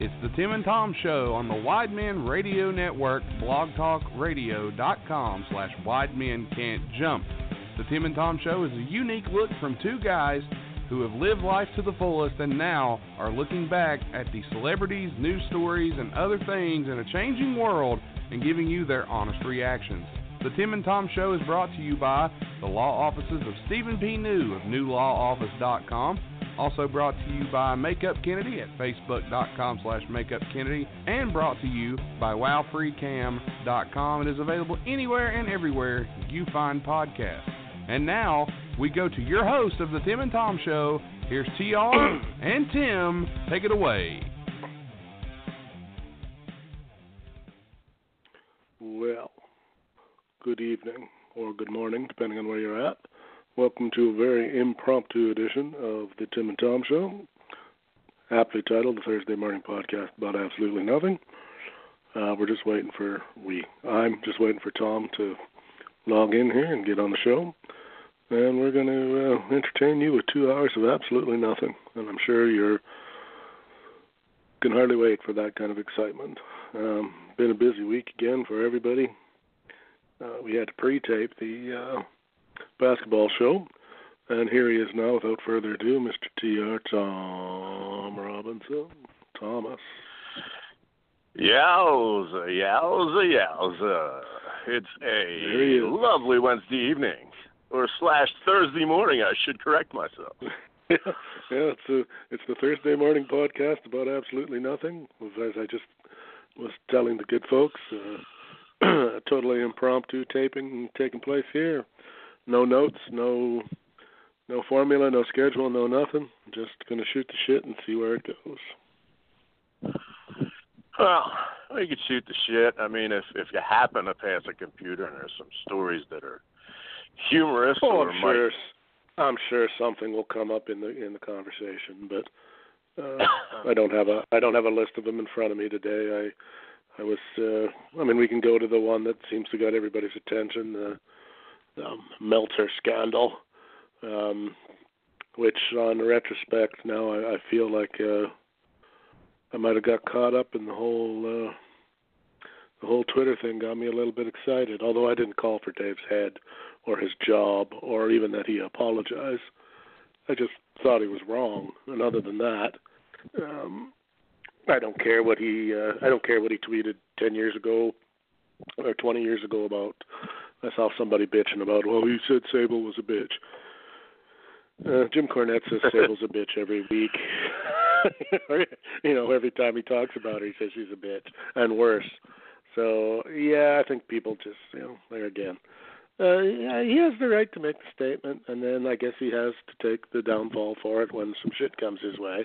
It's the Tim and Tom Show on the Wide Men Radio Network, blogtalkradio.com slash Wide Men Can't Jump. The Tim and Tom Show is a unique look from two guys who have lived life to the fullest and now are looking back at the celebrities, news stories, and other things in a changing world and giving you their honest reactions. The Tim and Tom Show is brought to you by the law offices of Stephen P. New of newlawoffice.com also brought to you by Makeup Kennedy at facebook.com slash makeupkennedy and brought to you by wowfreecam.com. It is available anywhere and everywhere you find podcasts. And now we go to your host of the Tim and Tom Show. Here's TR and Tim. Take it away. Well, good evening or good morning, depending on where you're at. Welcome to a very impromptu edition of the Tim and Tom Show, aptly titled the Thursday Morning Podcast about absolutely nothing. Uh, we're just waiting for we. I'm just waiting for Tom to log in here and get on the show, and we're going to uh, entertain you with two hours of absolutely nothing. And I'm sure you're can hardly wait for that kind of excitement. Um, been a busy week again for everybody. Uh, we had to pre-tape the. Uh, basketball show. And here he is now, without further ado, Mr. T.R. Tom Robinson. Thomas. Yowza, yowza, yowza. It's a lovely Wednesday evening, or slash Thursday morning, I should correct myself. yeah, yeah, it's a it's the Thursday morning podcast about absolutely nothing. As I just was telling the good folks, uh, a totally impromptu taping taking place here no notes, no no formula, no schedule, no nothing. Just gonna shoot the shit and see where it goes. Well, you could shoot the shit. I mean, if if you happen to pass a computer and there's some stories that are humorous oh, or I'm might... sure I'm sure something will come up in the in the conversation, but uh, I don't have a I don't have a list of them in front of me today. I I was uh, I mean we can go to the one that seems to get everybody's attention. Uh, um, Meltzer scandal, um, which on retrospect now I, I feel like uh, I might have got caught up in the whole uh, the whole Twitter thing got me a little bit excited. Although I didn't call for Dave's head or his job or even that he apologized. I just thought he was wrong. And other than that, um, I don't care what he uh, I don't care what he tweeted ten years ago or twenty years ago about I saw somebody bitching about, well, he said Sable was a bitch. Uh, Jim Cornette says Sable's a bitch every week. you know, every time he talks about her, he says she's a bitch, and worse. So yeah, I think people just, you know, there again. Uh, yeah, he has the right to make the statement, and then I guess he has to take the downfall for it when some shit comes his way.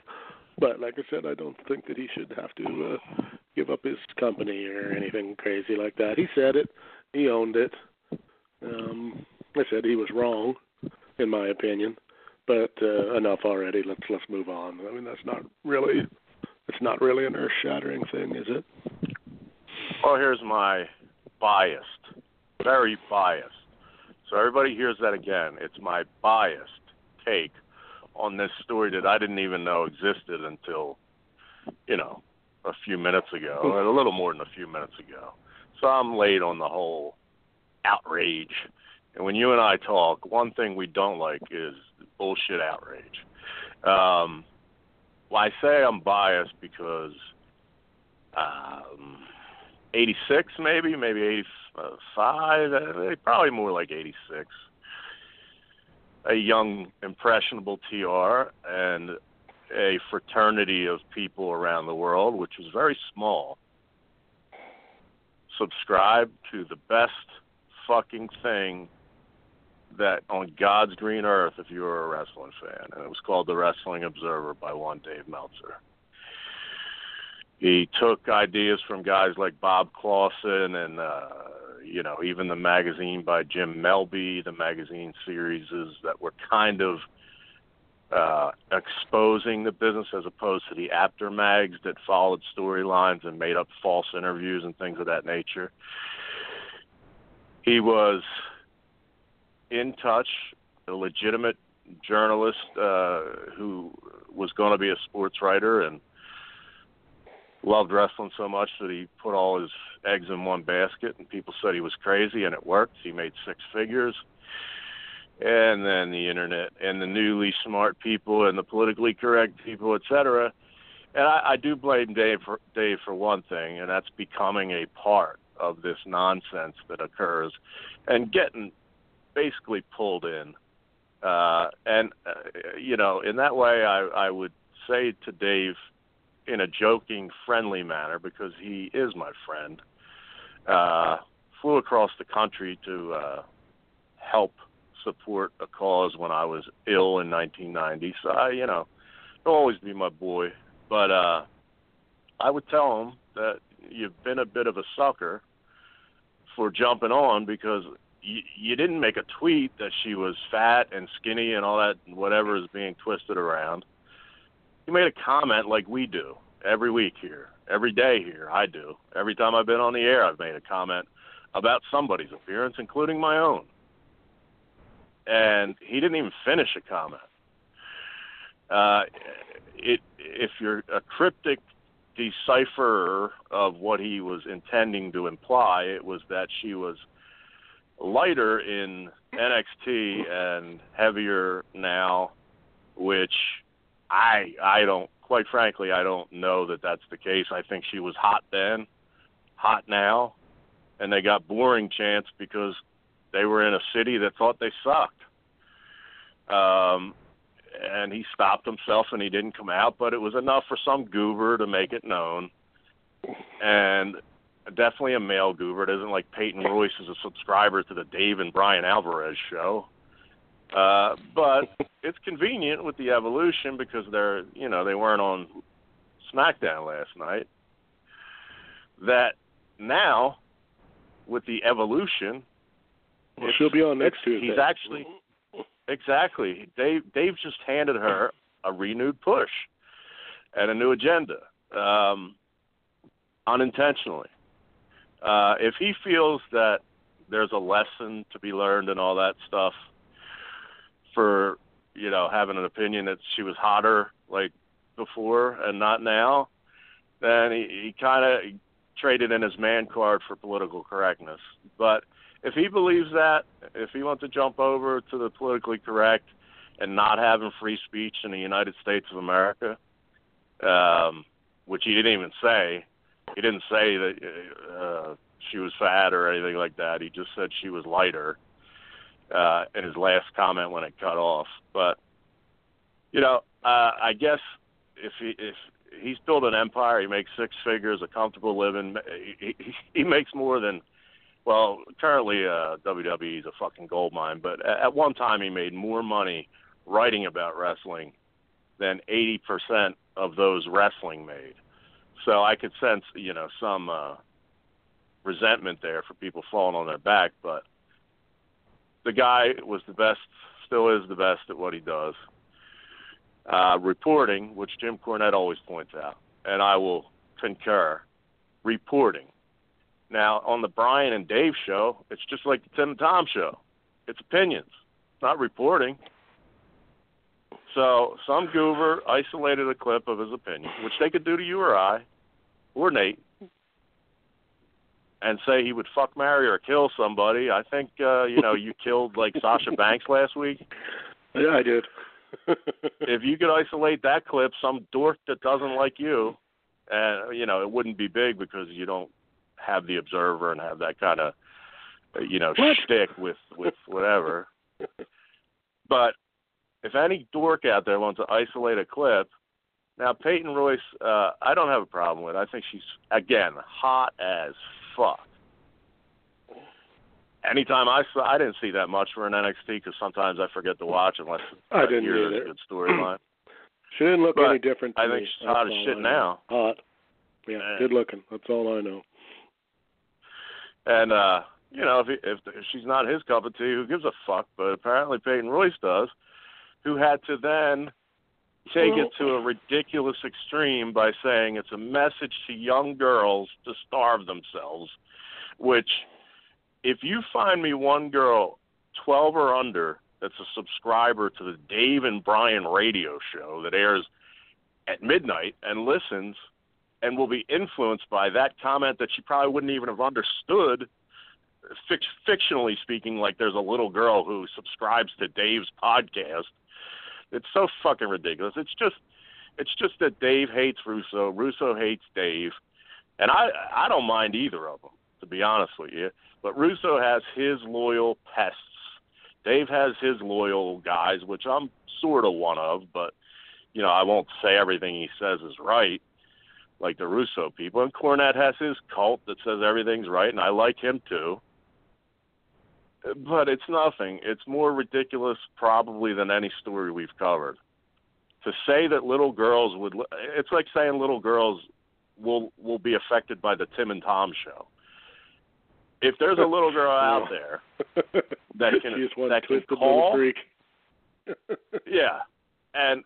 But like I said, I don't think that he should have to uh, give up his company or anything crazy like that. He said it, he owned it. Um, I said he was wrong, in my opinion, but uh, enough already. Let's let's move on. I mean, that's not really it's not really an earth-shattering thing, is it? Well, here's my biased, very biased. So everybody hears that again. It's my biased take on this story that I didn't even know existed until, you know, a few minutes ago, a little more than a few minutes ago. So I'm late on the whole outrage. And when you and I talk, one thing we don't like is bullshit outrage. Um, well, I say I'm biased because um, 86, maybe, maybe 85, uh, probably more like 86. a young impressionable TR and a fraternity of people around the world, which was very small, subscribe to the best fucking thing that on God's green earth if you were a wrestling fan, and it was called the Wrestling Observer by one Dave Meltzer. He took ideas from guys like Bob Clausen and uh, you know even the magazine by Jim Melby, the magazine series that were kind of uh, exposing the business as opposed to the Apter mags that followed storylines and made up false interviews and things of that nature. He was in touch, a legitimate journalist uh, who was going to be a sports writer and loved wrestling so much that he put all his eggs in one basket and people said he was crazy and it worked. He made six figures and then the internet and the newly smart people and the politically correct people, etc. And I, I do blame Dave for Dave for one thing, and that's becoming a part of this nonsense that occurs, and getting basically pulled in. Uh, and uh, you know, in that way, I, I would say to Dave, in a joking, friendly manner, because he is my friend. Uh, flew across the country to uh, help support a cause when I was ill in 1990. So I, you know, he'll always be my boy. But uh, I would tell him that you've been a bit of a sucker for jumping on because you, you didn't make a tweet that she was fat and skinny and all that whatever is being twisted around. You made a comment like we do every week here, every day here. I do. Every time I've been on the air, I've made a comment about somebody's appearance, including my own and he didn't even finish a comment. Uh, it, if you're a cryptic decipherer of what he was intending to imply, it was that she was lighter in NXT and heavier now, which I I don't quite frankly I don't know that that's the case. I think she was hot then, hot now, and they got boring chance because they were in a city that thought they sucked. Um, and he stopped himself and he didn't come out, but it was enough for some goober to make it known. And definitely a male goober. It isn't like Peyton Royce is a subscriber to the Dave and Bryan Alvarez show. Uh, but it's convenient with the evolution because they're, you know, they weren't on SmackDown last night. That now, with the evolution, well, she'll be on next Tuesday. He's actually exactly. Dave Dave just handed her a renewed push and a new agenda, um, unintentionally. Uh, if he feels that there's a lesson to be learned and all that stuff for you know having an opinion that she was hotter like before and not now, then he, he kind of traded in his man card for political correctness. But if he believes that, if he wants to jump over to the politically correct and not having free speech in the United States of America, um, which he didn't even say, he didn't say that uh, she was fat or anything like that. He just said she was lighter uh, in his last comment when it cut off. But you know, uh, I guess if he if he's built an empire, he makes six figures, a comfortable living. He, he, he makes more than well, currently uh, WWE is a fucking gold mine, but at one time he made more money writing about wrestling than 80% of those wrestling made. So I could sense, you know, some uh, resentment there for people falling on their back, but the guy was the best, still is the best at what he does. Uh, reporting, which Jim Cornette always points out, and I will concur, reporting now, on the Bryan and Dave show, it's just like the Tim and Tom show. It's opinions, not reporting. So some goober isolated a clip of his opinion, which they could do to you or I, or Nate, and say he would fuck, marry, or kill somebody. I think uh, you know you killed like Sasha Banks last week. Yeah, I did. if you could isolate that clip, some dork that doesn't like you, and you know it wouldn't be big because you don't have the observer and have that kind of you know what? shtick with with whatever. But if any dork out there wants to isolate a clip, now Peyton Royce, uh, I don't have a problem with. I think she's again hot as fuck. Anytime I saw, I didn't see that much for an NXT because sometimes I forget to watch unless I I didn't hear either. a good storyline. She didn't look But any different. To I think me. she's hot as shit now. Hot. Yeah, Yeah. good looking. That's all I know. And uh, you know, if, he, if if she's not his cup of tea, who gives a fuck? But apparently Peyton Royce does, who had to then take it to a ridiculous extreme by saying it's a message to young girls to starve themselves. Which, if you find me one girl, twelve or under, that's a subscriber to the Dave and Bryan radio show that airs at midnight and listens and will be influenced by that comment that she probably wouldn't even have understood fic- fictionally speaking like there's a little girl who subscribes to Dave's podcast. It's so fucking ridiculous. It's just it's just that Dave hates Russo. Russo hates Dave. And I I don't mind either of them to be honest with you. But Russo has his loyal pests. Dave has his loyal guys which I'm sort of one of but you know I won't say everything he says is right like the Russo people. And Cornette has his cult that says everything's right, and I like him too. But it's nothing. It's more ridiculous, probably, than any story we've covered. To say that little girls would, it's like saying little girls will will be affected by the Tim and Tom show. If there's a little girl out there that can that can call, freak. yeah, and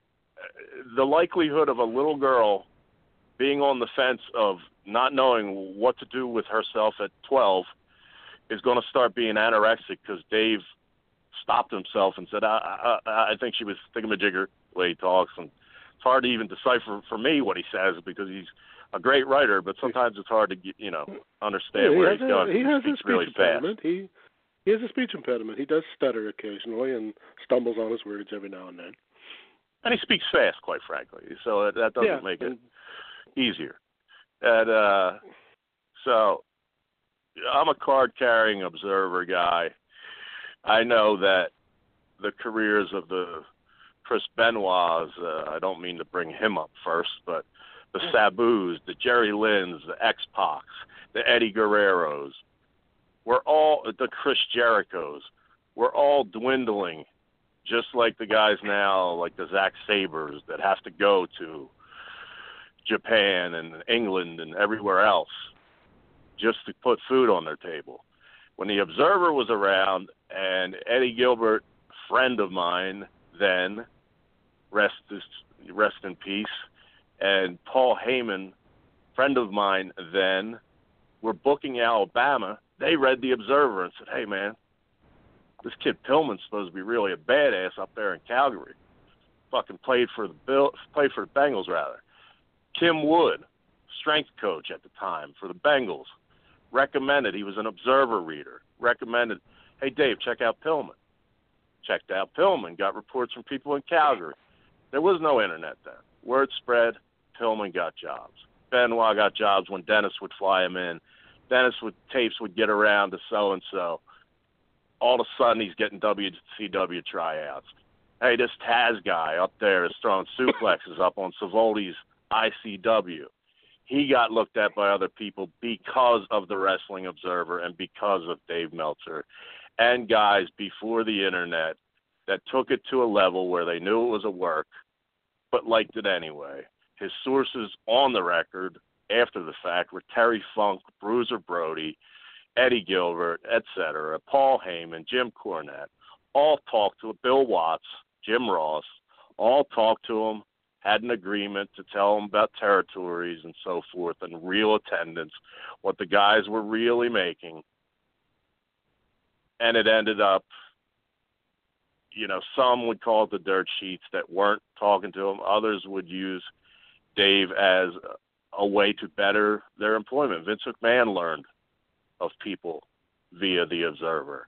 the likelihood of a little girl being on the fence of not knowing what to do with herself at 12 is going to start being anorexic because Dave stopped himself and said, I, I, I think she was thingamajigger the way he talks. And it's hard to even decipher for me what he says because he's a great writer, but sometimes it's hard to, get, you know, understand Yeah, where he he's has going. a, he has a speech really fast. impediment. He he has a speech impediment. He does stutter occasionally and stumbles on his words every now and then. And he speaks fast, quite frankly. So that, that doesn't yeah, make it easier. And uh, so I'm a card carrying observer guy. I know that the careers of the Chris Benoit's, uh, I don't mean to bring him up first, but the Sabus, the Jerry Lynn's, the X Pacs, the Eddie Guerreros, we're all the Chris Jerichos, we're all dwindling, just like the guys now, like the Zack Sabres that have to go to Japan and England and everywhere else just to put food on their table. When the Observer was around and Eddie Gilbert, friend of mine then, rest rest in peace, and Paul Heyman, friend of mine then, were booking Alabama. They read the Observer and said, "Hey man, this kid Pillman's supposed to be really a badass up there in Calgary. Fucking played for the Bill, played for the Bengals rather." Kim Wood, strength coach at the time for the Bengals, recommended he was an observer reader. Recommended, hey Dave, check out Pillman. Checked out Pillman. Got reports from people in Calgary. There was no internet then. Word spread. Pillman got jobs. Benoit got jobs when Dennis would fly him in. Dennis would tapes would get around to so and so. All of a sudden he's getting WCW tryouts. Hey, this Taz guy up there is throwing suplexes up on Savoldi's ICW. He got looked at by other people because of the Wrestling Observer and because of Dave Meltzer and guys before the internet that took it to a level where they knew it was a work but liked it anyway. His sources on the record after the fact were Terry Funk, Bruiser Brody, Eddie Gilbert, etc., Paul Heyman, Jim Cornette, all talked to Bill Watts, Jim Ross, all talked to him had an agreement to tell them about territories and so forth and real attendance, what the guys were really making. And it ended up, you know, some would call it the dirt sheets that weren't talking to them. Others would use Dave as a way to better their employment. Vince McMahon learned of people via the Observer.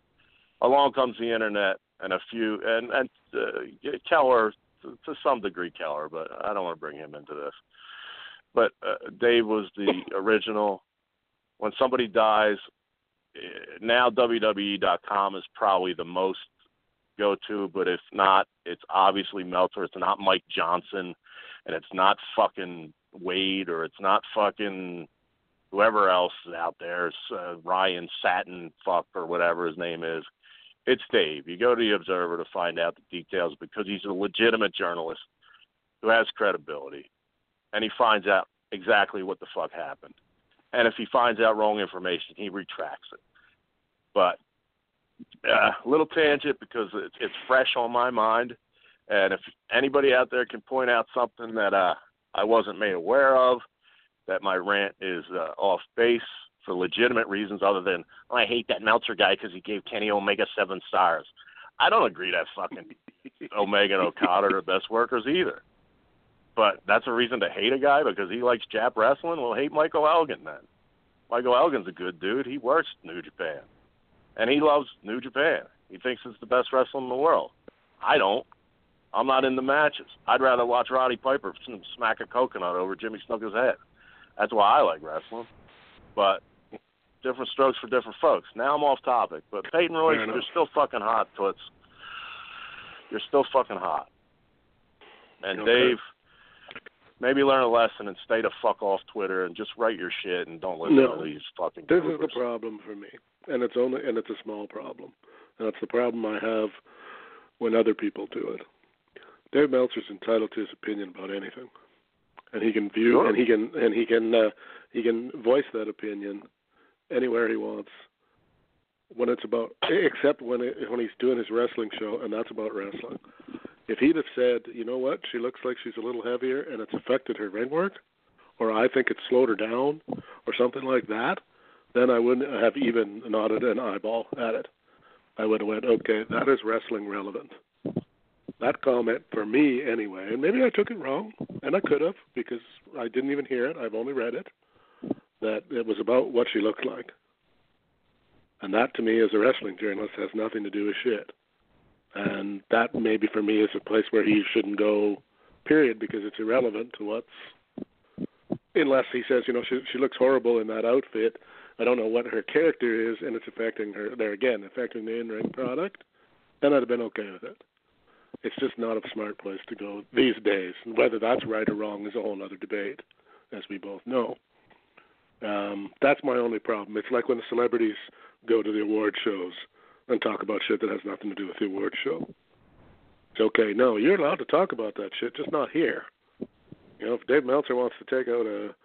Along comes the internet and a few, and, and uh, Keller to, to some degree Keller, but I don't want to bring him into this. But uh, Dave was the original. When somebody dies, eh, now WWE.com is probably the most go to, but if not, it's obviously Meltzer. It's not Mike Johnson, and it's not fucking Wade, or it's not fucking whoever else is out there, it's, uh, Ryan Satin, fuck or whatever his name is. It's Dave. You go to the Observer to find out the details because he's a legitimate journalist who has credibility, and he finds out exactly what the fuck happened. And if he finds out wrong information, he retracts it. But uh, little tangent because it's, it's fresh on my mind, and if anybody out there can point out something that uh, I wasn't made aware of, that my rant is uh, off base for legitimate reasons other than oh, I hate that Meltzer guy because he gave Kenny Omega seven stars. I don't agree that fucking Omega and Okada are the best workers either. But that's a reason to hate a guy because he likes Jap wrestling. Well, hate Michael Elgin then. Michael Elgin's a good dude. He works New Japan, and he loves New Japan. He thinks it's the best wrestling in the world. I don't. I'm not in the matches. I'd rather watch Roddy Piper smack a coconut over Jimmy Snuka's head. That's why I like wrestling. But different strokes for different folks. Now I'm off topic, but Peyton Royce, you're still fucking hot, Toots. You're still fucking hot. And okay. Dave, maybe learn a lesson and stay the fuck off Twitter and just write your shit and don't listen no, to these fucking. This is the problem for me, and it's only and it's a small problem, and it's the problem I have when other people do it. Dave Meltzer's entitled to his opinion about anything and he can view sure. and he can and he can uh, he can voice that opinion anywhere he wants when it's about except when it, when he's doing his wrestling show and that's about wrestling. If he'd have said, you know what, she looks like she's a little heavier and it's affected her ring work, or I think it's slowed her down, or something like that, then I wouldn't have even nodded an eyeball at it. I would have went, okay, that is wrestling relevant that comment for me anyway, and maybe I took it wrong, and I could have because I didn't even hear it. I've only read it. That it was about what she looked like, and that to me, as a wrestling journalist, has nothing to do with shit. And that maybe for me is a place where he shouldn't go, period, because it's irrelevant to what's. Unless he says, you know, she she looks horrible in that outfit. I don't know what her character is, and it's affecting her. There again, affecting the in-ring product. Then I'd have been okay with it it's just not a smart place to go these days. Whether that's right or wrong is a whole other debate, as we both know. Um, that's my only problem. It's like when the celebrities go to the award shows and talk about shit that has nothing to do with the award show. It's okay. No, you're allowed to talk about that shit, just not here. You know, if Dave Meltzer wants to take out a,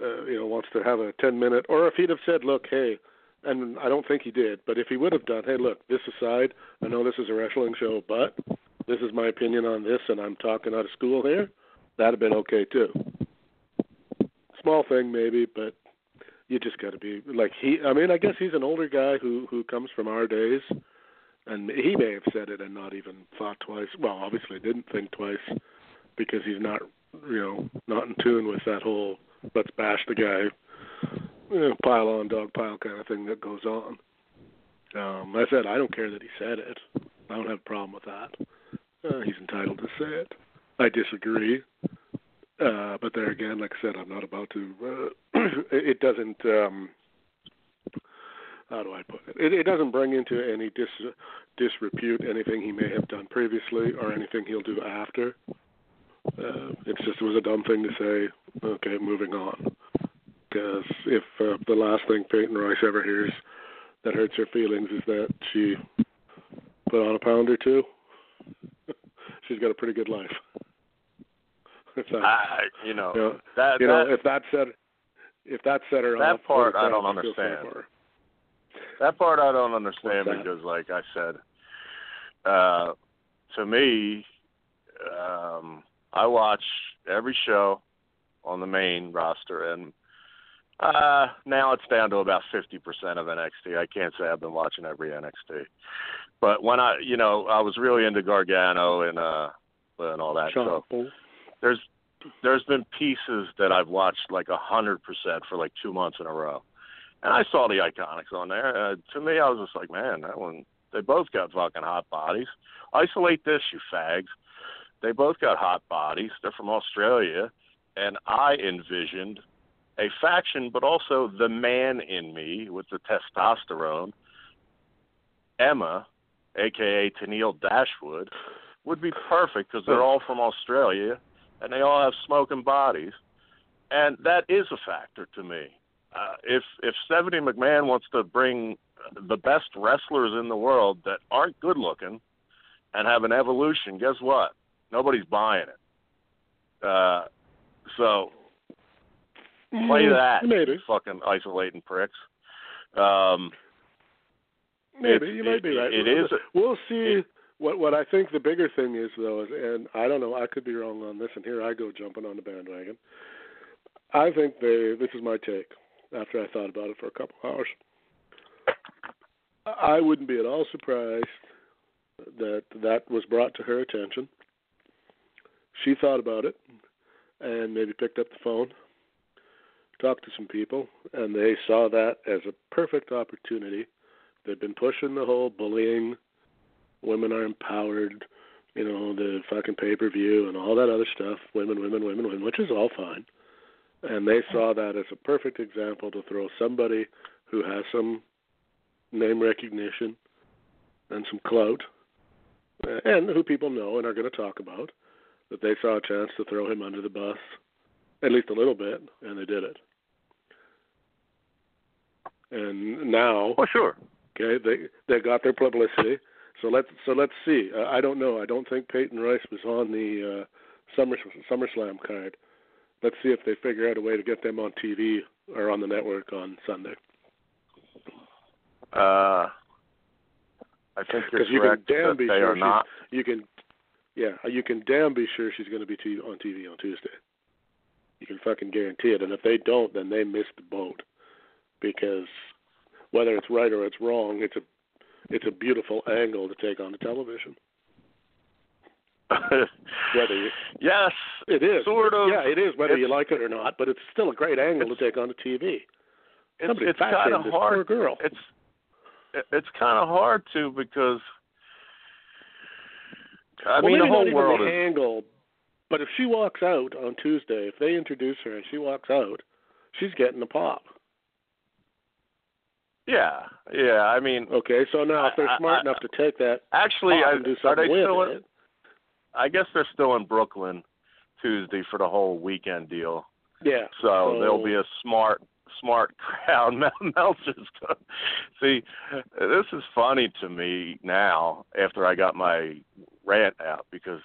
uh, you know, wants to have a 10 minute, or if he'd have said, look, hey, and I don't think he did, but if he would have done, hey, look, this aside, I know this is a wrestling show, but this is my opinion on this, and I'm talking out of school here, that'd have been okay too. Small thing maybe, but you just got to be like he. I mean, I guess he's an older guy who who comes from our days, and he may have said it and not even thought twice. Well, obviously didn't think twice because he's not you know not in tune with that whole let's bash the guy, you know, pile on dog pile kind of thing that goes on. Um, I said I don't care that he said it. I don't have a problem with that. Uh, he's entitled to say it. I disagree. Uh, but there again, like I said, I'm not about to. Uh, it doesn't. Um, how do I put it? it? It doesn't bring into any dis disrepute anything he may have done previously or anything he'll do after. Uh, it's just it was a dumb thing to say. Okay, moving on. Because if uh, the last thing Peyton Royce ever hears that hurts her feelings is that she put on a pound or two, she's got a pretty good life. So, I, you know, you know, that, you that, know if that set if that set her that part I don't understand. That part I don't understand because, like I said, uh, to me, um, I watch every show on the main roster, and uh, now it's down to about 50% of NXT. I can't say I've been watching every NXT. But when I, you know, I was really into Gargano and uh and all that. Sean so there's there's been pieces that I've watched like a hundred percent for like two months in a row, and I saw the iconics on there. Uh, to me, I was just like, man, that one. They both got fucking hot bodies. Isolate this, you fags. They both got hot bodies. They're from Australia, and I envisioned a faction, but also the man in me with the testosterone, Emma, aka Tennille Dashwood, would be perfect because they're all from Australia and they all have smoking bodies, and that is a factor to me. Uh, if if Stephanie McMahon wants to bring the best wrestlers in the world that aren't good looking and have an evolution, guess what? Nobody's buying it. Uh, so play that, Maybe. fucking isolating pricks. Um, Maybe It's- you might be right. it is- We'll see. What what I think the bigger thing is though is, and I don't know, I could be wrong on this, and here I go jumping on the bandwagon. I think they. This is my take. After I thought about it for a couple hours, I wouldn't be at all surprised that that was brought to her attention. She thought about it, and maybe picked up the phone, talked to some people, and they saw that as a perfect opportunity They've been pushing the whole bullying, women are empowered, you know, the fucking pay per view and all that other stuff, women, women, women, women, which is all fine. And they saw that as a perfect example to throw somebody who has some name recognition and some clout, uh, and who people know and are going to talk about, that they saw a chance to throw him under the bus, at least a little bit, and they did it. And now well, sure. Okay, they they got their publicity. So let's so let's see. Uh, I don't know. I don't think Peyton Royce was on the uh, Summer SummerSlam card. Let's see if they figure out a way to get them on TV or on the network on Sunday. Uh, I think you're you can correct damn that be they sure are she's- not. You can, yeah, you can damn be sure she's going to be t- on TV on Tuesday. You can fucking guarantee it. And if they don't, then they missed the boat. Because whether it's right or it's wrong, it's a it's a beautiful angle to take on the television. Whether you, yes, It is. Sort of. Yeah, it is, whether you like it or not, but it's still a great angle to take on the TV. it's Somebody it's kind of hard. Girl. It's it's kind of hard to because I well, mean the whole world even is the angle, but if she walks out on Tuesday, if they introduce her and she walks out, she's getting the pop. Yeah yeah. I mean Okay, so now if they're I- smart I- enough to take that actually, I, do are they with still? In, I guess they're still in Brooklyn Tuesday for the whole weekend deal. yeah. So, there'll be a smart, smart crowd. Mel- Meltzer's going. To. See, this is funny to me now after I got my rant out because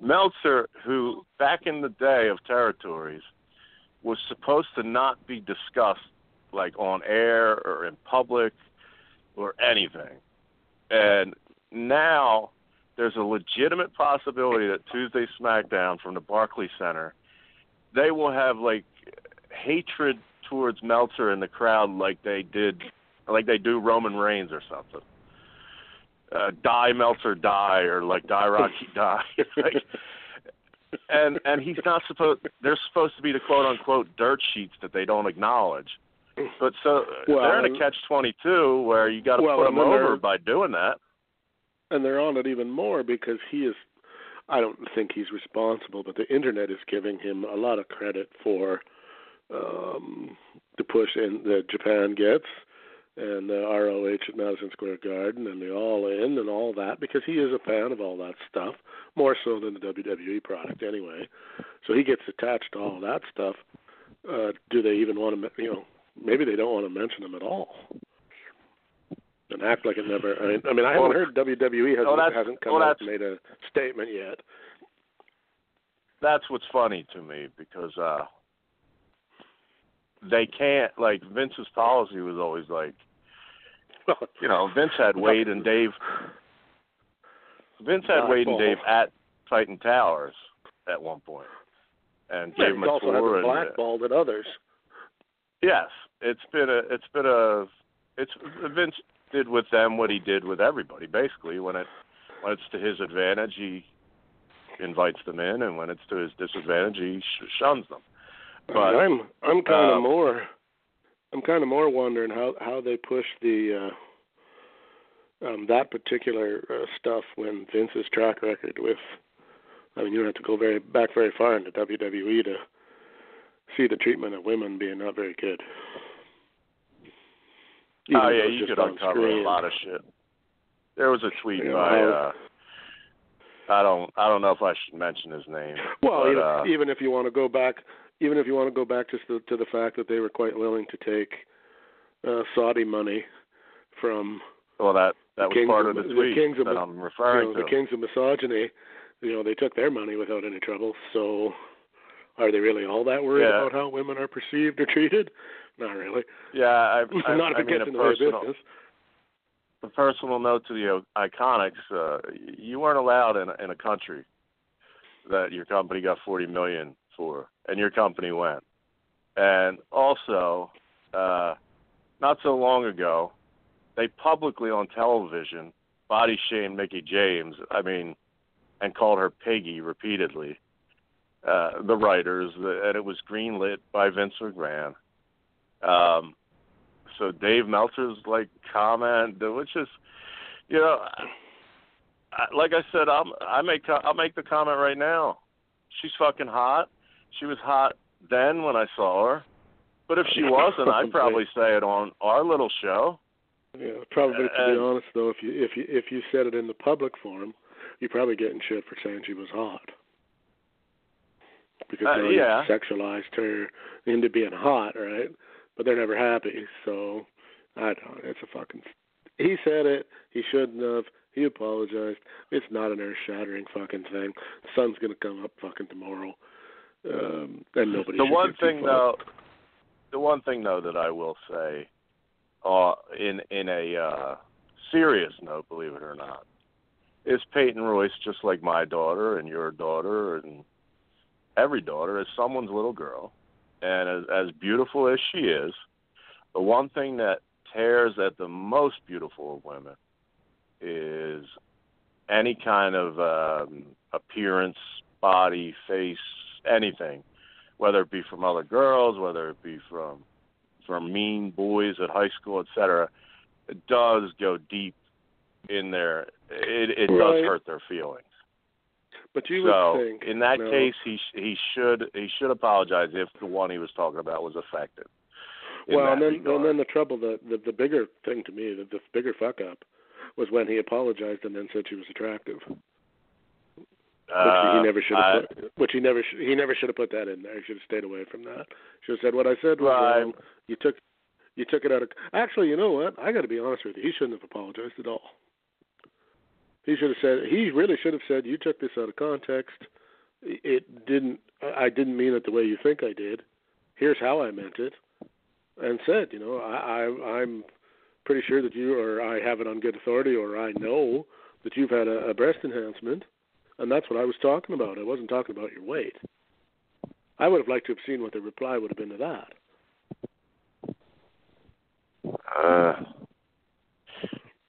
Meltzer, who back in the day of territories, was supposed to not be discussed like on air or in public or anything, and now there's a legitimate possibility that Tuesday SmackDown from the Barclays Center they will have like hatred towards Meltzer in the crowd like they did like they do Roman Reigns or something. Uh, die Meltzer die or like die Rocky die. like, and and he's not supposed they're supposed to be the quote unquote dirt sheets that they don't acknowledge. But so Well, they're in a catch twenty two where you got to Well, put them over by doing that. and they're on it even more because he is I don't think he's responsible, but the internet is giving him a lot of credit for um the push in that Japan gets and the ROH at Madison Square Garden and the All In and all that because he is a fan of all that stuff more so than the WWE product anyway. So he gets attached to all that stuff. Uh do they even want to you know maybe they don't want to mention him at all and act like it never. I mean, I, mean, I haven't heard WWE hasn't well, hasn't come well, out and made a statement yet. that's what's funny to me because uh they can't like Vince's policy was always like you know Vince had Wade and Dave Vince had Wade and Dave at Titan Towers at one point and Yeah, gave he's them a also tour been and uh, blackballed at others. Yes. It's been a it's been a it's Vince did with them what he did with everybody. Basically when it when it's to his advantage he invites them in and when it's to his disadvantage he sh- shuns them. But I'm I'm kind of um, more I'm kind of more wondering how how they push the uh um that particular uh, stuff when Vince's track record with I mean you don't have to go very back very far into WWE to see the treatment of women being not very good. Even oh yeah, you could uncover screen. a lot of shit. there was a tweet Yeah, by uh I don't I don't know if I should mention his name. Well, but, even, uh, even if you want to go back, even if you want to go back just to, to the fact that they were quite willing to take uh, Saudi money from well that that was part of- of the the tweet Kings of- that I'm you referring know, to. the kings of misogyny. You know, they took their money without any trouble. So, are they really all that worried Yeah. about how women are perceived or treated? Not really. yeah, I, I, Not if I it mean gets a in the way of personal, business. a personal note to the Iconics, uh, you weren't allowed in a, in a country that your company got 40 million for, and your company went. And also, uh, not so long ago, they publicly on television body shamed Mickie James. I mean, and called her Piggy repeatedly. Uh, the writers, and it was greenlit by Vince McMahon. Um, so Dave Meltzer's like comment, which is, you know, I, like I said, I'm I make I'll make the comment right now. She's fucking hot. She was hot then when I saw her, but if she wasn't, I'd probably say it on our little show. Yeah, probably. To And- be honest, though, if you if you if you said it in the public forum, you're probably getting shit for saying she was hot. Because Uh, now yeah. sexualized her into being hot, right? But they're never happy. So I don't. It's a fucking. He said it. He shouldn't have. He apologized. It's not an earth-shattering fucking thing. The sun's gonna come up fucking tomorrow, um, and nobody. the one thing though, the one thing though that I will say, uh, in in a uh, serious note, believe it or not, is Peyton Royce just like my daughter and your daughter and every daughter is someone's little girl, and as as beautiful as she is, the one thing that tears at the most beautiful of women is any kind of um, appearance, body, face, anything, whether it be from other girls, whether it be from from mean boys at high school, etc. It does go deep in there. It it Right. does hurt their feelings. But you so would think in that no. case, he he should he should apologize if the one he was talking about was affected. well, and then regard. and then the trouble, the, the the bigger thing to me, the, the bigger fuck up, was when he apologized and then said she was attractive, which Uh, he never should have. Put, which he never sh- he never should have put that in there. He should have stayed away from that. Should have said what I said was Right. wrong. You took you took it out of. Actually, you know what? I got to be honest with you. He shouldn't have apologized at all. He should have said. He really should have said, "You took this out of context. It didn't. I didn't mean it the way you think I did. Here's how I meant it." And said, you know, I, I I'm pretty sure that you, or I have it on good authority, or I know that you've had a, a breast enhancement, and that's what I was talking about. I wasn't talking about your weight. I would have liked to have seen what the reply would have been to that. Uh,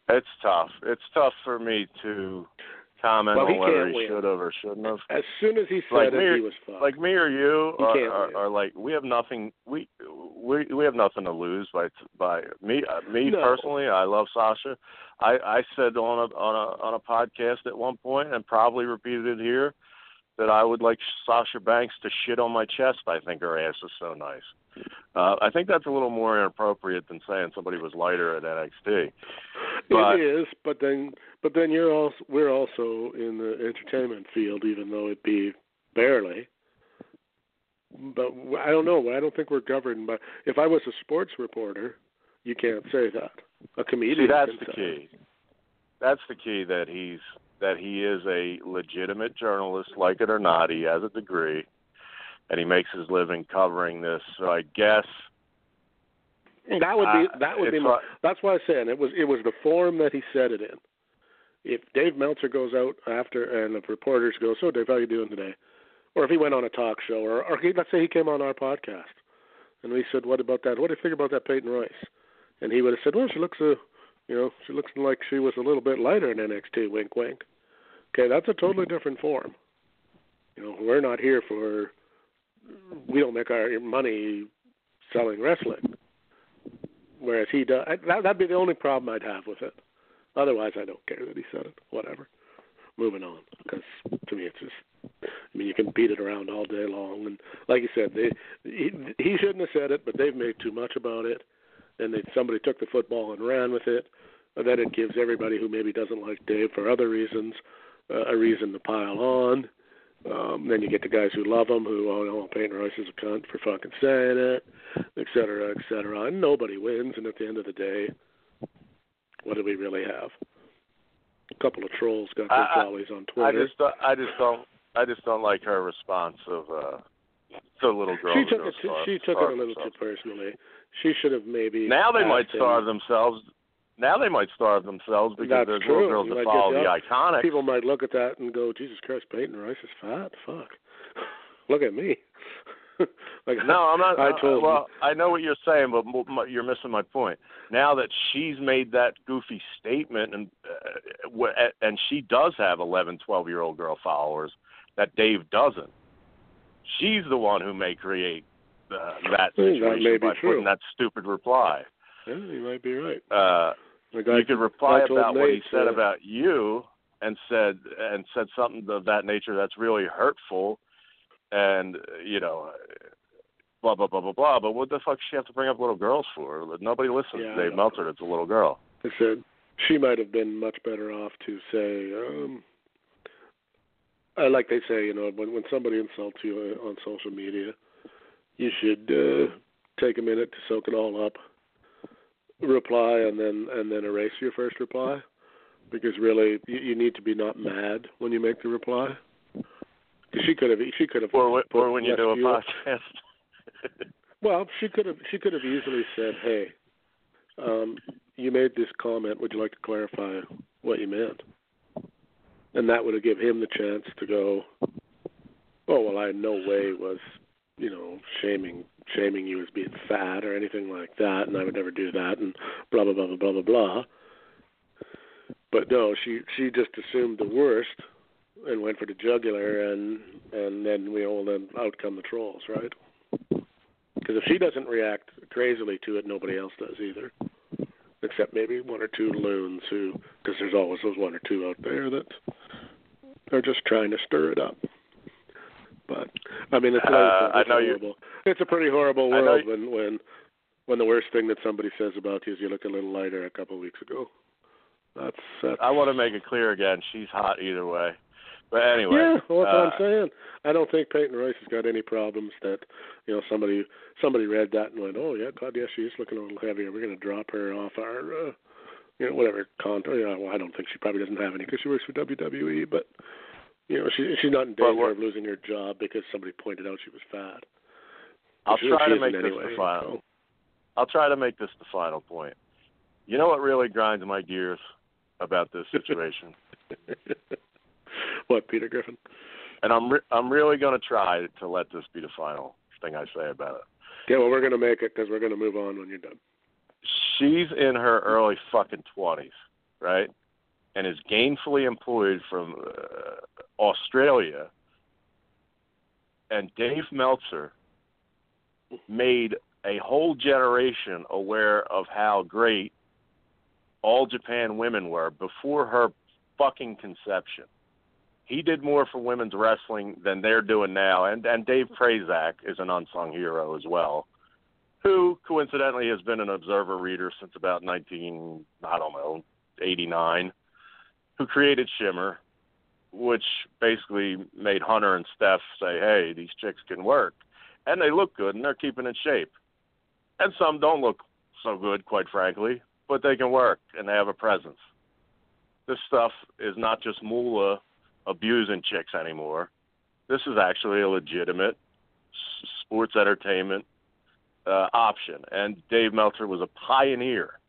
it's tough. It's tough for me to comment Well, on whether he win. should have or shouldn't have. As soon as he said Like it, or- he was fucked. Like me or you are, are, are like we have nothing. We we we have nothing to lose by by me. Uh, me No. personally, I love Sasha. I I said on a on a on a podcast at one point and probably repeated it here that I would like Sasha Banks to shit on my chest. I think her ass is so nice. Uh, I think that's a little more inappropriate than saying somebody was lighter at NXT. But- it is, but then but then you're also we're also in the entertainment field, even though it be barely. But I don't know. I don't think we're governed by. If I was a sports reporter, you can't say that. A comedian. See, that's the key. That's the key that he's that he is a legitimate journalist, like it or not. He has a degree, and he makes his living covering this. So I guess. That would be that would be. My, that's why I'm saying it was it was the form that he said it in. If Dave Meltzer goes out after and the reporters go, so Dave, how you doing today? Or if he went on a talk show, or, or he, let's say he came on our podcast, and we said, what about that? What do you think about that Peyton Royce? And he would have said, well, she looks a, you know, she looks like she was a little bit lighter in NXT. Wink, wink. Okay, that's a totally different form. You know, we're not here for. We don't make our money selling wrestling. Whereas he does. That, that'd be the only problem I'd have with it. Otherwise, I don't care that he said it. Whatever. Moving on, because to me, it's just. I mean, you can beat it around all day long, and like you said, they he, he shouldn't have said it, but they've made too much about it, and they somebody took the football and ran with it, And then it gives everybody who maybe doesn't like Dave for other reasons uh, a reason to pile on. Um, then you get the guys who love him, who oh no, Peyton Royce is a cunt for fucking saying it, et cetera, et cetera. And nobody wins. And at the end of the day, what do we really have? A couple of trolls got their I- I- jollies on I Twitter. just don't, I just don't I just don't like her response of uh to little girl. she took it. She took it a little too personally. She should have maybe. Now they might starve themselves. Now they might starve themselves because That's there's true. little girls You that follow the that. iconic. People might look at that and go, "Jesus Christ, Peyton Royce is fat. Fuck, look at me." like No, I'm not. I uh, told well, I know what you're saying, but m- you're missing my point. Now that she's made that goofy statement, and uh, w- and she does have 11, 12 year old girl followers that Dave doesn't. She's the one who may create uh, that Hmm, that situation be by true. putting that stupid reply. Yeah, you might be right. Uh, You could reply about what he said about you and said and said something of that nature that's really hurtful and you know blah blah blah blah blah. But what the fuck does she have to bring up little girls for? Nobody listens Yeah, to Dave. Meltzer it's a little girl. I said she might have been much better off to say, um, I like they say, you know, when when somebody insults you on social media, you should uh, take a minute to soak it all up, reply, and then and then erase your first reply, because really you, you need to be not mad when you make the reply. She could have she could have or when- or when you do a podcast Well, she could have she could have easily said, "Hey, um, you made this comment. Would you like to clarify what you meant?" And that would have given him the chance to go, "Oh well, I in no way was, you know, shaming shaming you as being fat or anything like that, and I would never do that, and blah blah blah blah blah blah blah." But no, she she just assumed the worst and went for the jugular, and and then we all then out come the trolls, right? Because if she doesn't react crazily to it, nobody else does either. Except maybe one or two loons who, because there's always those one or two out there that are just trying to stir it up. But I mean, it's, Uh, it's I know you- horrible. It's a pretty horrible world you- when when when the worst thing that somebody says about you is you look a little lighter a couple of weeks ago. That's, that's I want to make it clear again she's hot either way but anyway Yeah, well, that's uh, what I'm saying. I don't think Peyton Royce has got any problems that, you know, somebody somebody read that and went, oh yeah, God, yeah, she is looking a little heavier. We're going to drop her off our, uh, you know, whatever content. Yeah, well, I don't think she probably doesn't have any because she works for WWE, but you know, she she's not in danger of losing her job because somebody pointed out she was fat. I'll try to make this anyway, the final I'll try to make this the final point. You know what really grinds my gears about this situation? what, Peter Griffin? and I'm re- I'm really going to try to let this be the final thing I say about it. Yeah, well, we're going to make it because we're going to move on when you're done. She's in her early fucking twenties, right? And is gainfully employed from uh, Australia. And Dave Meltzer made a whole generation aware of how great all Japan women were before her fucking conception. He did more for women's wrestling than they're doing now, and and Dave Prazak is an unsung hero as well, who coincidentally has been an Observer reader since about 19 I don't know 89, who created Shimmer, which basically made Hunter and Steph say, "Hey, these chicks can work," and they look good and they're keeping in shape, and some don't look so good, quite frankly, but they can work and they have a presence. This stuff is not just moolah abusing chicks anymore. This is actually a legitimate sports entertainment uh, option. And Dave Meltzer was a pioneer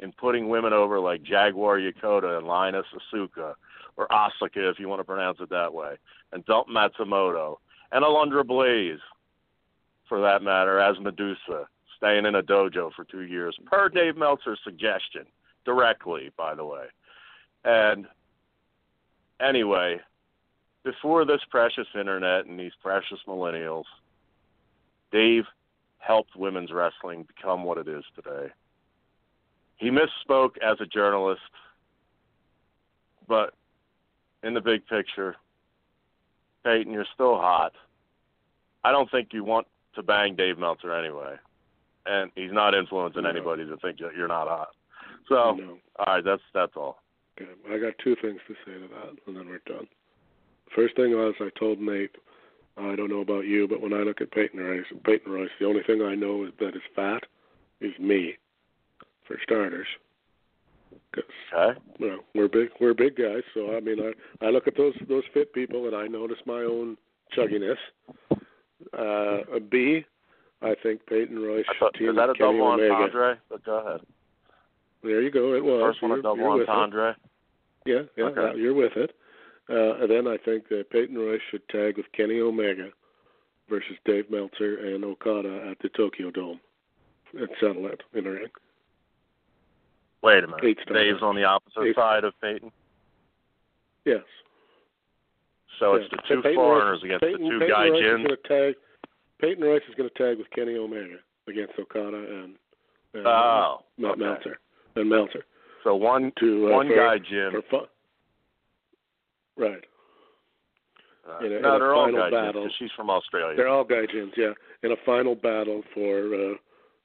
in putting women over like Jaguar Yokota and Lioness Asuka, or Asuka if you want to pronounce it that way, and Dump Matsumoto, and Alundra Blaze, for that matter, as Medusa, staying in a dojo for two years, per Dave Meltzer's suggestion, directly, by the way. And anyway, before this precious internet and these precious millennials, Dave helped women's wrestling become what it is today. He misspoke as a journalist, but in the big picture, Peyton, you're still hot. I don't think you want to bang Dave Meltzer anyway, and he's not influencing No. anybody to think that you're not hot. So, I all right, that's that's all. Okay, I got two things to say to that, and then we're done. First thing was I told Nate, I don't know about you, but when I look at Peyton Royce, Peyton Royce, the only thing I know is that is fat is me, for starters. Okay. you know we're big, we're big guys, so I mean I I look at those those fit people and I notice my own chugginess. Uh, B, I think Peyton Royce I thought, team is that a Kenny double Omega. entendre? But go ahead. There you go. It was. First one You're- double you're entendre. Yeah, yeah, Okay. yeah, you're with it. Uh, and then I think that Peyton Royce should tag with Kenny Omega versus Dave Meltzer and Okada at the Tokyo Dome and settle it in a ring. Wait a minute. Eight. Dave's on the opposite Eight. side of Peyton. Yes. So it's the two foreigners against Peyton, the two Peyton going to tag. Peyton Royce is going to tag with Kenny Omega against Okada and, and Oh, Mel- okay. Meltzer and Meltzer So one to uh, one for, for fun. Right. Uh, in a- no, in they're all gaijins battle. she's from Australia. They're all gaijins, yeah. In a final battle for uh,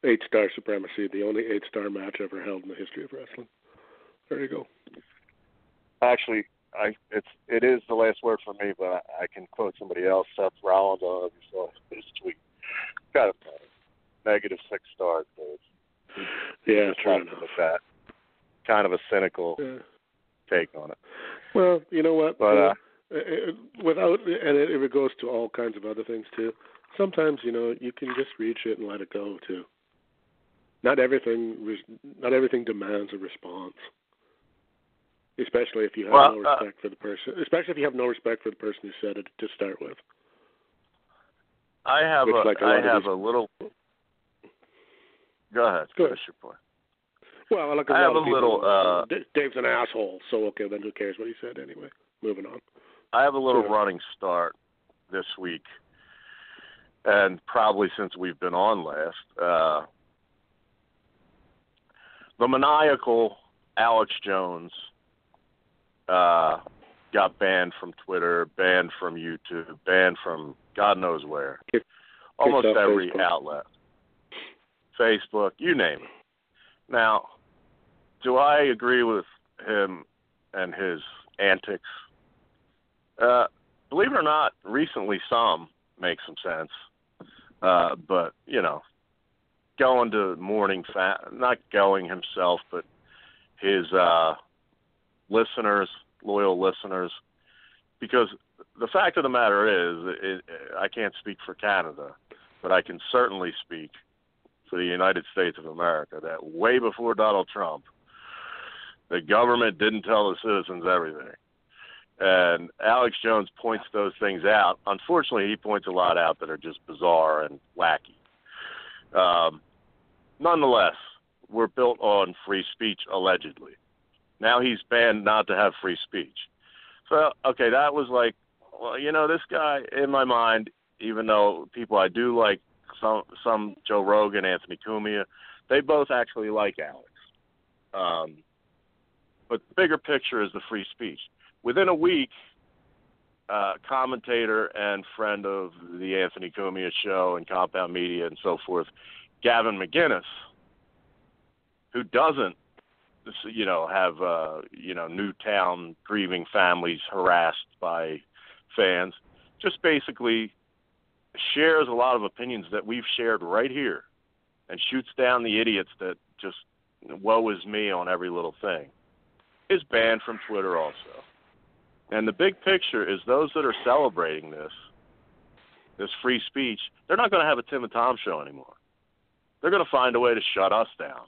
eight star supremacy, the only eight star match ever held in the history of wrestling. There you go. Actually, I it's it is the last word for me, but I, I can quote somebody else, Seth Rollins. I don't know if you saw his tweet. Got a negative six stars. So it's Yeah, fair left enough. that. Kind of a cynical Yeah. take on it. Well, you know what? But, uh, uh, without and it, it goes to all kinds of other things too. Sometimes you know you can just reach it and let it go too. Not everything, not everything demands a response. Especially if you have Well, no uh, respect for the person. Especially if you have no respect for the person who said it to start with. I have Which, a like a I have these- a little. Go ahead. Go Finish your point. Well, like I have lot of a people, little, uh, Dave's an asshole, so okay, then who cares what he said anyway? Moving on. I have a little Sure. running start this week, and probably since we've been on last. Uh, the maniacal Alex Jones uh, got banned from Twitter, banned from YouTube, banned from God knows where. Almost every Facebook. outlet. Facebook, you name it. Now, do I agree with him and his antics? Uh, believe it or not, recently some make some sense. Uh, but you know, going to morning fa- not going himself, but his uh, listeners, loyal listeners, because the fact of the matter is, it, I can't speak for Canada, but I can certainly speak for the United States of America that way before Donald Trump, the government didn't tell the citizens everything. And Alex Jones points those things out. Unfortunately, he points a lot out that are just bizarre and wacky. Um, nonetheless, we're built on free speech, allegedly. Now he's banned not to have free speech. So, okay, that was like, well, you know, this guy, in my mind, even though people I do like, some, some Joe Rogan, Anthony Cumia, they both actually like Alex. Um, but the bigger picture is the free speech. Within a week, uh, commentator and friend of the Anthony Cumia show and Compound Media and so forth, Gavin McInnes, who doesn't, you know, have uh, you know Newtown grieving families harassed by fans, just basically shares a lot of opinions that we've shared right here, and shoots down the idiots that just woe is me on every little thing. Is banned from Twitter also. And the big picture is those that are celebrating this, this free speech, they're not going to have a Tim and Tom show anymore. They're going to find a way to shut us down.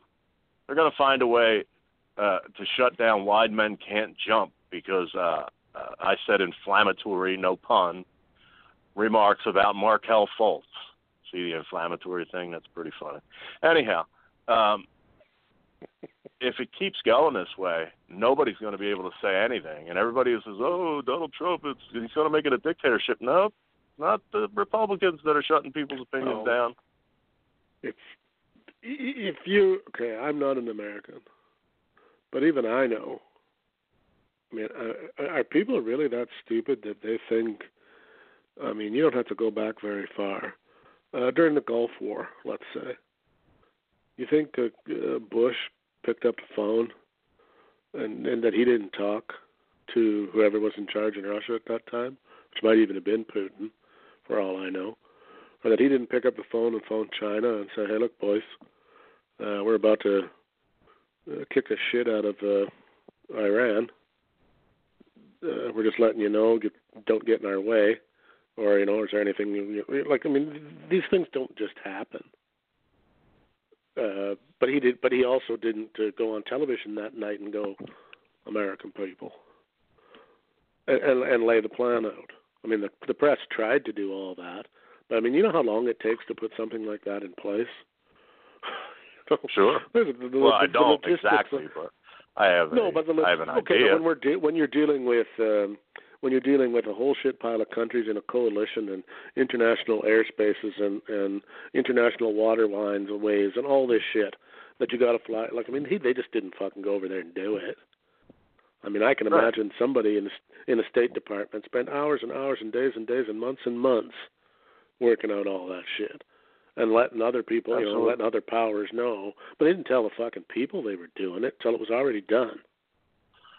They're going to find a way uh, to shut down Wide Men Can't Jump because uh, uh, I said inflammatory, no pun, remarks about Markelle Fultz. See the inflammatory thing? That's pretty funny. Anyhow, um, if it keeps going this way, nobody's going to be able to say anything, and everybody who says, "Oh, Donald Trump, it's he's going to make it a dictatorship." No, not the Republicans that are shutting people's opinions Oh. down. If if you okay, I'm not an American, but even I know. I mean, are, are people really that stupid that they think? I mean, you don't have to go back very far. Uh, during the Gulf War, let's say, you think uh, uh, Bush picked up the phone and and that he didn't talk to whoever was in charge in Russia at that time, which might even have been Putin, for all I know, or that he didn't pick up the phone and phone China and say, "Hey, look, boys, uh, we're about to uh, kick the shit out of uh, Iran. Uh, we're just letting you know, get, don't get in our way." Or you know, is there anything you, like? I mean, these things don't just happen. Uh, but he did. But he also didn't uh, go on television that night and go, "American people," and, and, and lay the plan out. I mean, the the press tried to do all that, but I mean, you know how long it takes to put something like that in place. sure. The, the, well, the, I don't exactly, but I have. No, a, but the, I have an okay, idea. when we're de- when you're dealing with um, when you're dealing with a whole shit pile of countries in a coalition and international airspaces and and international water lines and ways and all this shit that you got to fly. Like I mean, he, they just didn't fucking go over there and do it. I mean, I can imagine somebody in the, in the State Department spent hours and hours and days and days and months and months working out all that shit and letting other people, you know, letting other powers know. But they didn't tell the fucking people they were doing it till it was already done.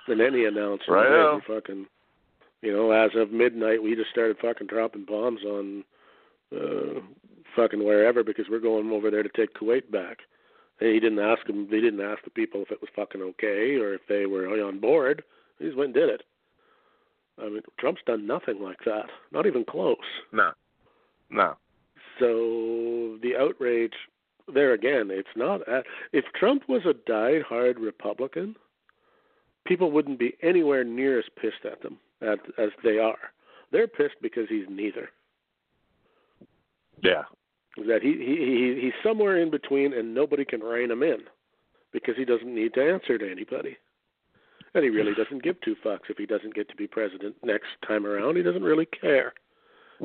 And then he announced, Right fucking, you know, as of midnight, we just started fucking dropping bombs on uh, fucking wherever because we're going over there to take Kuwait back. And he didn't ask them. They didn't ask the people if it was fucking okay or if they were on board. He just went and did it. I mean, Trump's done nothing like that. Not even close. No, no. So the outrage there again, it's not. If Trump was a die-hard Republican, people wouldn't be anywhere near as pissed at them as, as they are. They're pissed because he's neither. Yeah. That he, he he he's somewhere in between, and nobody can rein him in because he doesn't need to answer to anybody. And he really doesn't give two fucks if he doesn't get to be president next time around. He doesn't really care.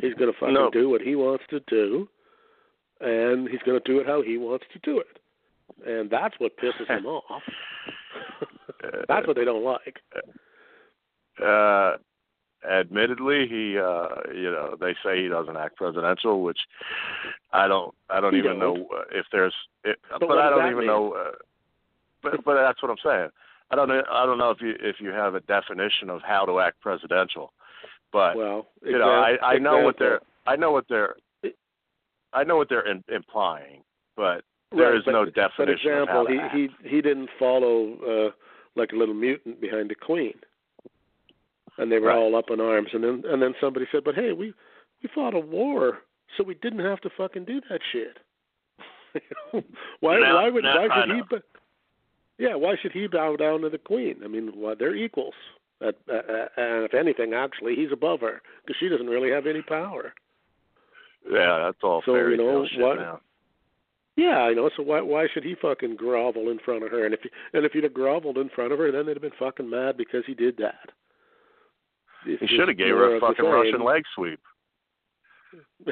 He's going to fucking No. do what he wants to do, and he's going to do it how he wants to do it. And that's what pisses him off. Uh, that's what they don't like. Uh, Uh, admittedly, he, uh, you know, they say he doesn't act presidential, which I don't, I don't He even don't. know if there's, it, but, what I don't even mean? know. Uh, but, but that's what I'm saying. I don't know. I don't know if you if you have a definition of how to act presidential, but Well, you know, I, I know what they're, I know what they're, I know what they're in, implying, but there Right, is but- no But definition of how example, he he he didn't follow uh, like a little mutant behind the queen, and they were Right. all up in arms. And then and then somebody said, "But hey, we we fought a war, so we didn't have to fucking do that shit." why Now- why would why should he? Yeah, why should he bow down to the queen? I mean, well, they're equals. At, uh, uh, and if anything, actually, he's above her because she doesn't really have any power. yeah, that's all So, you know, what- now. Yeah, I know. So why why should he fucking grovel in front of her? And if he, and if he'd have groveled in front of her, then they'd have been fucking mad because he did that. He should have gave her a fucking. Russian leg sweep.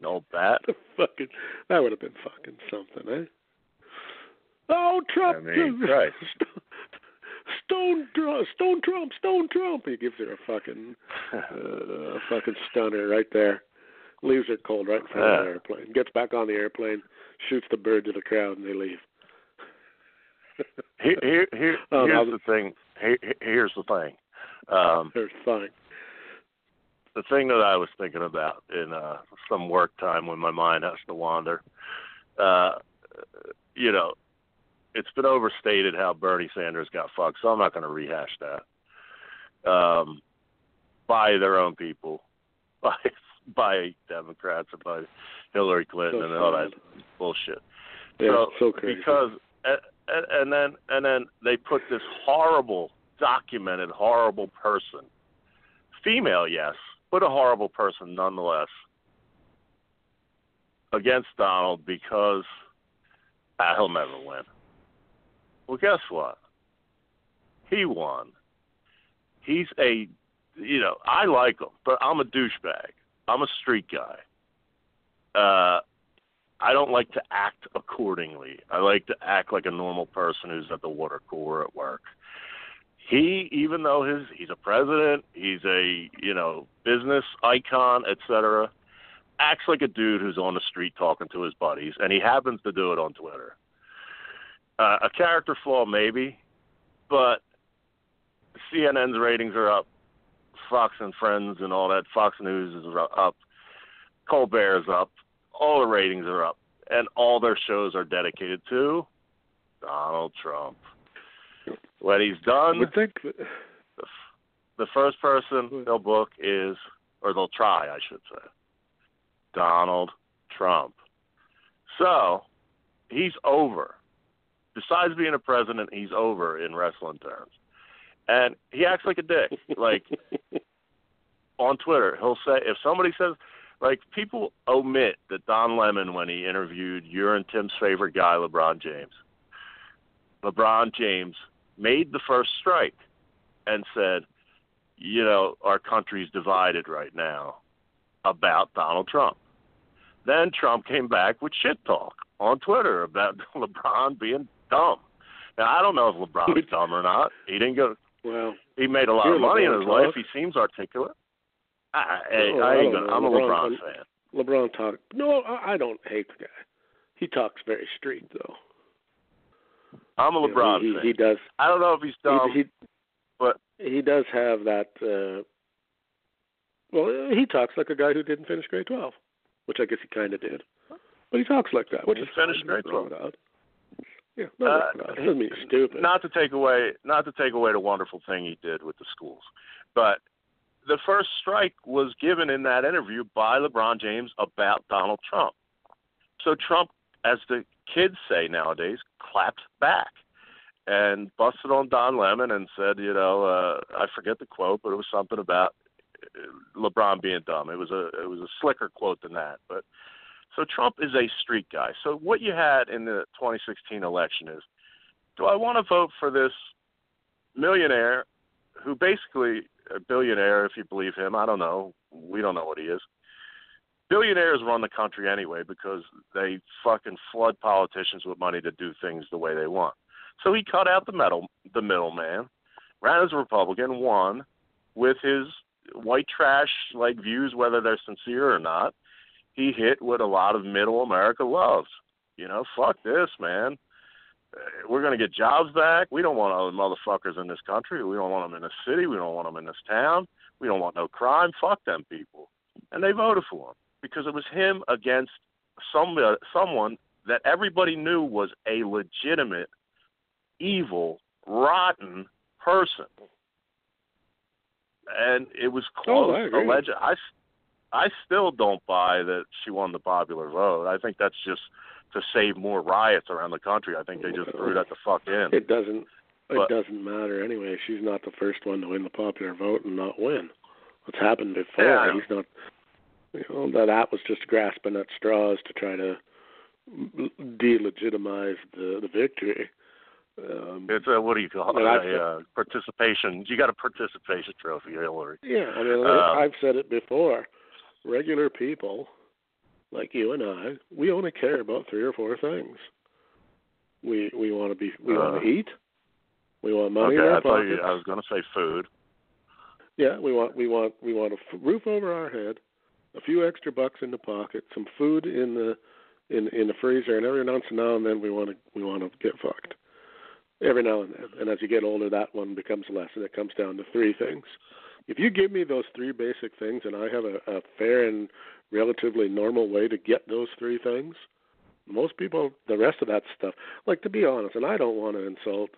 No bat. fucking that would have been fucking something, eh? Oh, Trump! I mean, right. Stone Trump, Stone Trump, Stone Trump. He gives her a fucking, uh, a fucking stunner right there. Leaves her cold right in front of Yeah. the airplane. Gets back on the airplane, shoots the bird to the crowd, and they leave. Here, here, here Oh, here's no. the thing. Here, here's the thing. Um, They're fine. the thing that I was thinking about in uh, some work time when my mind has to wander. Uh, you know, it's been overstated how Bernie Sanders got fucked, so I'm not going to rehash that. Um, by their own people, by by Democrats and by Hillary Clinton So and all that bullshit. Yeah, so, so crazy. because and- and then and then they put this horrible documented horrible person. Female yes but a horrible person nonetheless against donald because ah, he'll never win. Well guess what? He won. He's a you know i like him but i'm a douchebag. I'm a street guy. Uh I don't like to act accordingly. I like to act like a normal person who's at the water cooler at work. He, even though his he's a president, he's a you know business icon, etc., acts like a dude who's on the street talking to his buddies, and he happens to do it on Twitter. Uh, a character flaw, maybe, but CNN's ratings are up. Fox and Friends and all that. Fox News is up. Colbert is up. All the ratings are up, and all their shows are dedicated to Donald Trump. When he's done, would think the, the first person they'll book is, or they'll try, I should say, Donald Trump. So he's over. Besides being a president, he's over in wrestling terms. And he acts like a dick. Like on Twitter, he'll say if somebody says like people omit that Don Lemon when he interviewed your and Tim's favorite guy, LeBron James. LeBron James made the first strike and said, you know, our country's divided right now about Donald Trump. Then Trump came back with shit talk on Twitter about LeBron being dumb. Now I don't know if LeBron's dumb or not. He didn't go. Well, he made a lot of money in his life. He seems articulate. I, I, I ain't gonna, I'm a LeBron, LeBron fan. LeBron talk. No, I, I don't hate the guy. He talks very street though. I'm a LeBron he, fan. He does. I don't know if he's dumb, he, he, but he does have that. uh Well, he talks like a guy who didn't finish grade twelve, which I guess he kind of did. But he talks like that, which he is finished grade twelve. Yeah, no, uh, doesn't mean stupid. Not to take away, not to take away the wonderful thing he did with the schools, but the first strike was given in that interview by LeBron James about Donald Trump. So Trump, as the kids say nowadays, clapped back and busted on Don Lemon and said, you know, uh, I forget the quote, but it was something about LeBron being dumb. It was a it was a slicker quote than that, but so Trump is a street guy. So what you had in the 2016 election is, do I want to vote for this millionaire who basically a billionaire if you believe him, I don't know. We don't know what he is. Billionaires run the country anyway because they fucking flood politicians with money to do things the way they want. So he cut out the metal the middleman, ran as a Republican, won with his white trash like views, whether they're sincere or not he hit what a lot of middle America loves. You know, fuck this, man. Uh, we're going to get jobs back. We don't want other motherfuckers in this country. We don't want them in this city. We don't want them in this town. We don't want no crime. Fuck them people. And they voted for him because it was him against some uh, someone that everybody knew was a legitimate, evil, rotten person. And it was close. Oh, I. Alleged. I I still don't buy that she won the popular vote. I think that's just to save more riots around the country. I think they just threw that the fuck in. It doesn't. But- it doesn't matter anyway. She's not the first one to win the popular vote and not win. What's happened before? Yeah, He's not. You know that that was just grasping at straws to try to delegitimize the the victory. Um, It's a what do you call it? A uh, participation. You got a participation trophy, Hillary. Yeah, I mean, Um, I've said it before. Regular people, like you and I, we only care about three or four things. We we want to be we want Uh, to eat. We want money okay, in our I thought pockets. you, I was going to say food. Yeah, we want we want we want a f- roof over our head, a few extra bucks in the pocket, some food in the in in the freezer, and every once and now and then we want to we want to get fucked. Every now and then, and as you get older, that one becomes less, and it comes down to three things. If you give me those three basic things, and I have a, a fair and relatively normal way to get those three things, most people, the rest of that stuff, like to be honest, and I don't want to insult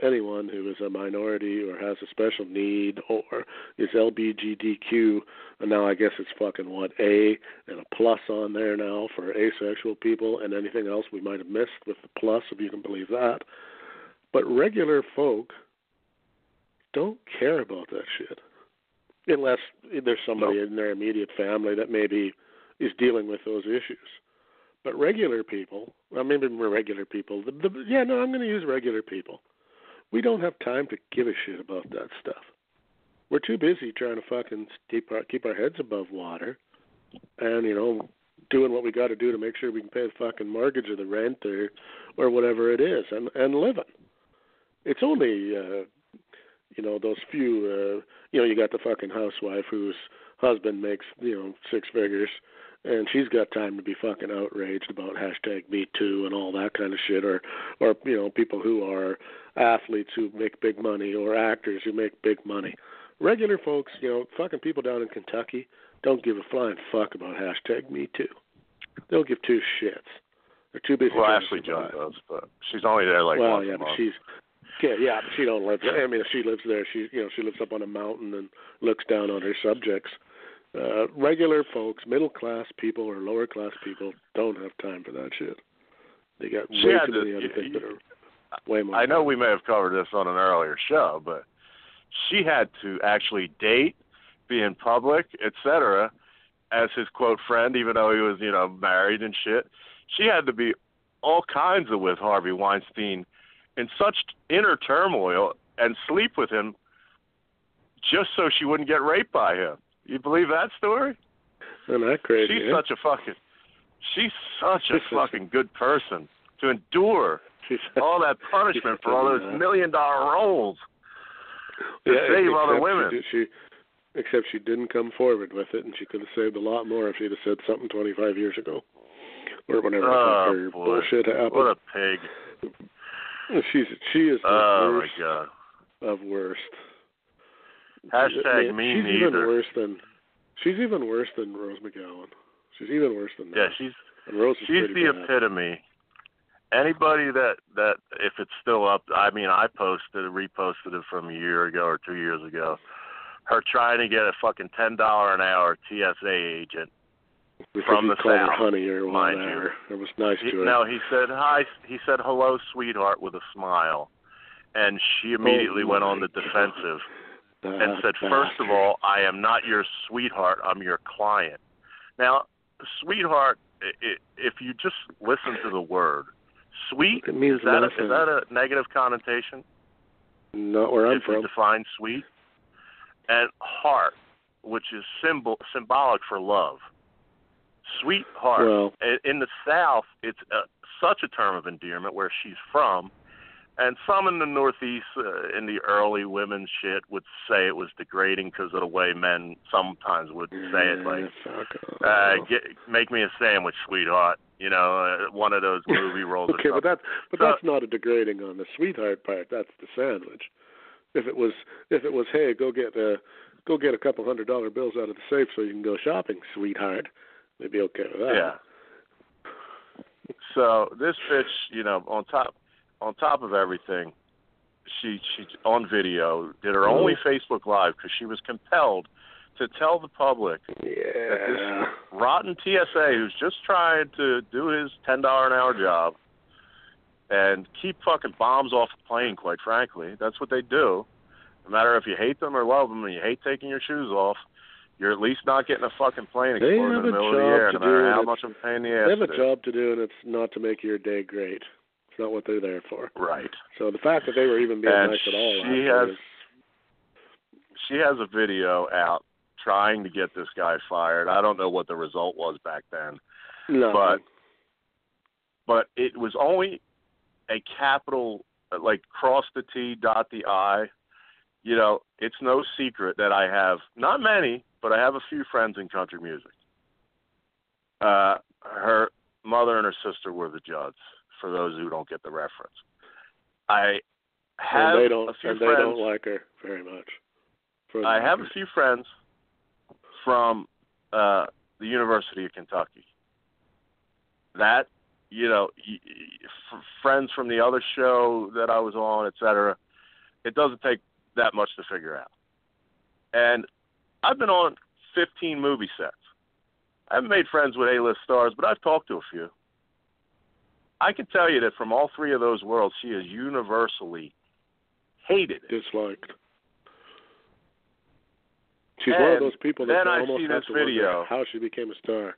anyone who is a minority or has a special need or is LBGTQ, and now I guess it's fucking what A and a plus on there now for asexual people and anything else we might have missed with the plus, if you can believe that. But regular folk don't care about that shit, unless there's somebody in their immediate family that maybe is dealing with those issues. But regular people, well, maybe more regular people. The, the, yeah, no, I'm going to use regular people we don't have time to give a shit about that stuff. We're too busy trying to fucking keep our keep our heads above water, and you know, doing what we got to do to make sure we can pay the fucking mortgage or the rent or or whatever it is, and and living. It's only uh, you know those few. Uh, you know, you got the fucking housewife whose husband makes you know six figures, and she's got time to be fucking outraged about hashtag Me Too and all that kind of shit, or or you know people who are athletes who make big money or actors who make big money. Regular folks, you know, fucking people down in Kentucky don't give a flying fuck about hashtag Me Too. They don't give two shits. They're too busy. Well, Ashley survive. does, but she's only there like well, once yeah, a but month. she's yeah, yeah, but she don't live there. I mean, if she lives there, she you know she lives up on a mountain and looks down on her subjects. Uh, regular folks, middle class people or lower class people, don't have time for that shit. They got She way too to- many other things that are way more. I know we may have covered this on an earlier show, but she had to actually date, be in public, etc., as his quote friend, even though he was, you know, married and shit. She had to be all kinds of with Harvey Weinstein in such inner turmoil and sleep with him just so she wouldn't get raped by him. You believe that story? Isn't that crazy? she's eh? such a fucking she's such a She's such a- fucking good person to endure all that punishment for all those million dollar roles to yeah, save other she women. did- She, except she didn't come forward with it, and she could have saved a lot more if she'd have said something 25 years ago, or whenever Oh, her boy. bullshit happened. What a pig! She's she is the Oh worst my god! of worst. Hashtag me she's neither. even worse than she's even worse than Rose McGowan. She's even worse than that. Yeah, she's and Rose she's the bad. epitome. Anybody that that if it's still up, I mean, I posted, reposted it from a year ago or two years ago. Her trying to get a fucking ten dollar an hour TSA agent Because from the South, honey or mind whatever. It was nice He, to her. no, he said hi. He said hello, sweetheart, with a smile, and she immediately Oh, went on the defensive and That said, first of all, I am not your sweetheart. I'm your client. Now, sweetheart, if you just listen to the word, sweet, It means is that a, is that a negative connotation? not where I'm if from. define sweet, and heart, which is symbol symbolic for love. Sweetheart. Well, in the South, it's uh, such a term of endearment where she's from, and some in the Northeast, uh, in the early women's shit, would say it was degrading because of the way men sometimes would say it, like, uh, get, "Make me a sandwich, sweetheart." You know, uh, one of those movie roles. or okay, but that's but So- that's not a degrading on the sweetheart part. That's the sandwich. If it was if it was hey go get uh go get a couple hundred dollar bills out of the safe so you can go shopping, sweetheart, they'd be okay with that. Yeah. So this bitch, you know, on top on top of everything, she she on video did her only mm-hmm. Facebook live because she was compelled to tell the public Yeah. rotten TSA who's just trying to do his ten dollar an hour job and keep fucking bombs off a plane. Quite frankly, that's what they do. No matter if you hate them or love them, and you hate taking your shoes off, you're at least not getting a fucking plane exploding in the middle of the air, no matter how much of a pain in the ass They have a job to do, and it's not to make your day great. It's not what they're there for. Right. So the fact that they were even being And nice at all, she has- is- she has a video out trying to get this guy fired. I don't know what the result was back then, nothing. but but it was only a capital like cross the T, dot the I. You know, it's no secret that I have not many, but I have a few friends in country music. Uh, her mother and her sister were the Judds. For those who don't get the reference, I have and they don't a few and friends. they don't like her very much. I have a few friends from uh, the University of Kentucky. That you know, y- y- f- friends from the other show that I was on, et cetera. It doesn't take that much to figure out. And I've been on 15 movie sets. I haven't made friends with A-list stars, but I've talked to a few. I can tell you that from all three of those worlds, she is universally hated. disliked. She's one of those people that then I almost see this video. how she became a star.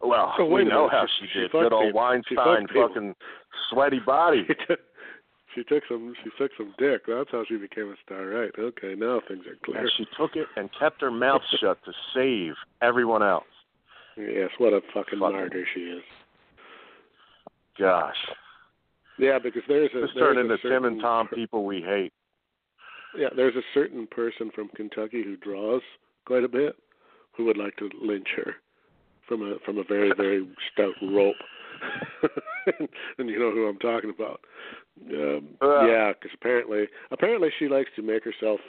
Well, Oh, we know minute. how She- she, did. Good old people. She Weinstein, fucking sweaty body. she took she took some she took some dick. That's how she became a star, right? Okay, now things are clear. And she took it and kept her mouth shut to save everyone else. Yes, what a fucking, Fucking- martyr she is. Gosh, Yeah, because there's a this there's turned into Tim and Tom people we hate. Yeah, there's a certain person from Kentucky who draws quite a bit, who would like to lynch her from a from a very very stout rope. and you know who I'm talking about. Um, Uh. yeah, because apparently apparently she likes to make herself.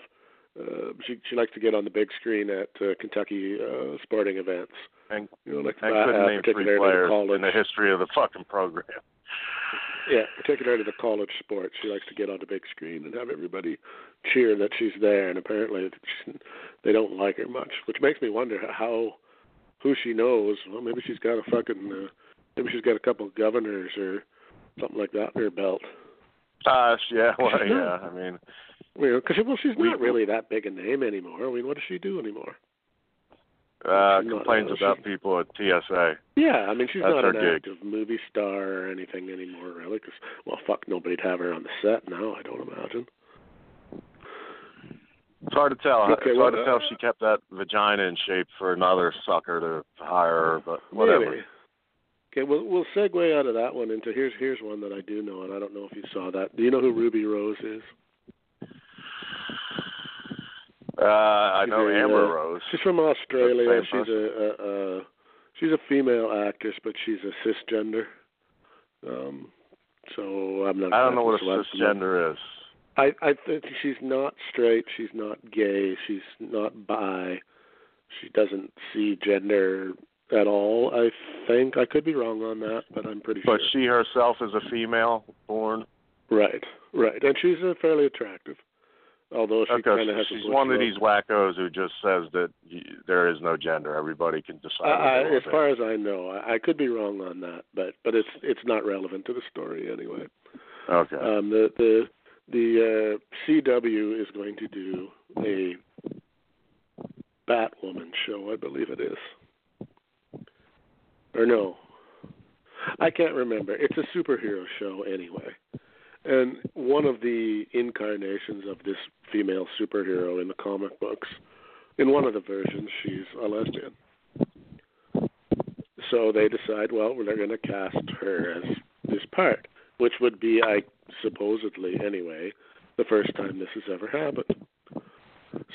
Uh, she she likes to get on the big screen at uh, Kentucky uh, sporting events. And You know, like I uh, couldn't uh, name three players college. in the history of the fucking program. Yeah, particularly the college sports. She likes to get on the big screen and have everybody cheer that she's there. And apparently, she, they don't like her much, which makes me wonder how who she knows. Well, maybe she's got a fucking uh, maybe she's got a couple of governors or something like that in her belt. Gosh, yeah, well, yeah. I mean, You know, because well, she's not really that big a name anymore. I mean, what does she do anymore? uh, She's complains uh, about she's- people at TSA. Yeah, I mean, she's That's not an gig. active movie star or anything anymore, really. Because well, fuck, nobody'd have her on the set now. I don't imagine. It's hard to tell. Okay, it's hard well, to tell uh, if she kept that vagina in shape for another sucker to hire her, but whatever. Maybe. Okay, we'll we'll segue out of that one into here's here's one that I do know, and I don't know if you saw that. Do you know who Ruby Rose is? Uh, I know Amber uh, Rose. She's from Australia. She's a, a, a she's a female actress, but she's a cisgender. Um, so I'm not. I don't know what a cisgender is. I I think she's not straight. She's not gay. She's not bi. She doesn't see gender at all. I think I could be wrong on that, but I'm pretty But sure. But she herself is a female born. Right, right, and she's a fairly attractive, although she Okay, kind of so has. she's one of these wackos who just says that there is no gender. Everybody can decide. I, as far as I know, I, I could be wrong on that, but but it's it's not relevant to the story anyway. okay. Um, the the the uh, CW is going to do a Batwoman show, I believe it is, or no, I can't remember. It's a superhero show anyway, and one of the incarnations of this female superhero in the comic books, in one of the versions, she's a lesbian. So they decide, well, they're going to cast her as this part, which would be, I supposedly anyway, the first time this has ever happened.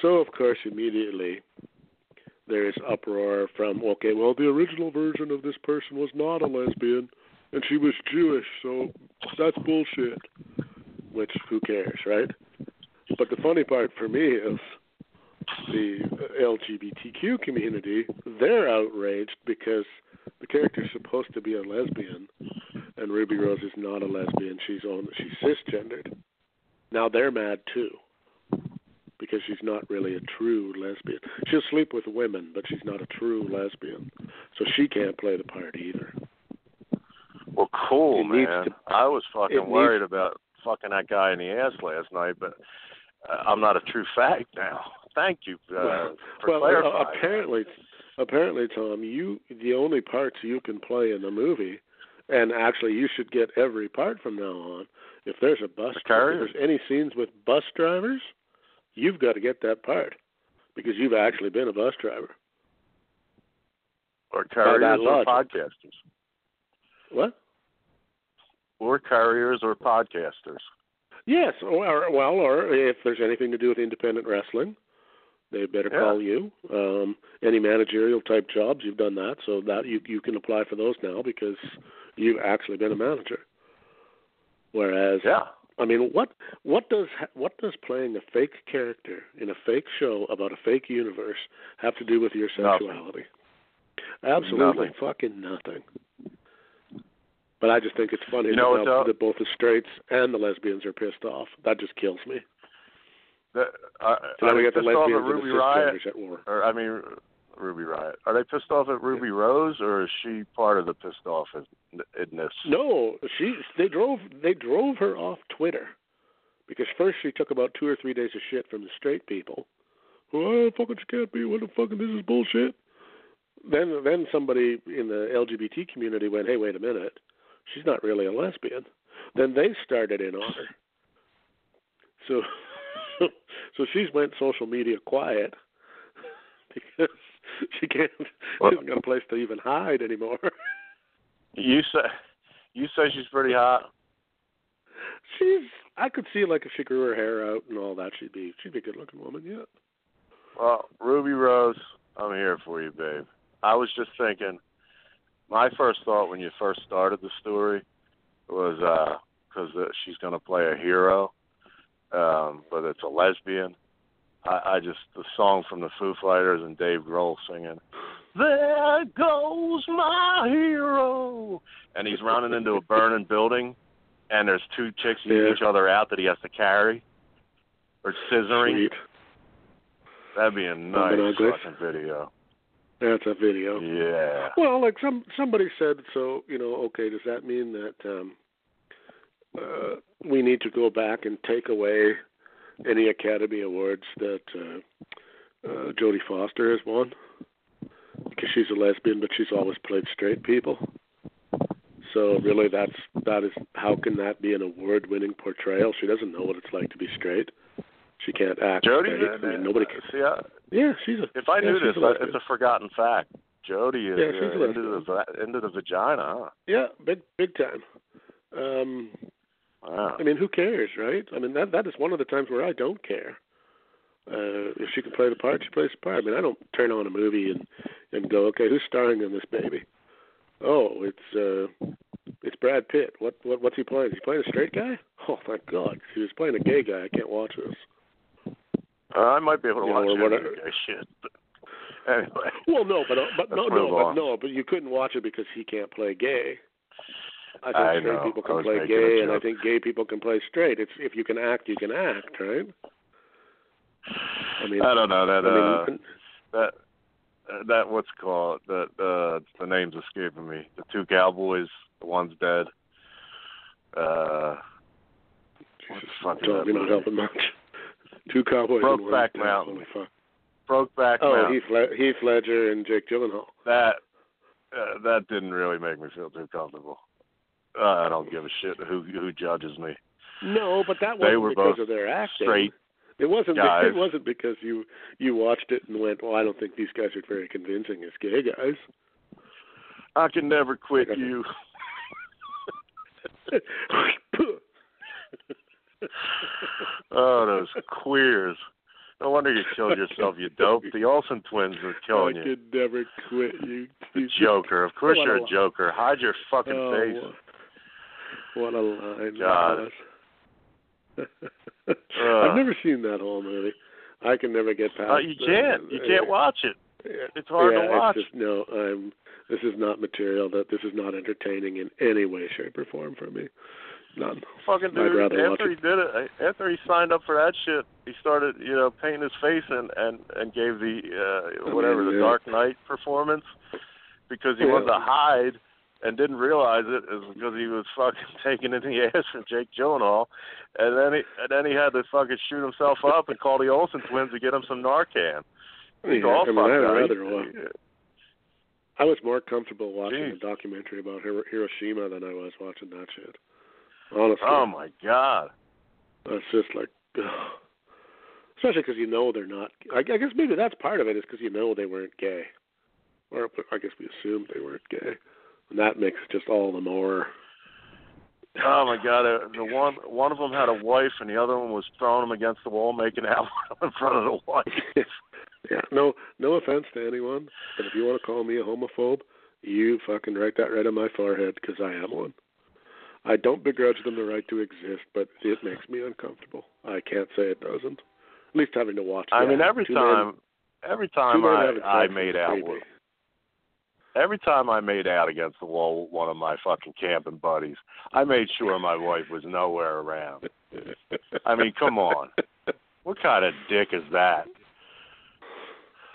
So of course, immediately there's uproar from, okay, well, the original version of this person was not a lesbian, and she was Jewish, so that's bullshit. Which, who cares, right? But the funny part for me is the LGBTQ community, they're outraged because the character's supposed to be a lesbian, and Ruby Rose is not a lesbian. She's on, she's cisgendered. Now they're mad too, because she's not really a true lesbian. She'll sleep with women, but she's not a true lesbian, so she can't play the part either. Well, cool, man. to- I was fucking worried needs- about fucking that guy in the ass last night, but uh, I'm not a true fact now. Thank you uh, well, for well, clarifying. uh, apparently, apparently, Tom, you the only parts you can play in the movie, and actually, you should get every part from now on. If there's a bus, if there's any scenes with bus drivers, you've got to get that part because you've actually been a bus driver. or carriers or podcasters. What? Or carriers or podcasters. Yes, or well, or if there's anything to do with independent wrestling, they better Yeah. call you. Um, any managerial type jobs, you've done that, so that you you can apply for those now because you've actually been a manager. Whereas, Yeah. I mean, what what does what does playing a fake character in a fake show about a fake universe have to do with your Nothing. sexuality? Absolutely Nothing. fucking nothing. But I just think it's funny You know that, that both the straights and the lesbians are pissed off. That just kills me. The, uh, So now we got the lesbians and the Ruby Riot? cisgenders at war. Or I mean, Ruby Riot. Are they pissed off at Ruby Rose, or is she part of the pissed off this? No, she they drove they drove her off Twitter because first she took about two or three days of shit from the straight people. Oh, fucking she can't be. What the fucking this is bullshit. Then then somebody in the LGBT community went, hey, wait a minute, she's not really a lesbian. Then they started in on her. So so she's went social media quiet because she can't she hasn't got a place to even hide anymore. You say you say she's pretty hot. She's. I could see like if she grew her hair out and all that, she'd be she'd be a good looking woman. Yeah. Well, Ruby Rose, I'm here for you, babe. I was just thinking. My first thought when you first started the story was because uh, she's going to play a hero, um, but it's a lesbian. I, I just the song from the Foo Fighters and Dave Grohl singing, "There goes my hero," and he's running into a burning building, and there's two chicks eating Yeah. each other out that he has to carry, or scissoring. Sweet. That'd be a nice fucking video. That's a video. Yeah. Well, like some somebody said, so you know, okay, does that mean that um, uh, we need to go back and take away any Academy Awards that uh, uh, Jodie Foster has won because she's a lesbian, but she's always played straight people. So really, that's that is how can that be an award-winning portrayal? She doesn't know what it's like to be straight. She can't act Jodie. I mean, nobody can. See, I, Yeah, she's a. if I yeah, knew this, a it's a forgotten fact. Jodie is Yeah, she's uh, into the into the vagina. Huh? Yeah, big big time. Um, Wow. I mean, who cares, right? I mean, that that is one of the times where I don't care. Uh, if she can play the part, she plays the part. I mean, I don't turn on a movie and and go, okay, who's starring in this baby? Oh, it's uh, it's Brad Pitt. What what what's he playing? Is he playing a straight guy? Oh, thank God, if he was playing a gay guy. I can't watch this. Uh, I might be able to You know, watch whatever. of that shit. Anyway, Well, no, but uh, but no, no, but no, but you couldn't watch it because he can't play gay. I think I straight know. people can play gay, and I think gay people can play straight. It's if you can act, you can act, right? I mean, I don't know that. I mean, uh, that uh, that what's called that uh the name's escaping me. The two cowboys, the one's dead. Uh what the fuck Tom, you're not helping much. Two cowboys and one Brokeback dead. Mountain. Holy fuck. Brokeback Oh, Mountain. Heath, Le- Heath Ledger and Jake Gyllenhaal. That uh, that didn't really make me feel too comfortable. Uh, I don't give a shit who who judges me. No, but that They wasn't were because both of their acting. Straight It wasn't. guys. It wasn't because you you watched it and went, "Well, I don't think these guys are very convincing as gay guys." I can never quit you. Oh, those queers. No wonder you killed yourself, you dope. The Olsen twins are killing you. I could never quit you. The Joker. Of course What you're a a joker. Hide your fucking Oh, face. What, a line! God. Uh. I've never seen that whole movie. I can never get past. Uh, you can't. You can't watch it. Yeah, It's hard yeah, to watch. It's just, no, I'm. This is not material. That this is not entertaining in any way, shape, or form for me. None. Fucking dude, after he did it, after he signed up for that shit, he started, you know, painting his face and and and gave the uh I whatever mean, the yeah. Dark Knight performance because he Yeah. wanted to hide and didn't realize it is because he was fucking taking in the ass from Jake Gyllenhaal, and then he and then he had to fucking shoot himself up and call the Olsen twins to get him some Narcan. He's Yeah, all I mean, fucked up. rather. I was more comfortable watching Jeez. a documentary about Hiro- Hiroshima than I was watching that shit. Honestly, Oh my god. That's just like, ugh. especially because you know they're not. I, I guess maybe that's part of it is because you know they weren't gay, or I guess we assumed they weren't gay, and that makes it just all the more. Oh my god! Uh, the one one of them had a wife, and the other one was throwing him against the wall, making out in front of the wife. yeah, no, no offense to anyone, but if you want to call me a homophobe, you fucking write that right on my forehead because I am one. I don't begrudge them the right to exist, but it makes me uncomfortable. I can't say it doesn't. At least having to watch. I that. mean, every Two time, men, every time I I made out with, every time I made out against the wall with one of my fucking camping buddies, I made sure my wife was nowhere around. I mean, come on. What kind of dick is that?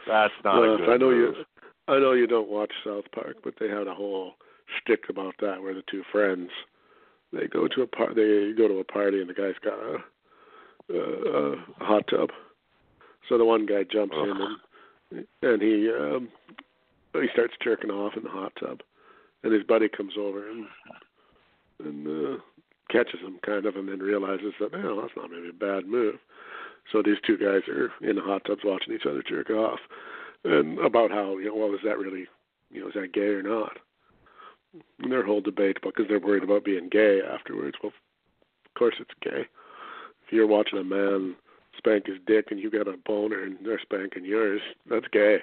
That's not Well, a good I know move. you. I know you don't watch South Park, but they had a whole shtick about that, where the two friends they go to a par- they go to a party and the guy's got a, a, a hot tub. So the one guy jumps in and and he um he starts jerking off in the hot tub, and his buddy comes over and and uh, catches him kind of, and then realizes that well, that's not maybe a bad move. So these two guys are in the hot tubs watching each other jerk off, and about how you know well is that really you know is that gay or not? Their whole debate because they're worried about being gay afterwards. Well, of course it's gay. If you're watching a man spank his dick and you got a boner and they're spanking yours, that's gay.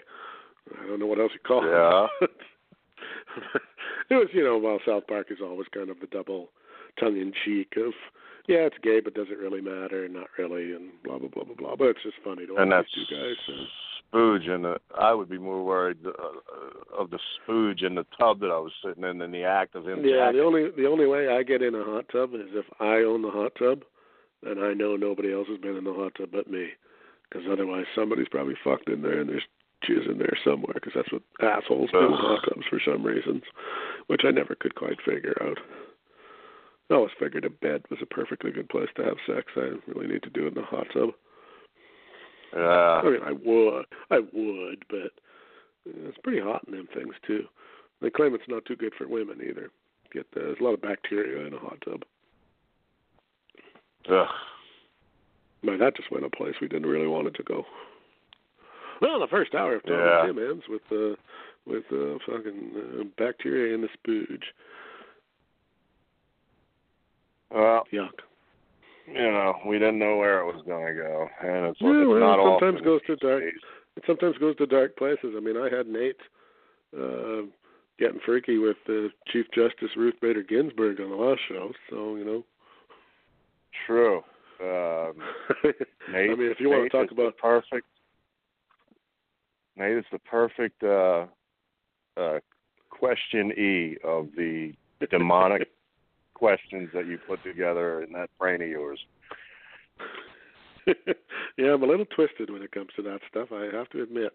I don't know what else you call Yeah. it. it was, you know, well, South Park is always kind of the double tongue in cheek of, yeah, it's gay, but does it really matter? Not really, and blah blah blah blah blah. But it's just funny to watch and that's these two guys. uh, spooge the. I would be more worried uh, of the spooge in the tub that I was sitting in than the act of him. Yeah, jacking. the only the only way I get in a hot tub is if I own the hot tub, and I know nobody else has been in the hot tub but me, because otherwise somebody's probably fucked in there and there's jizz in there somewhere, because that's what assholes do in hot tubs for some reasons, which I never could quite figure out. I always figured a bed was a perfectly good place to have sex. I didn't really need to do it in the hot tub. Yeah. I mean, I would, I would, but uh, it's pretty hot in them things too. They claim it's not too good for women either. Get uh, there's a lot of bacteria in a hot tub. Ugh. Man, that just went a place we didn't really want it to go. Well, the first hour of Tom Yeah. and Tim ends with uh, with uh, fucking uh, bacteria in the spooge. Well, Yuck. You know, we didn't know where it was going to go, and it's, Yeah, it's well, not it sometimes goes to dark. It sometimes goes to dark places. I mean, I had Nate uh, getting freaky with uh, Chief Justice Ruth Bader Ginsburg on the last show, so you know. True. Um, Nate, I mean, if you want to talk about perfect, Nate is the perfect uh, uh, question E of the demonic questions that you put together in that brain of yours. yeah, I'm a little twisted when it comes to that stuff. I have to admit,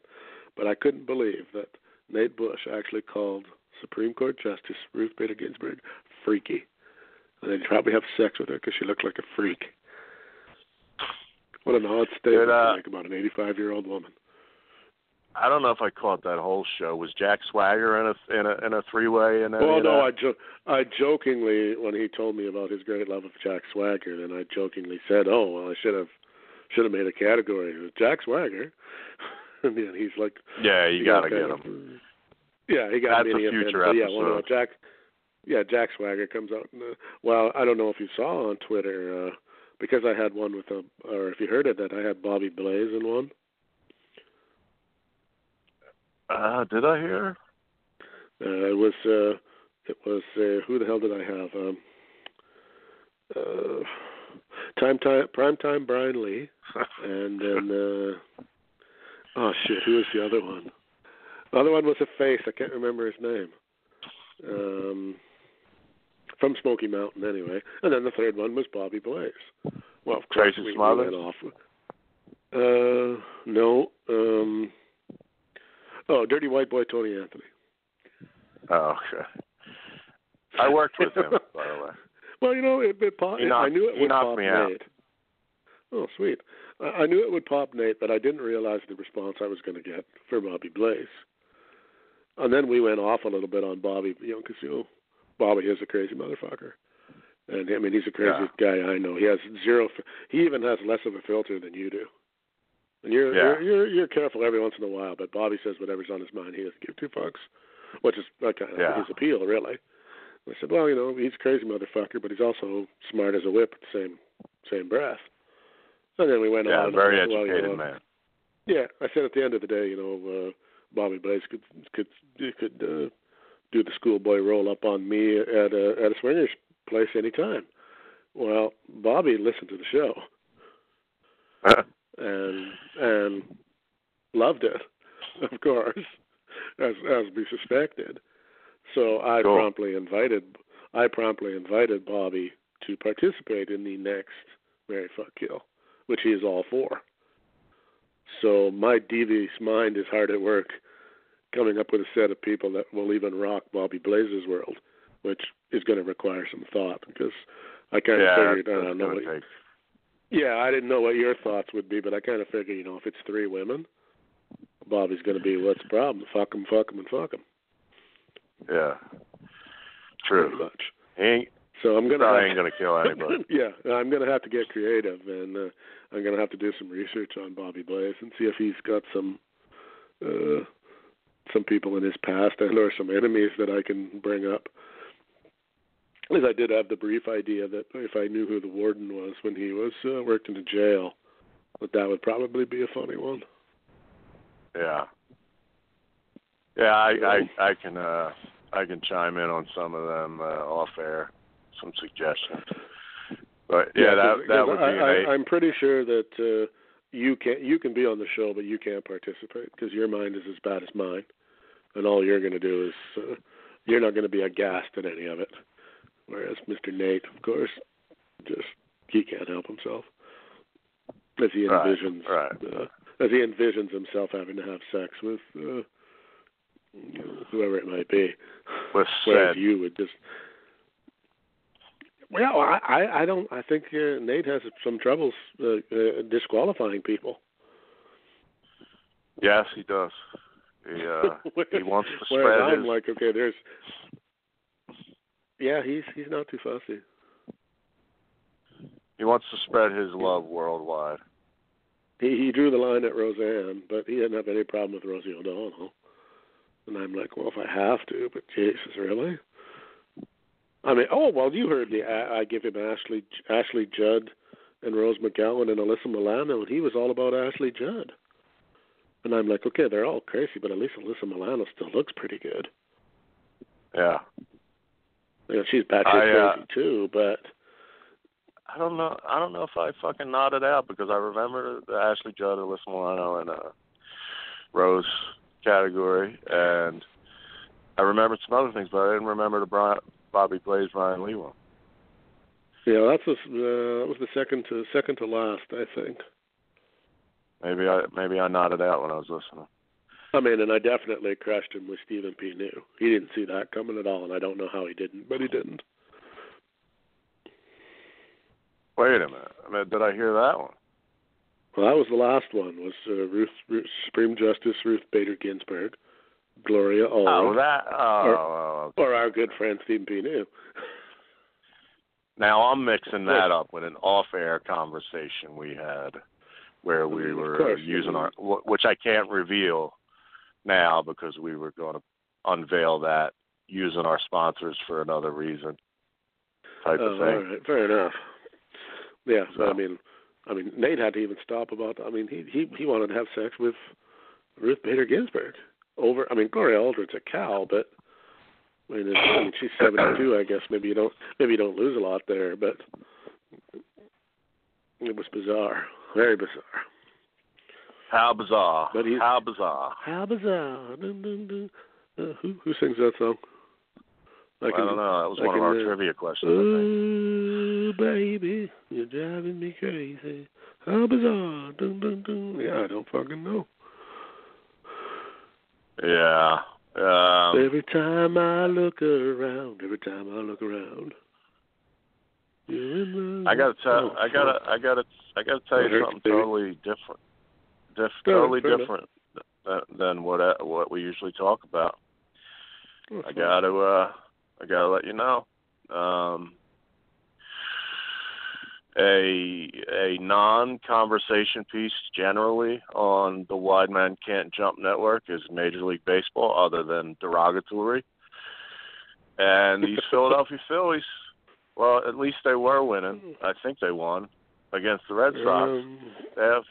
but I couldn't believe that Nate Bush actually called Supreme Court Justice Ruth Bader Ginsburg freaky, and they'd probably have sex with her because she looked like a freak. What an odd statement Did, uh, to make about an 85 year old woman. I don't know if I caught that whole show. Was Jack Swagger in a in a in a three way? And Well, no, I jo- I jokingly when he told me about his great love of Jack Swagger, then I jokingly said, "Oh, well, I should have should have made a category with Jack Swagger." and then he's like, yeah, you got gotta to get him. Yeah, he got That's a future. But yeah, well, no, episode. Jack. Yeah, Jack Swagger comes out. And, uh, well, I don't know if you saw on Twitter uh, because I had one with a, or if you heard it, that I had Bobby Blaze in one. Uh, did I hear? Uh, it was uh, it was uh, who the hell did I have? Um, uh, time time prime time Brian Lee, and then uh, oh shit, who was the other one? The other one was a face. I can't remember his name. Um, from Smoky Mountain, anyway. And then the third one was Bobby Blaze. Well, of course Tracy we, we Smothers? went off. Uh, no. Um, oh, Dirty White Boy Tony Anthony. Oh, okay. I worked with him, by the way. Well, you know, it, it pop, He I knocked- knew it would pop me out. Nate. Oh, sweet. I, I knew it would pop Nate, but I didn't realize the response I was going to get for Bobby Blaze. And then we went off a little bit on Bobby, you know, because you know, Bobby is a crazy motherfucker, and I mean he's the craziest guy I know. He has zero. He even has less of a filter than you do. And you're Yeah. you're, you're you're careful every once in a while, but Bobby says whatever's on his mind. He doesn't give two fucks, which is uh, kind of Yeah. his appeal, really. I said, well, you know, he's a crazy motherfucker, but he's also smart as a whip at the same same breath. And then we went Yeah, on. very and, well, you educated know, man. yeah, I said at the end of the day, you know, uh, Bobby Blaze could could could uh, do the schoolboy roll up on me at a at a swingers place anytime. Well, Bobby listened to the show and and loved it, of course, as as we suspected. So I Cool. promptly invited I promptly invited Bobby to participate in the next Mary Fuck Kill, which he is all for. So my devious mind is hard at work coming up with a set of people that will even rock Bobby Blaze's world, which is going to require some thought because I kind of yeah, figured that's, I don't know. What. Yeah, I didn't know what your thoughts would be, but I kind of figured, you know, if it's three women, Bobby's going to be what's the problem? Fuck him, fuck him, and fuck him. Yeah. Pretty True. much. He ain't, So I'm gonna. have- ain't gonna kill anybody. yeah, I'm gonna have to get creative, and uh, I'm gonna have to do some research on Bobby Blaze and see if he's got some uh, some people in his past and or some enemies that I can bring up. Because I did have the brief idea that if I knew who the warden was when he was uh, worked in the jail, that that would probably be a funny one. yeah. Yeah, I I, I can uh I can chime in on some of them uh, off air, some suggestions. But yeah, that that would be I, eight. I, I'm pretty sure that uh, you can you can be on the show, but you can't participate because your mind is as bad as mine, and all you're going to do is uh, you're not going to be aghast at any of it. Whereas Mr. Nate, of course, just he can't help himself as he envisions right. Uh, as he envisions himself having to have sex with uh, you know, whoever it might be. With Whereas said, you would just. Well, I I, don't. I think uh, Nate has some troubles uh, uh, disqualifying people. yes, he does. He uh he wants to spread I'm his like, okay, there's. Yeah, he's he's not too fussy. he wants to spread his love worldwide. He he drew the line at Roseanne, but he didn't have any problem with Rosie O'Donnell. And I'm like, well, if I have to, but Jesus, really? I mean, oh well, you heard the I, I give him Ashley Ashley Judd and Rose McGowan and Alyssa Milano, and he was all about Ashley Judd. And I'm like, okay, they're all crazy, but at least Alyssa Milano still looks pretty good. Yeah. You know, she's batshit uh, crazy too, but I don't know. I don't know if I fucking nodded out because I remember the Ashley Judd, Alyssa Milano, and uh, Rose category, and I remembered some other things, but I didn't remember the Brian, Bobby Blaze, Brian Lee one. yeah, that's was uh, that was the second to second to last, I think. Maybe I maybe I nodded out when I was listening. I mean, and I definitely crushed him with Stephen P. New. He didn't see that coming at all, and I don't know how he didn't, but he didn't. Wait a minute. I mean, did I hear that one? Well, that was the last one. Was uh, Ruth, Ruth Supreme Justice Ruth Bader Ginsburg, Gloria Oh, Allred, that. Oh, oh, or our good friend Stephen P. New. Now I'm mixing that up with an off-air conversation we had where we were using our, which I can't reveal now because we were going to unveil that using our sponsors for another reason, type Oh, of uh, all thing. right, fair enough. Yeah, so I mean, I mean, Nate had to even stop about. I mean, he he he wanted to have sex with Ruth Bader Ginsburg over. I mean, Gloria Aldridge's a cow, but I mean, it's, I mean she's seventy-two. I guess maybe you don't maybe you don't lose a lot there, but it was bizarre, very bizarre. How bizarre! But he's- How bizarre! How bizarre! Dun, dun, dun. Uh, who who sings that song? I, don't know. That was I one of our uh, trivia questions. I. Ooh, baby, you're driving me crazy. How bizarre. Dun, dun, dun. Yeah, I don't fucking know. Yeah. Um, every time I look around, every time I look around. You're in the I gotta tell. Oh, I gotta. I gotta. I gotta tell you something baby. totally different. Diff, totally enough. different than, than what uh, what we usually talk about. oh, I gotta. uh I gotta let you know. Um, a a non-conversation piece generally on the White Man Can't Jump Network is Major League Baseball, other than derogatory. And these Philadelphia Phillies, well, at least they were winning. I think they won against the Red Sox. Um, They have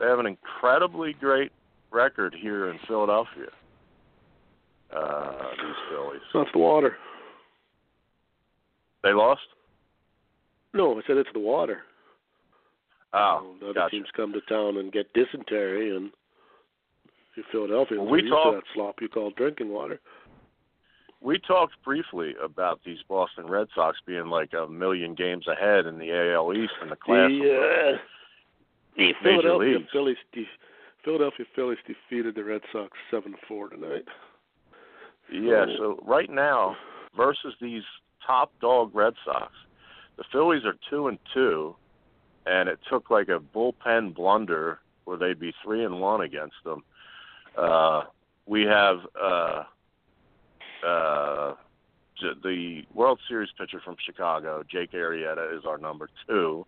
they have an incredibly great record here in Philadelphia. Uh, these Phillies. not the water. They lost. No, I said it's the water. Oh, Um, other gotcha. teams come to town and get dysentery, and you Philadelphians Well, we to that slop you call drinking water. We talked briefly about these Boston Red Sox being like a million games ahead in the AL East in the class. of The, Philadelphia. Phillies, de- Philadelphia Phillies defeated the Red Sox seven four tonight. Yeah, so right now versus these top dog Red Sox, the Phillies are two and two, and it took like a bullpen blunder where they'd be three and one against them. Uh, we have uh, uh, the World Series pitcher from Chicago, Jake Arrieta, is our number two.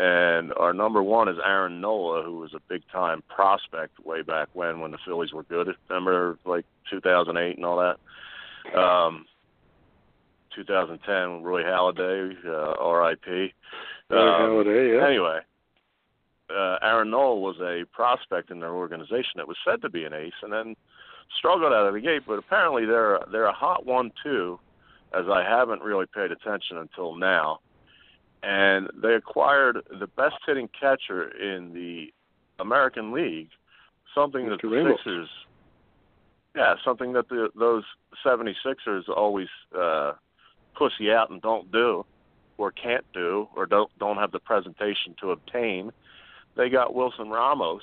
And our number one is Aaron Nola, who was a big time prospect way back when, when the Phillies were good. Remember, like 2008 and all that. Um, 2010, Roy Halladay, uh, R.I.P. Um, Halladay, yeah. Anyway, uh, Aaron Nola was a prospect in their organization that was said to be an ace, and then struggled out of the gate, but apparently they're they're a hot one too, as I haven't really paid attention until now. And they acquired the best hitting catcher in the American League, something that the Ramos. Sixers, yeah, something that the those 76ers always uh, pussy out and don't do, or can't do, or don't don't have the presentation to obtain. They got Wilson Ramos,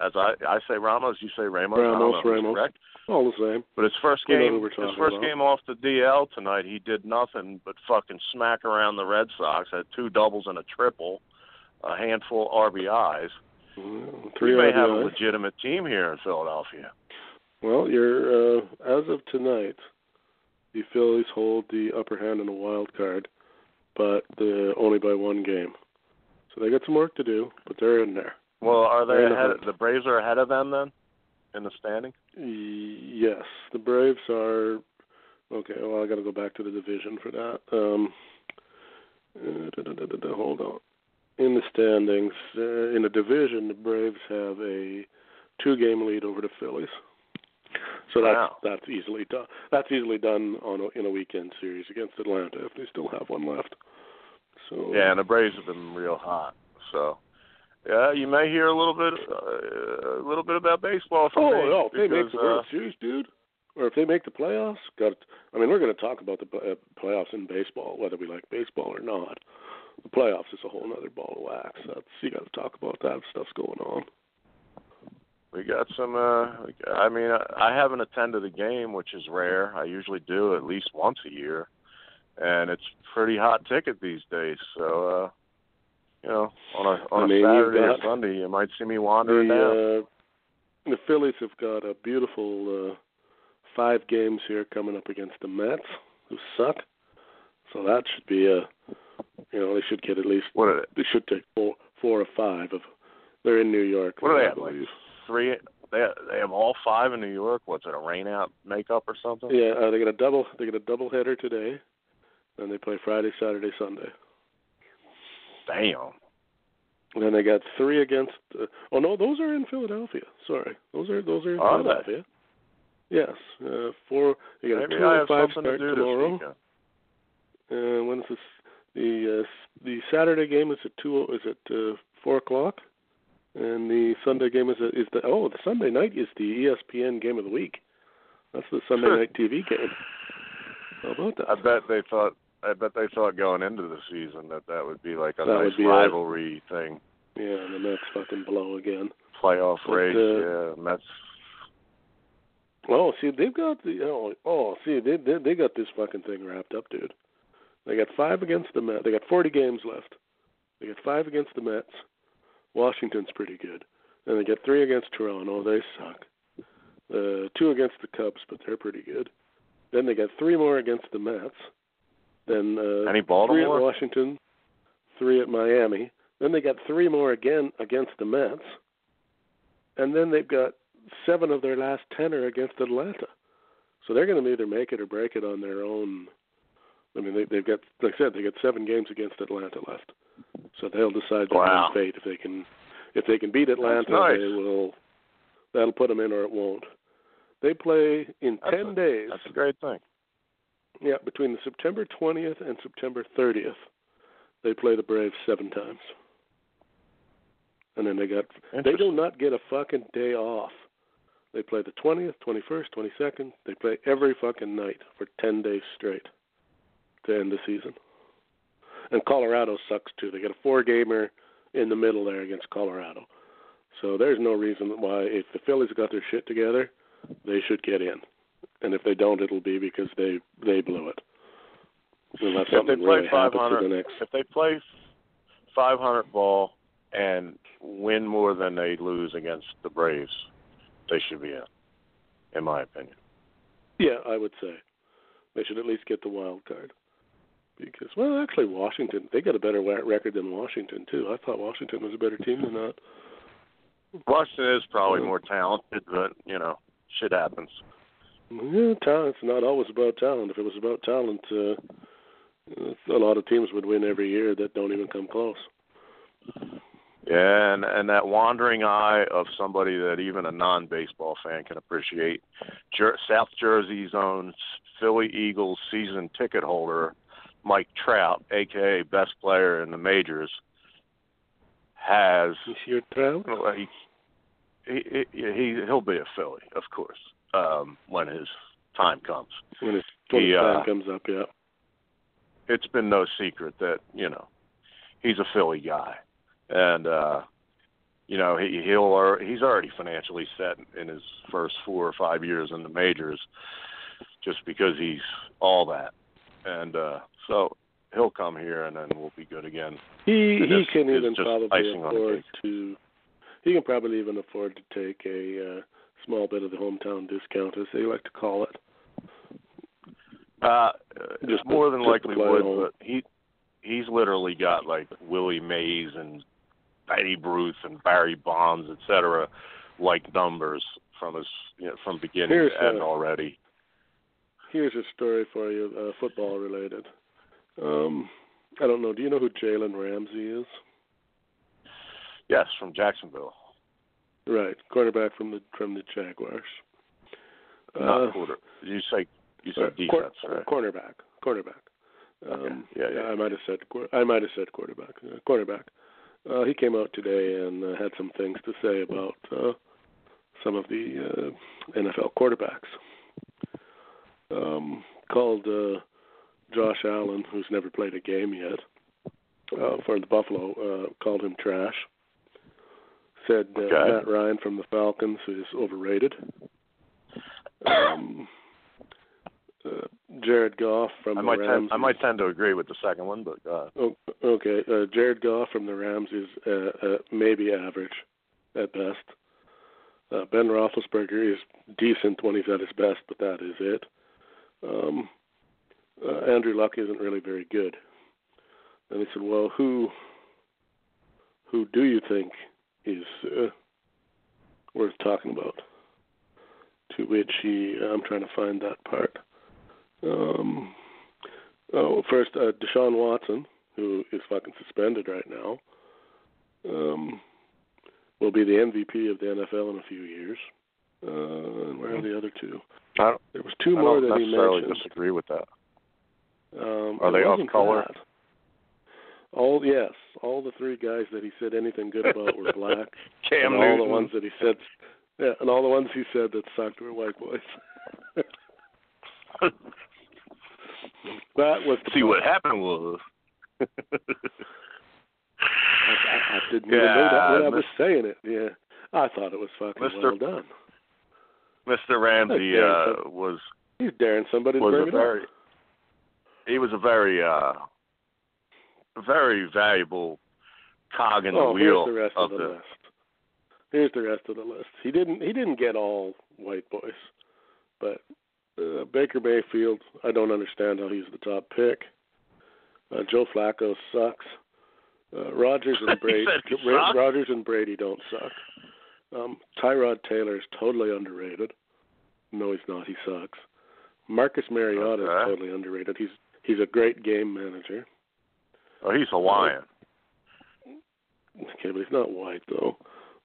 as I I say Ramos, you say Ramos. Ramos, know Ramos. correct. All the same. But his first game, his first about. game off the DL tonight, he did nothing but fucking smack around the Red Sox. Had two doubles and a triple, a handful of RBIs. Mm, We Three may have a legitimate team here in Philadelphia. Well, you're uh, as of tonight, the Phillies hold the upper hand in the wild card, but the only by one game. So they got some work to do, but they're in there. Well, are They're the ahead? the Braves are ahead of them then, in the standing. Yes, the Braves are. Okay, well, I got to go back to the division for that. Um, uh, hold on. In the standings, uh, in the division, the Braves have a two-game lead over the Phillies. So that's Wow. that's easily done. That's easily done on a, in a weekend series against Atlanta if they still have one left. So Yeah, and the Braves have been real hot. So, yeah, you may hear a little bit, uh, a little bit about baseball from Oh, me. no, if they make the World uh, Series, dude, or if they make the playoffs, got. I mean, we're going to talk about the uh, playoffs in baseball, whether we like baseball or not. The playoffs is a whole other ball of wax. That's you got to talk about that stuff's going on. We got some. uh I mean, I, I haven't attended a game, which is rare. I usually do at least once a year, and it's pretty hot ticket these days. So, uh you know, on a on I a mean, you've Saturday or Sunday, you might see me wandering down. The uh, the Phillies have got a beautiful uh, five games here coming up against the Mets, who suck. So that should be a, you know, they should get at least What are they? they should take four four or five of. They're in New York. What do they have, like three? They they have all five in New York. What's it? A rain out makeup or something? Yeah, uh, they got a double. They got a double header today, and they play Friday, Saturday, Sunday. Damn. Then they got three against. Uh, oh no, those are in Philadelphia. Sorry, those are those are in Are they? Philadelphia. Yes, uh, four. They got Maybe a two and five something to tomorrow. Uh, when is this? The uh, the Saturday game is at two. Is at uh, four o'clock, and the Sunday game is at, is the oh the Sunday night is the ESPN game of the week. That's the Sunday night TV game. How about that? I bet they thought. I bet they thought going into the season that that would be like a That nice would be a- rivalry thing, Yeah, and the Mets fucking blow again. playoff But, race. uh, yeah, Mets. Oh, see, they've got the oh, oh see, they, they they got this fucking thing wrapped up, dude. They got five against the Mets. They got 40 games left. They got five against the Mets. Washington's pretty good. And they got three against Toronto. They suck. Uh, two against the Cubs, but they're pretty good. Then they got three more against the Mets. Then uh, Any three at Washington, three at Miami. Then they got three more again against the Mets. And then they've got seven of their last ten are against Atlanta. So they're going to either make it or break it on their own. I mean, they, they've got, like I said, they got seven games against Atlanta left. So they'll decide their Wow. own fate if they can, if they can beat Atlanta, nice. they will. That'll put them in, or it won't. They play in That's ten a- days. That's a great thing. Yeah, between the September 20th and September 30th, they play the Braves seven times. And then they got they do not get a fucking day off. They play the 20th, 21st, 22nd. They play every fucking night for 10 days straight to end the season. And Colorado sucks too. They got a four gamer in the middle there against Colorado. So there's no reason why if the Phillies got their shit together, they should get in. And if they don't, it'll be because they they blew it. Unless If they something play really happens to 500, the next. if they play 500 ball and win more than they lose against the Braves, they should be in, in my opinion. Yeah, I would say they should at least get the wild card. Because well, actually, Washington they got a better record than Washington too. I thought Washington was a better team than that. Washington is probably more talented, but you know, shit happens. Yeah, talent's not always about talent. If it was about talent, uh, a lot of teams would win every year that don't even come close. Yeah, and and that wandering eye of somebody that even a non-baseball fan can appreciate. Jer- South Jersey's own Philly Eagles season ticket holder, Mike Trout, aka best player in the majors, has Is your Trout? he, he he he'll be a Philly, of course, um, when his time comes. When his when He, his time uh, comes up, yeah. It's been no secret that you know he's a Philly guy, and uh, you know he he'll he's already financially set in his first four or five years in the majors, just because he's all that, and uh, so he'll come here and then we'll be good again. He It he can even probably icing on the afford to. He can probably even afford to take a uh, small bit of the hometown discount, as they like to call it. Uh, Just more than just likely would, but he he's literally got like Willie Mays and Babe Ruth and Barry Bonds, et cetera, like numbers from his you know, from beginning Here's, to end uh, already. Here's a story for you, uh, football related. Um, I don't know. Do you know who Jalen Ramsey is? Yes, from Jacksonville, Right, quarterback from the from the Jaguars. not Uh, quarter. You say you uh, said quar- defense, right? Cornerback, cornerback. Um, Yeah, yeah. I might have said I might have said quarterback. Uh, quarterback. Uh, he came out today and uh, had some things to say about uh, some of the uh, NFL quarterbacks. Um, called uh, Josh Allen, who's never played a game yet, uh, for the Buffalo, uh, called him trash. Said uh, Okay. Matt Ryan from the Falcons is overrated. Um, uh, Jared Goff from I the might Rams. tend, I might tend to agree with the second one, but uh, Oh, okay. Uh, Jared Goff from the Rams is uh, uh, maybe average at best. Uh, ben Roethlisberger is decent when he's at his best, but that is it. Um, uh, Andrew Luck isn't really very good. And he said, "Well, who who do you think is uh, worth talking about?" To which he, I'm trying to find that part. Um, Oh, first, uh, Deshaun Watson, who is fucking suspended right now, um, will be the MVP of the NFL in a few years. Uh, and where are the other two? I don't, There was two I more that he mentioned. I don't necessarily disagree with that. Um, Are they off color? that. All yes, all the three guys that he said anything good about were black, Cam and all the ones that he said, yeah, and all the ones he said that sucked were white boys. that was the See part. what happened was. I, I, I didn't even know that when I was saying it. Yeah, I thought it was fucking Mr. well done. Mr. Ramsey uh, was He's daring somebody to was bring a it very up. he was a very uh very valuable cog in the oh, here's wheel the rest of of the, list. Here's the rest of the list. He didn't. He didn't get all white boys, but uh, Baker Mayfield. I don't understand how he's the top pick. Uh, Joe Flacco sucks. Uh, Rodgers and Brady. Ra- Rodgers and Brady don't suck. Um, Tyrod Taylor is totally underrated. No, he's not. He sucks. Marcus Mariota is totally underrated. He's he's a great game manager. Oh, he's Hawaiian. Okay, but he's not white though.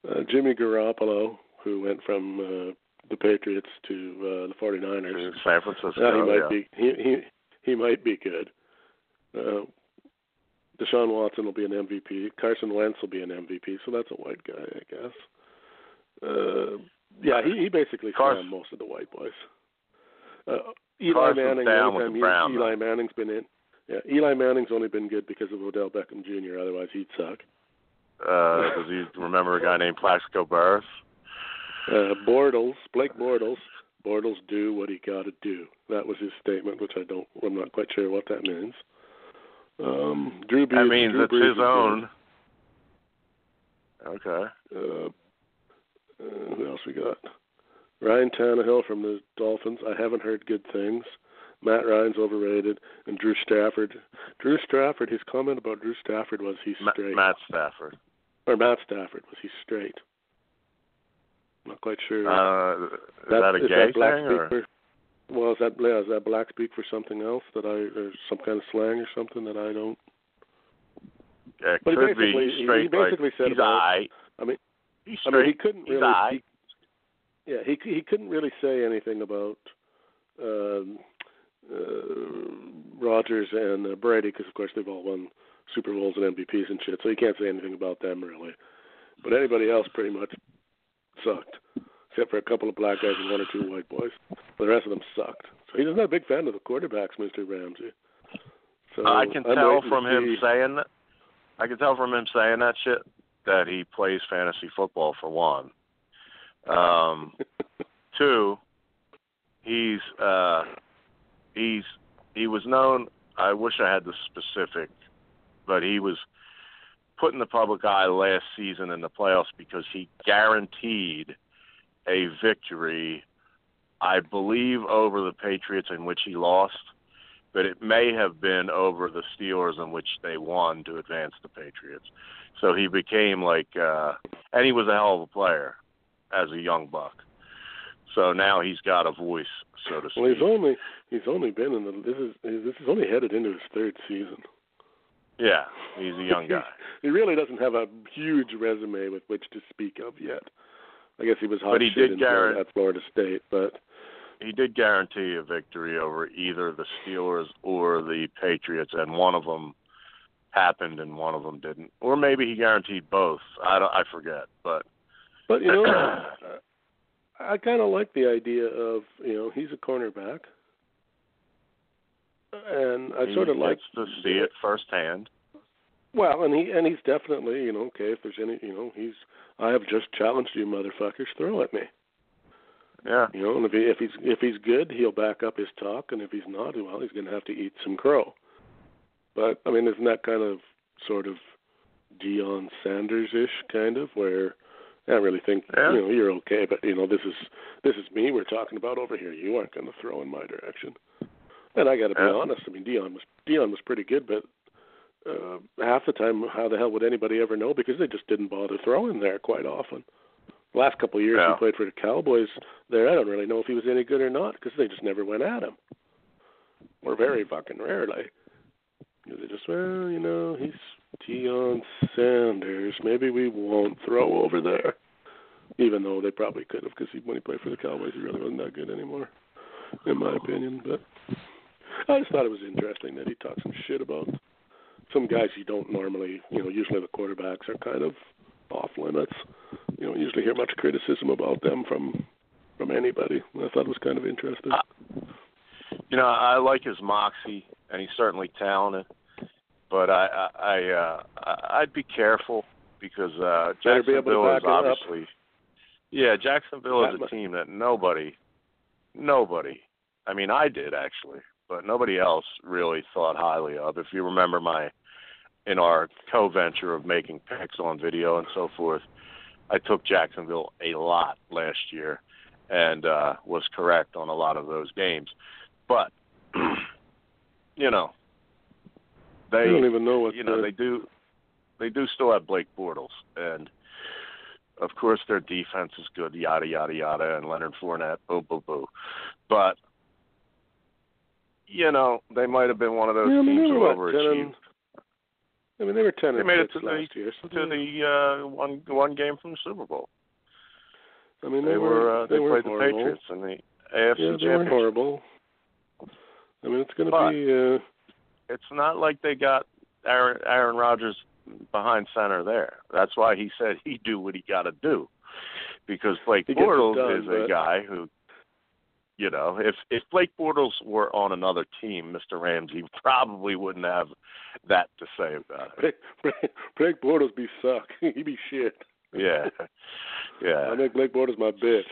Uh, Jimmy Garoppolo, who went from uh, the Patriots to uh, the 49ers. in San Francisco. Yeah, he might yeah. be. He he he might be good. Uh, Deshaun Watson will be an MVP. Carson Wentz will be an MVP. So that's a white guy, I guess. Uh, yeah, he he basically Carson- most of the white boys. Uh, Eli Carson's Manning. down anytime he- Eli Manning's been in. Yeah, Eli Manning's only been good because of Odell Beckham Jr. Otherwise, he'd suck. Uh, does he remember a guy named Plaxico Burress? Uh, Bortles, Blake Bortles, Bortles do what he got to do. That was his statement, which I don't. I'm not quite sure what that means. Um, Drew Brees. That means Drew it's Brees his is own. Okay. Uh, uh, who else we got? Ryan Tannehill from the Dolphins. I haven't heard good things. Matt Ryan's overrated, and Drew Stafford. Drew Stafford. His comment about Drew Stafford was he's straight, Matt Stafford. or Matt Stafford was he straight. Not quite sure. Uh, is that a is gay that black thing or? For, well, is that yeah, is that black speak for something else that I or some kind of slang or something that I don't? It But he could be basically- he straight. basically like, said he's about-. I mean, he's I straight. mean, he couldn't he's really. He, yeah, he he couldn't really say anything about um, uh, Rodgers and uh, Brady because, of course, they've all won Super Bowls and MVPs and shit. So he can't say anything about them really. But anybody else pretty much sucked, except for a couple of black guys and one or two white boys. But the rest of them sucked. So he's not a big fan of the quarterbacks, Mr. Ramsey. So I can I'm tell from him see- saying that. I can tell from him saying that shit that he plays fantasy football for one. Um, two, he's uh, he's he was known. I wish I had the specific, but he was put in the public eye last season in the playoffs because he guaranteed a victory. I believe over the Patriots in which he lost but it may have been over the Steelers in which they won to advance the Patriots. So he became like, uh, and he was a hell of a player as a young buck. So now he's got a voice, so to speak. Well, he's only he's only been in the this is this is only headed into his third season. yeah, he's a young guy. he really doesn't have a huge resume with which to speak of yet. I guess he was hot But he shit did in Florida, guarant- at Florida State, but He did guarantee a victory over either the Steelers or the Patriots, and one of them happened and one of them didn't, or maybe he guaranteed both. I don't, I forget, but but you know, uh, I kind of like the idea of you know he's a cornerback, and I he sort of like to see it firsthand. Well, and he and he's definitely you know okay if there's any you know he's I have just challenged you motherfuckers throw at me Yeah. you know and if he if he's if he's good he'll back up his talk and if he's not well he's going to have to eat some crow. But I mean isn't that kind of sort of Deion Sanders ish kind of where I really think Yeah. you know you're okay but you know this is this is me we're talking about over here you aren't going to throw in my direction. And I got to be Yeah. honest I mean Deion was Deion was pretty good but uh, half the time, how the hell would anybody ever know? Because they just didn't bother throwing there quite often. The last couple of years Yeah. he played for the Cowboys there, I don't really know if he was any good or not because they just never went at him. Or very fucking rarely. They just, well, you know, he's Deion Sanders. Maybe we won't throw over there. Even though they probably could have, because when he played for the Cowboys, he really wasn't that good anymore, in my opinion. But I just thought it was interesting that he talked some shit about some guys you don't normally, you know, usually the quarterbacks are kind of off limits. You don't usually hear much criticism about them from from anybody. I thought it was kind of interesting. Uh, You know, I like his moxie, and he's certainly talented. But I, I, I uh, I'd be careful because uh, Better be Jacksonville is obviously, yeah, Jacksonville is a team that nobody, nobody, I mean, I did actually, but nobody else really thought highly of. If you remember my, in our co-venture of making picks on video and so forth, I took Jacksonville a lot last year, and uh, was correct on a lot of those games. But you know, They don't even know what you know they do they do still have Blake Bortles, and of course their defense is good, yada yada yada, and Leonard Fournette, boo boo boo. But you know they might have been one of those yeah, teams who overachieved and, I mean, they were ten They made it to the- last year. So to the uh, one one game from the Super Bowl. I mean, They, they, were uh, they, they played the. Patriots and the AFC Yeah, they weren't Championship. horrible. I mean, it's going to be. Uh, it's not like they got Aaron Aaron Rodgers behind center there. That's why he said he'd do what he got to do, because Blake Bortles done, is a guy who, you know, if if Blake Bortles were on another team, Mr. Ramsey probably wouldn't have that to say about it. Blake, Blake, Blake Bortles be suck. he be shit. Yeah, yeah. I make Blake Bortles my bitch.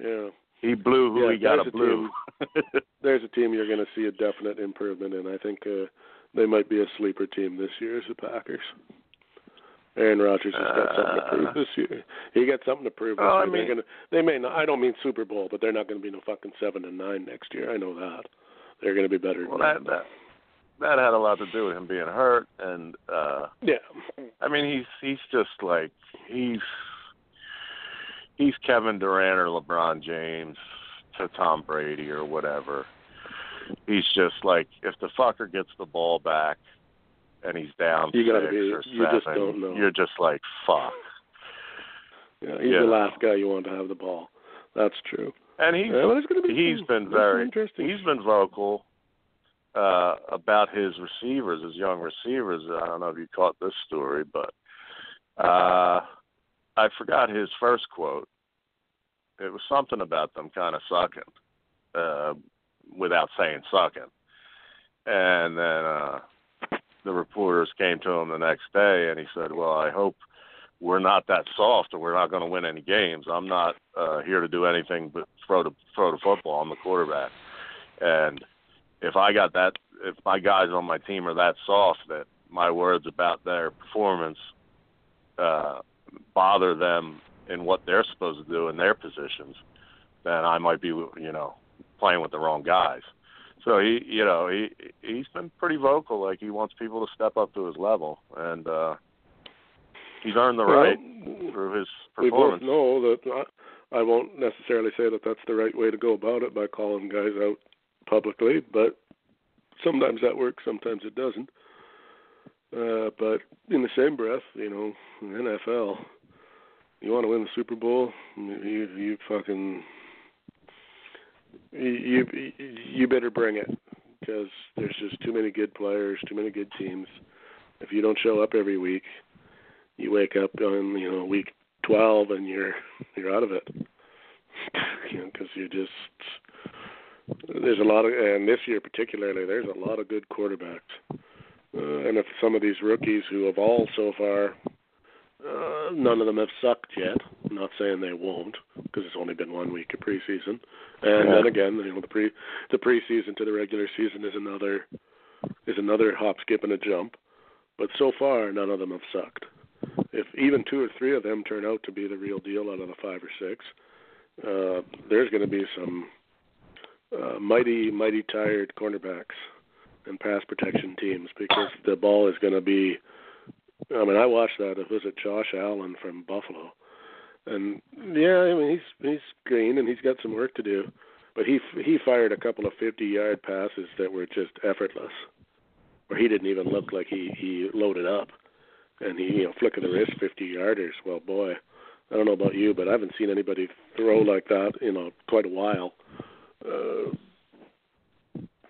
Yeah. He blew who Yeah, he got a blue. there's a team you're going to see a definite improvement in. I think uh, they might be a sleeper team this year as the Packers. Aaron Rodgers has got something to prove Uh, this year. He got something to prove this Well, I mean- gonna, they may not. I don't mean Super Bowl, but they're not going to be no fucking seven and nine next year. I know that. They're going to be better. well, that that that had a lot to do with him being hurt, and uh Yeah. I mean, he's he's just like he's he's Kevin Durant or LeBron James to Tom Brady or whatever. He's just like if the fucker gets the ball back, and he's down You gotta six be- or you seven, just don't know. you're just like fuck. Yeah, he's Yeah. the last guy you want to have the ball. That's true. And he's Yeah, it's going to be. he's fun. been very interesting. he's been vocal uh about his receivers, his young receivers. I don't know if you caught this story, but uh I forgot his first quote. It was something about them kind of sucking, uh, without saying sucking. And then uh the reporters came to him the next day, and he said, "Well, I hope we're not that soft, or we're not going to win any games. I'm not uh, here to do anything but throw the throw the football. I'm the quarterback, and if I got that, if my guys on my team are that soft that my words about their performance uh, bother them in what they're supposed to do in their positions, then I might be, you know, playing with the wrong guys." So he, you know, he he's been pretty vocal. Like he wants people to step up to his level, and uh, he's earned the Well, right through his performance. we both know that I, I won't necessarily say that that's the right way to go about it by calling guys out publicly, but sometimes that works, sometimes it doesn't. Uh, but in the same breath, you know, NFL, you want to win the Super Bowl, you you fucking you you, better bring it because there's just too many good players, too many good teams. If you don't show up every week, you wake up on you know week 12 and you're you're out of it. you know, because you just there's a lot of and this year particularly there's a lot of good quarterbacks. Uh, and if some of these rookies who have all so far, uh, none of them have sucked yet. I'm not saying they won't because it's only been one week of preseason. And Yeah. then again, you know, the pre the preseason to the regular season is another is another hop, skip, and a jump. But so far, none of them have sucked. If even two or three of them turn out to be the real deal out of the five or six, uh, there's going to be some uh, mighty, mighty tired cornerbacks and pass protection teams because the ball is going to be. I mean, I watched that. It was it Josh Allen from Buffalo, and yeah, I mean he's he's green and he's got some work to do, but he he fired a couple of 50-yard passes that were just effortless, where he didn't even look like he he loaded up, and he you know flick of the wrist 50-yarders. Well, boy, I don't know about you, but I haven't seen anybody throw like that in a quite a while. Uh,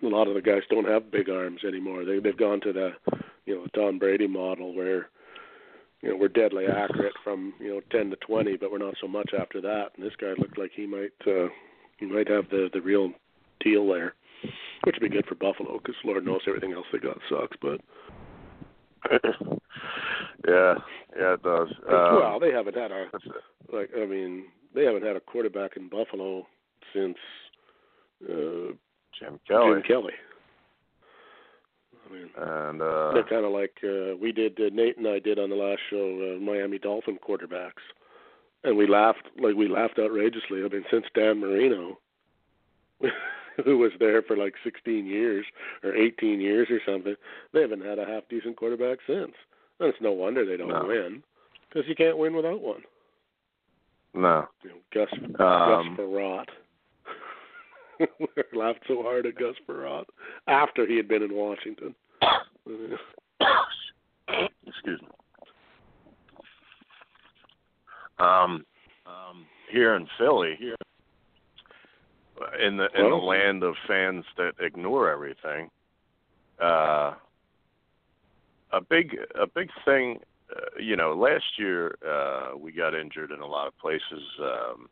a lot of the guys don't have big arms anymore. They they've gone to the you know Tom Brady model where you know we're deadly accurate from you know 10 to 20, but we're not so much after that. And this guy looked like he might uh, he might have the the real deal there, which would be good for Buffalo because Lord knows everything else they got sucks. But yeah, yeah, it does. Um, well, they haven't had a like I mean they haven't had a quarterback in Buffalo since uh, Jim Kelly, Jim Kelly. I mean, and uh, they're kind of like uh, we did. Uh, Nate and I did on the last show, uh, Miami Dolphin quarterbacks, and we laughed like we laughed outrageously. I mean, since Dan Marino, who was there for like 16 years or 18 years or something, they haven't had a half decent quarterback since. And it's no wonder they don't No. win because you can't win without one. no, You know, Gus Um, Gus Frerotte. laughed so hard at Gus Frerotte after he had been in Washington. excuse me. Um, um, here in Philly, here in the in the land of fans that ignore everything, uh, a big a big thing. Uh, you know, last year uh, we got injured in a lot of places. Um,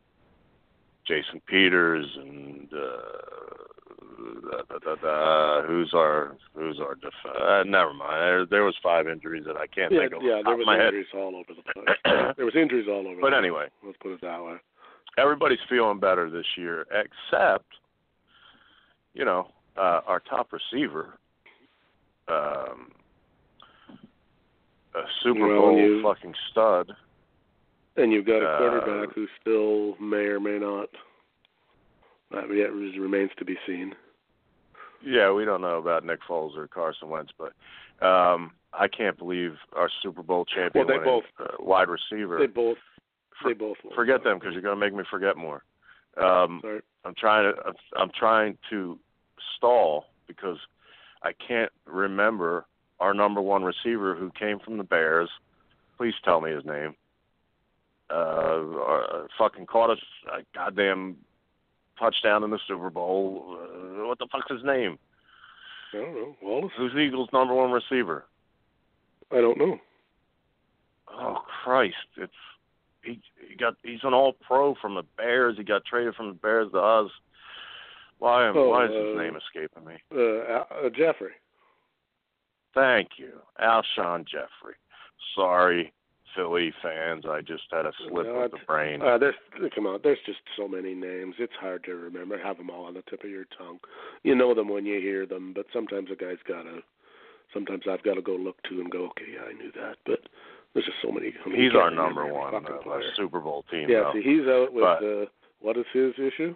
Jason Peters and uh, da, da, da, who's our who's our def- uh, never mind. There, there was five injuries that I can't yeah, think of. yeah, there was my head. injuries all over the place. there was injuries all over. But anyway, place. let's put it that way. everybody's feeling better this year, except you know uh, our top receiver, um, a Super Well, Bowl you- fucking stud. And you've got a Uh, quarterback who still may or may not. That yet remains to be seen. Yeah, we don't know about Nick Foles or Carson Wentz, but um, I can't believe our Super Bowl champion Well, winning, uh, wide receiver. They both. They both. Forget them because you're going to make me forget more. Um, Sorry. I'm trying to I'm, I'm trying to stall because I can't remember our number one receiver who came from the Bears. Please tell me his name. Uh, uh fucking caught us a goddamn touchdown in the Super Bowl. Uh, what the fuck's his name? I don't know. Wallace. Who's the Eagles' number one receiver? I don't know. Oh Christ! It's he. He got. He's an All Pro from the Bears. He got traded from the Bears to us. Why am? Oh, why is his uh, name escaping me? Uh, uh, Jeffery. Thank you, Alshon Jeffery. Sorry, Philly fans. I just had a slip No, of the brain. Uh, there's come on. There's just so many names. It's hard to remember. Have them all on the tip of your tongue. You know them when you hear them, but sometimes a guy's gotta. Sometimes I've got to go look to and go, okay, yeah, I knew that, but there's just so many. I mean, he's our number one uh. Super Bowl team. Yeah, though. see, he's out with But- uh, what is his issue?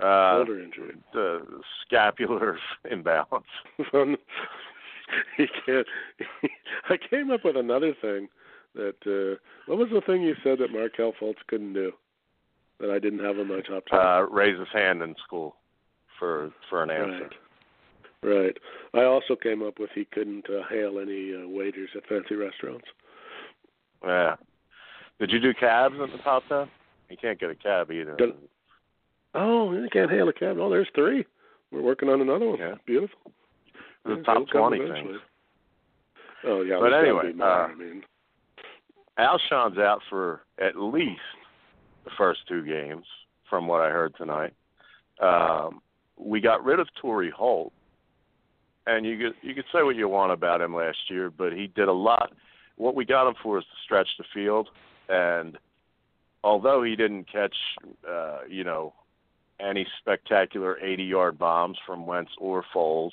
uh, Shoulder injury. the scapular imbalance. he can't. I came up with another thing that. uh What was the thing you said that Markelle Fultz couldn't do? That I didn't have on my top ten. Uh, raise his hand in school for for an answer. Right. Right. I also came up with he couldn't uh, hail any uh, waiters at fancy restaurants. Yeah. Did you do cabs at the top ten? You can't get a cab either. Did- Oh, you can't hail a cab. Oh, there's three. We're working on another one. Yeah. Beautiful. The Yeah, top twenty things. Oh yeah. But anyway, uh, I mean, Alshon's out for at least the first two games, from what I heard tonight. Um, we got rid of Torrey Holt, and you could you could say what you want about him last year, but he did a lot. What we got him for is to stretch the field, and although he didn't catch, uh, you know, any spectacular 80-yard bombs from Wentz or Foles,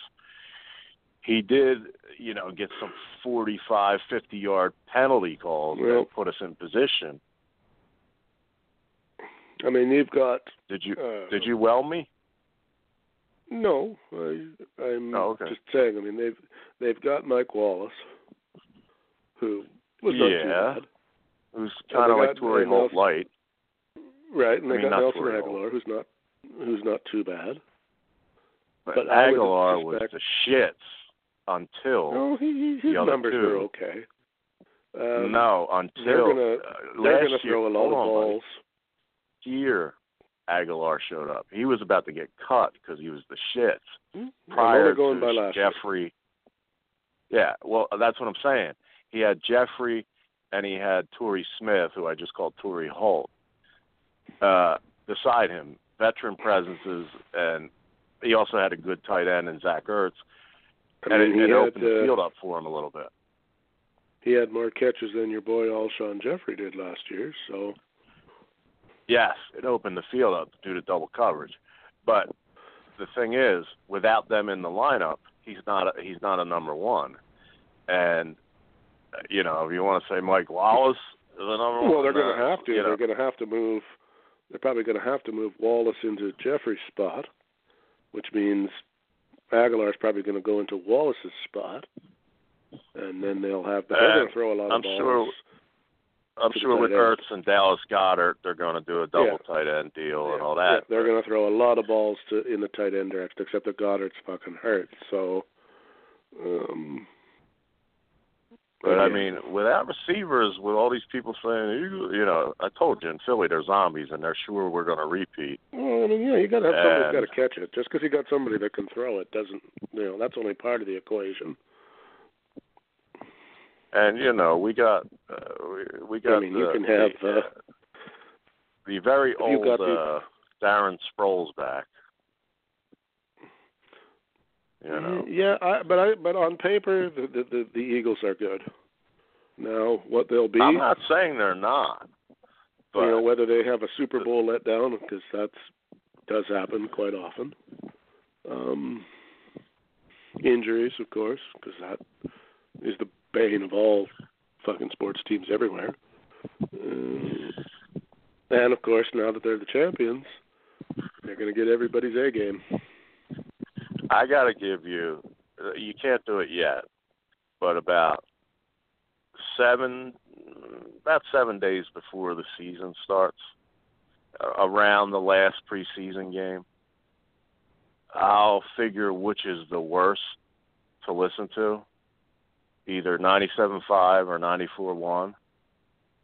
he did, you know, get some 45, 50-yard penalty calls Well- that put us in position. I mean, you've got. Did you Uh, did you well me? No, I, I'm Oh, okay. just saying. I mean, they've they've got Mike Wallace, who was not too bad, Who's kind of like uh, Holt light. right? And they I mean, got Nelson Torrey Holt. Agholor, who's not who's not too bad. But, but Agholor was the shits until No, he, he, his numbers two. are okay. Um, no until they're gonna uh, they're going to year, throw a lot of balls. year Agholor showed up. He was about to get cut because he was the shits. Hmm? prior going to by last year. Jeffery. Yeah, well, that's what I'm saying. He had Jeffery and he had Torrey Smith, who I just called Torrey Holt, uh, beside him, veteran presences, and he also had a good tight end in Zach Ertz, I and mean, it, he it had opened the uh, field up for him a little bit. he had more catches than your boy Alshon Jeffery did last year. So Yes, it opened the field up due to double coverage, but the thing is, without them in the lineup, he's not a, he's not a number one, and uh, you know if you want to say Mike Wallace is a number one, well, they're going uh, to have to. Know, They're going to have to move. They're probably going to have to move Wallace into Jeffery's spot, which means Agholor's probably going to go into Wallace's spot, and then they'll have. But they're Uh, going to throw a lot I'm of balls. sure- I'm sure with. Ertz and Dallas Goedert, they're going to do a double tight end deal and Yeah, all yeah, that. they're going to throw a lot of balls to in the tight end direction, except that Goedert's fucking hurt. So, um, But I mean, without receivers, with all these people saying, you, you know, I told you in Philly they're zombies and they're sure we're going to repeat. Well, I mean, yeah, you got to have somebody got to catch it. Just because you got somebody that can throw it doesn't, you know, that's only part of the equation. And you know, we got uh, we, we got. I mean, you can have, the, uh, the very old got the- uh, Darren Sproles back. You know, Yeah, I, but I, but on paper, the, the the the Eagles are good. Now, what they'll be, I'm not saying they're not, but you know, whether they have a Super Bowl letdown, because that's does happen quite often. Um, injuries, of course, because that is the bane of all fucking sports teams everywhere. Uh, and of course, now that they're the champions, they're going to get everybody's A game. I got to give you. You can't do it yet, but about seven, about seven days before the season starts, uh, around the last preseason game, I'll figure which is the worst to listen to, either 97.5 or 94.1,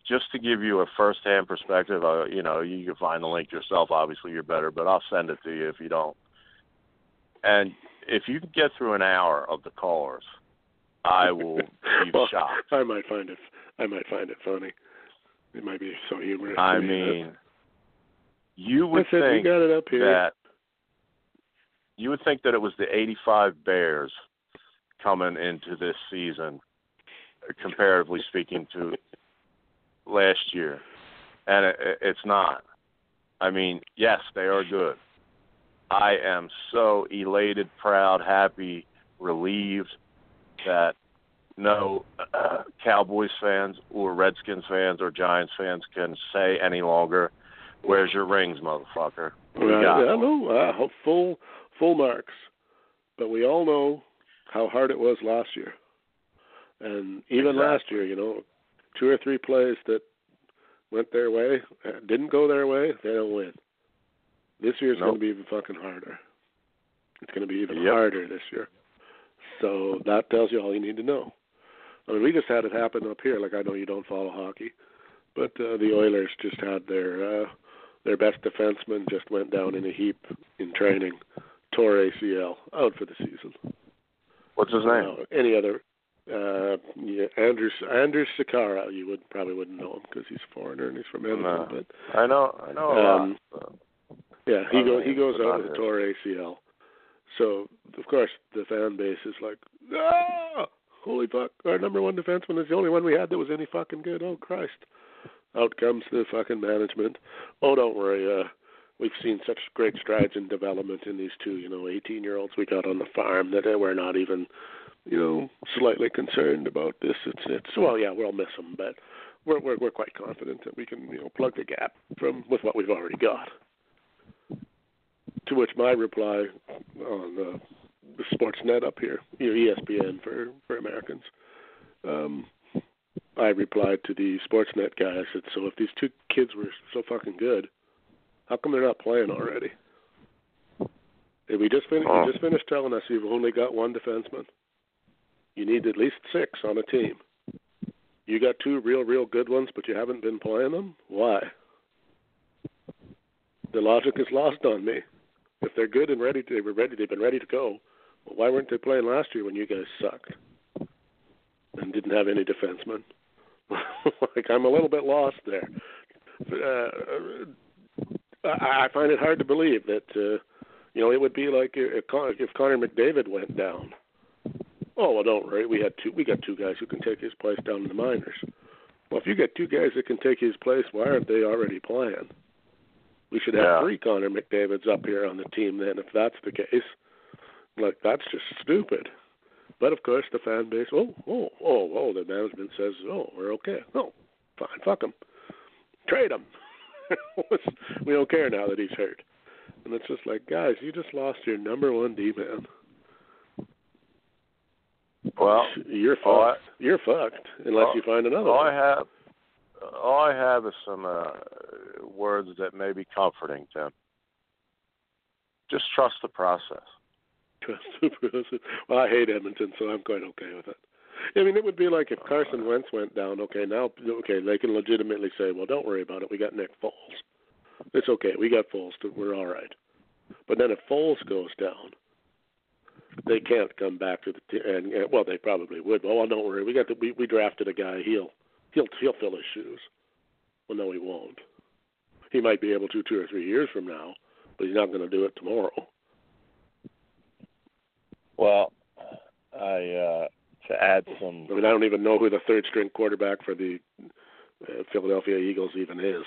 just to give you a first-hand perspective. Uh, you know, you can find the link yourself. Obviously, you're better, but I'll send it to you if you don't. And if you can get through an hour of the callers, I will be well, shocked. I might find it. I might find it funny. It might be so humorous. I mean, you would I said we think got it up here. that you would think that it was the 85 Bears coming into this season, comparatively speaking to last year, and it, it's not. I mean, yes, they are good. I am so elated, proud, happy, relieved that no uh, Cowboys fans or Redskins fans or Giants fans can say any longer, "Where's your rings, motherfucker?" We Right, got yeah, one. no, uh, full full marks. But we all know how hard it was last year, and even last year, you know, two or three plays that went their way uh, didn't go their way, they don't win. This year's Nope. going to be even fucking harder. It's going to be even Yep. harder this year. So that tells you all you need to know. I mean, we just had it happen up here. Like I know you don't follow hockey, but uh, the Oilers just had their uh, their best defenseman just went down in a heap in training, tore ACL, out for the season. What's his name? Uh, any other? Uh, yeah, Andrews Andrews Sekera. You would probably wouldn't know him because he's a foreigner and he's from Edmonton. No. But I know, I know a Um, lot. so. Yeah, he goes he goes out with a tore ACL. So of course the fan base is like, ah, holy fuck! Our number one defenseman is the only one we had that was any fucking good. Oh Christ! Out comes the fucking management. Oh, don't worry. Uh, we've seen such great strides in development in these two, you know, 18 year olds we got on the farm that uh, we're not even, you know, slightly concerned about this. It's it's well, yeah, we'll miss them, but we're we're we're quite confident that we can, you know, plug the gap from with what we've already got. To which my reply on the, the Sportsnet up here, you know, ESPN for for Americans, um, I replied to the Sportsnet guy. I said, "So if these two kids were so fucking good, how come they're not playing already?" And we just finished. Oh. You just finished telling us you've only got one defenseman. You need at least six on a team. You got two real, real good ones, but you haven't been playing them. Why? The logic is lost on me. If they're good and ready, they were ready. They've been ready to go. Well, why weren't they playing last year when you guys sucked and didn't have any defensemen? like I'm a little bit lost there. Uh, I I find it hard to believe that uh, you know it would be like if, if Connor McDavid went down. Oh well, don't worry. We had two. We got two guys who can take his place down in the minors. Well, if you got two guys that can take his place, why aren't they already playing? We should have Yeah. three Connor McDavid's up here on the team then, if that's the case. Like that's just stupid. But of course, the fan base. Oh, oh, oh, oh. The management says, "Oh, we're okay. Oh, fine. Fuck him. Trade him. we don't care now that he's hurt." And it's just like, guys, you just lost your number one D man. Well, You're fucked. I- You're fucked unless all- you find another all one. I have, all I have is some uh, words that may be comforting, Tim. Just trust the process. Trust the process. Well, I hate Edmonton, so I'm quite okay with it. I mean, it would be like if Carson Wentz went down. Okay, now okay, they can legitimately say, "Well, don't worry about it. We got Nick Foles. It's okay. We got Foles. We're all right." But then if Foles goes down, they can't come back to the t- and, and well, they probably would. But, well, don't worry. We got the, we we drafted a guy. He'll he'll he'll fill his shoes. Well, no, he won't. He might be able to two or three years from now, but he's not going to do it tomorrow. Well, I uh, to add some. I mean, I don't even know who the third string quarterback for the uh, Philadelphia Eagles even is.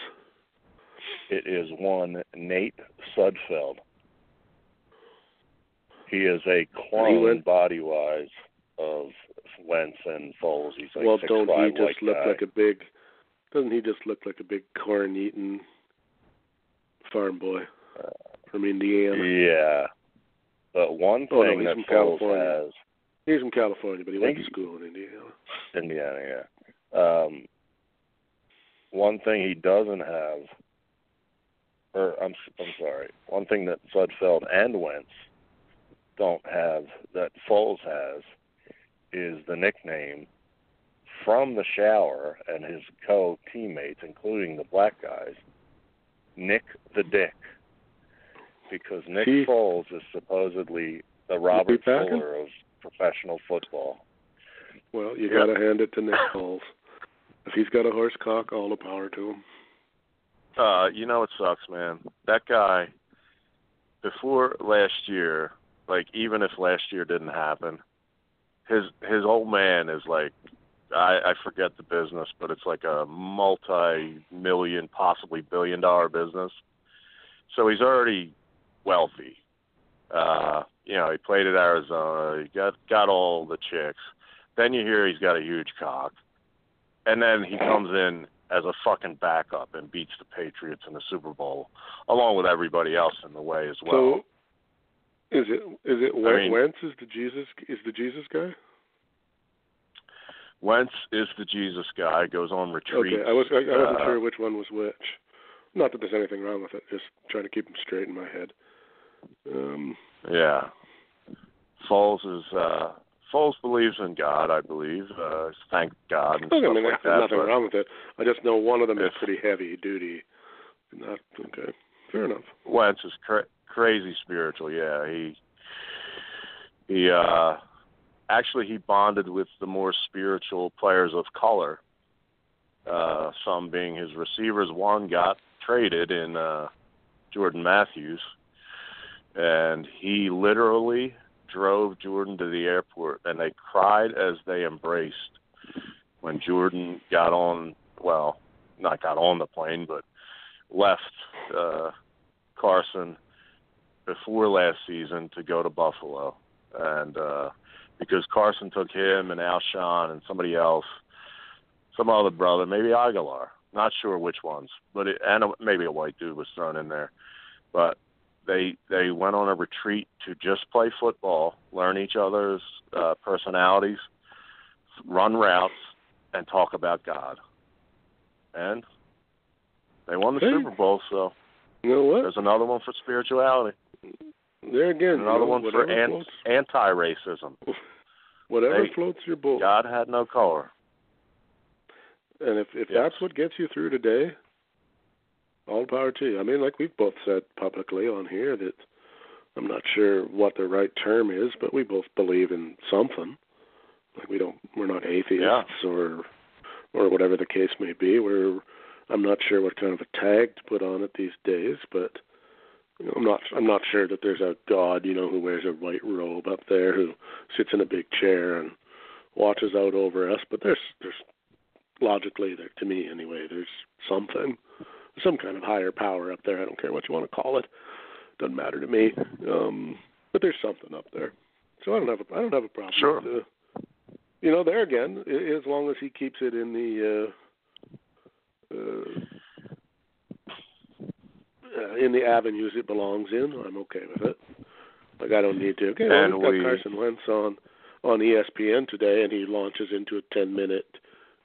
It is one Nate Sudfeld. He is a clone went- body wise of Wentz and Foles. He's like well, six don't five he just white look guy. like a big? Doesn't he just look like a big corn-eating farm boy Uh, from Indiana? yeah, but one Oh, no, thing he's that from Foles California. has, He's from California, but he went to school in Indiana. Indiana, yeah. Um, one thing he doesn't have, or I'm I'm sorry, one thing that Sudfeld and Wentz don't have that Foles has is the nickname from the shower and his co teammates, including the black guys, Nick the Dick. Because Nick He- Foles is supposedly the Robert packing? Fuller of professional football. Well, you Yep. got to hand it to Nick Foles. If he's got a horse cock, all the power to him. Uh, you know it sucks, man. That guy before last year, like even if last year didn't happen, his his old man is like I, I forget the business, but it's like a multi million, possibly billion dollar business. So he's already wealthy. Uh, you know, he played at Arizona, he got got all the chicks. Then you hear he's got a huge cock. And then he comes in as a fucking backup and beats the Patriots in the Super Bowl, along with everybody else in the way as well. So, is it is it I mean- Wentz is the Jesus is the Jesus guy? Wentz is the Jesus guy, goes on retreat. Okay, I was I, I wasn't uh, sure which one was which. Not that there's anything wrong with it, just trying to keep them straight in my head. Um, Yeah. Foles is uh Foles believes in God, I believe. Uh thank God and I stuff mean, like there's that. nothing wrong with it. I just know one of them is pretty heavy duty. Not okay. Fair enough. Wentz is cra- crazy spiritual. Yeah, he he uh actually he bonded with the more spiritual players of color. Uh some being his receivers. One got traded in uh Jordan Matthews and he literally drove Jordan to the airport and they cried as they embraced when Jordan got on well, not got on the plane but left uh Carson before last season to go to Buffalo, and uh, because Carson took him and Alshon and somebody else, some other brother, maybe Agholor, not sure which ones, but it, and a, maybe a white dude was thrown in there, but they they went on a retreat to just play football, learn each other's uh, personalities, run routes, and talk about God, and they won the Hey. Super Bowl, so. You know what? There's another one for spirituality. There again, Another you know, one for an- anti-racism. whatever Hey, floats your boat. God had no color. And if if Yes. that's what gets you through today, all power to you. I mean, like we've both said publicly on here that I'm not sure what the right term is, but we both believe in something. Like we don't, we're not atheists or or whatever the case may be. We're I'm not sure what kind of a tag to put on it these days, but you know, I'm not I'm not sure that there's a God, you know, who wears a white robe up there who sits in a big chair and watches out over us. But there's there's logically there to me anyway there's something some kind of higher power up there i don't care what you want to call it doesn't matter to me um but there's something up there so i don't have a i don't have a problem Sure. with, uh, you know there again as long as he keeps it in the uh uh uh, in the avenues it belongs in, I'm okay with it. Like I don't need to. Okay, well, And we've got we- Carson Wentz on on ESPN today, and he launches into a 10 minute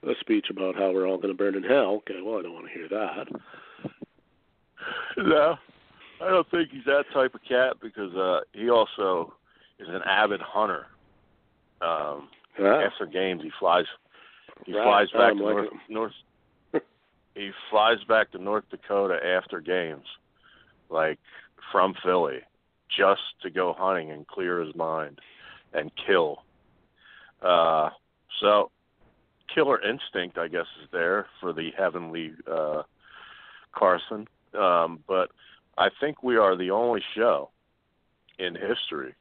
uh, speech about how we're all going to burn in hell. Okay, well, I don't want to hear that. No, I don't think he's that type of cat because uh he also is an avid hunter. Um Ah, after games he flies he Right. flies back I'm to liking North, North he flies back to North Dakota after games, like from Philly, just to go hunting and clear his mind and kill. Uh so killer instinct I guess is there for the heavenly uh Carson. Um but I think we are the only show in history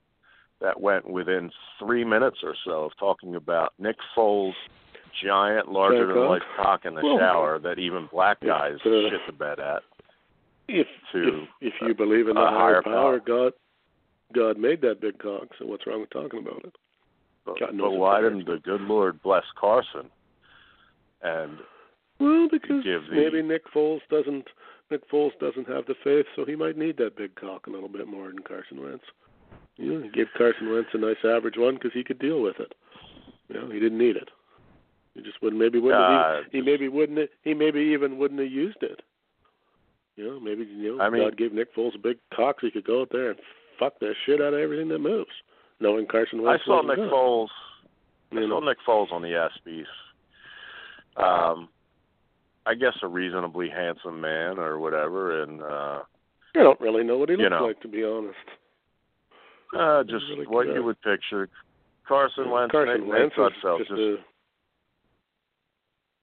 that went within three minutes or so of talking about Nick Foles' giant, larger than life cock in the shower that even black guys so- shit the bed at. If to if, if you uh, believe in the higher higher power, power. God God made that big cock. So what's wrong with talking about it? But, but why didn't the good Lord bless Carson? And Well, because give the- maybe Nick Foles doesn't Nick Foles doesn't have the faith, so he might need that big cock a little bit more than Carson Wentz. He gave Carson Wentz a nice average one because he could deal with it. You know, he didn't need it. He just wouldn't maybe wouldn't have, he, he maybe wouldn't he maybe even wouldn't have used it. You know, maybe you know I mean- God gave Nick Foles a big cock so he could go out there and fuck the shit out of everything that moves, knowing Carson Wentz. I Wentz. saw wasn't Nick good. Foles. I You saw Nick Foles on the ESPYS. Um, I guess a reasonably handsome man or whatever, and uh, I don't really know what he looks know. like to be honest. uh, just really what good. you would picture. Carson Wentz, Carson Nate, Wentz Nate is Sudfeld, just just, a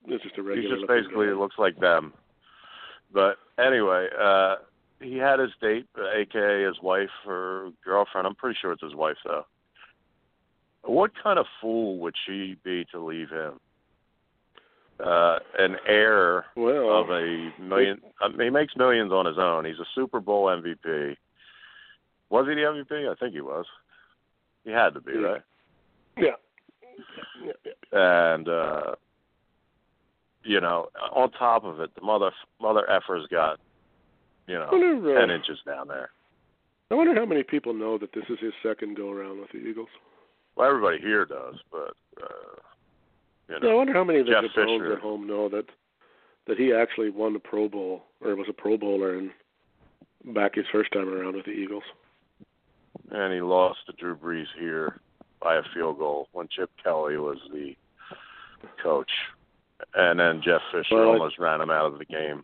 it's just a he's regular. just basically guy. looks like them. But anyway, uh, he had his date, uh, aka his wife or girlfriend. I'm pretty sure it's his wife though. What kind of fool would she be to leave him? Uh, an heir well, of a million. I mean, he makes millions on his own. He's a Super Bowl MVP. Was he the MVP? I think he was. He had to be, right? yeah. yeah, yeah. And uh you know, on top of it, the mother mother effer's got you know wonder, uh, ten inches down there. I wonder how many people know that this is his second go around with the Eagles. Well, everybody here does, but uh you Yeah, I wonder how many of the Jeff Jabrones at home know that that he actually won the Pro Bowl or was a Pro Bowler and back his first time around with the Eagles. and he lost to Drew Brees here by a field goal when Chip Kelly was the coach, and then Jeff Fisher Well, I- almost ran him out of the game.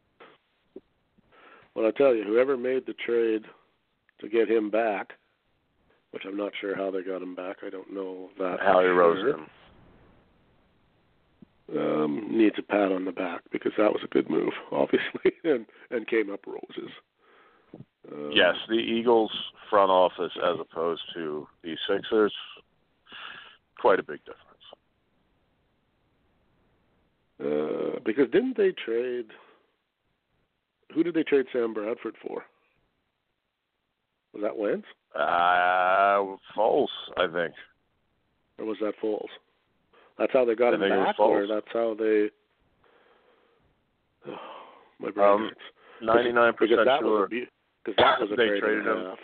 Well, I tell you, whoever made the trade to get him back, which I'm not sure how they got him back. I don't know that. Howie. Roseman. um, needs a pat on the back because that was a good move, obviously, and and came up roses. Um, Yes, the Eagles front office as opposed to the Sixers, quite a big difference. Uh, because didn't they trade? Who did they trade Sam Bradford for? Was that Wentz Uh, Foles, I think. or was that Foles? That's how they got I him think it was back, or that's how they. Oh, my brain Um. Ninety-nine percent sure because that was a They trade traded him. half.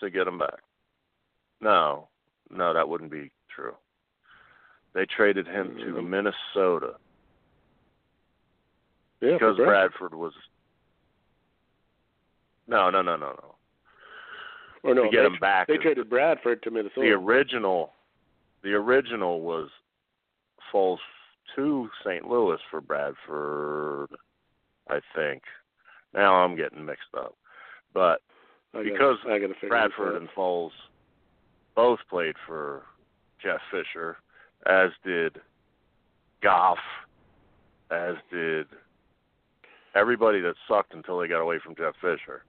to get him back. No, no, that wouldn't be true. They traded him to Um, Minnesota Yeah, because Bradford. Bradford was. No, no, no, no, no. Or no, to get they, him back. they traded Bradford to Minnesota. the original. The original was Foles to St. Louis for Bradford, I think. Now I'm getting mixed up, but I gotta- because I gotta Bradford and Foles both played for Jeff Fisher, as did Goff, as did everybody that sucked until they got away from Jeff Fisher.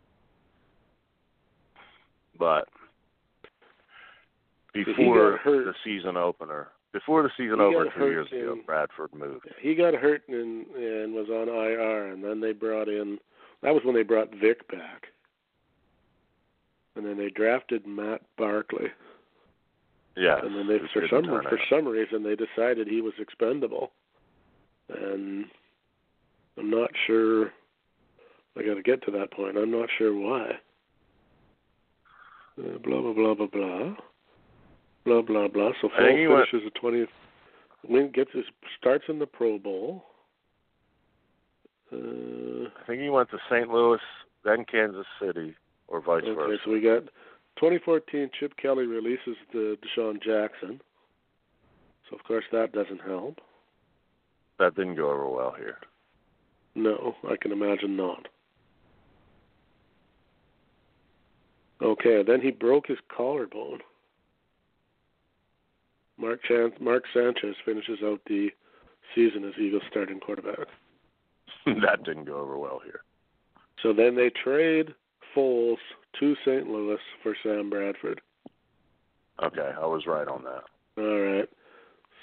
But before the season opener, before the season opener two years ago, in- Bradford moved. He got hurt and and was on IR, and then they brought in. That was when they brought Vick back, and then they drafted Matt Barkley, Yes, and then they for some for some reason they decided he was expendable, and I'm not sure. I got to get to that point. I'm not sure why. Uh, blah blah blah blah blah. Blah blah blah. So he Foles went- finishes the twentieth. Win gets his starts in the Pro Bowl. Uh, I think he went to St. Louis, then Kansas City, or vice okay, versa. so we got 2014. Chip Kelly releases the DeSean Jackson. So of course that doesn't help. That didn't go over well here. No, I can imagine not. Okay, then he broke his collarbone. Mark Chan- Mark Sanchez finishes out the season as Eagles starting quarterback. that didn't go over well here. So then they trade Foles to St. Louis for Sam Bradford. Okay, I was right on that. All right.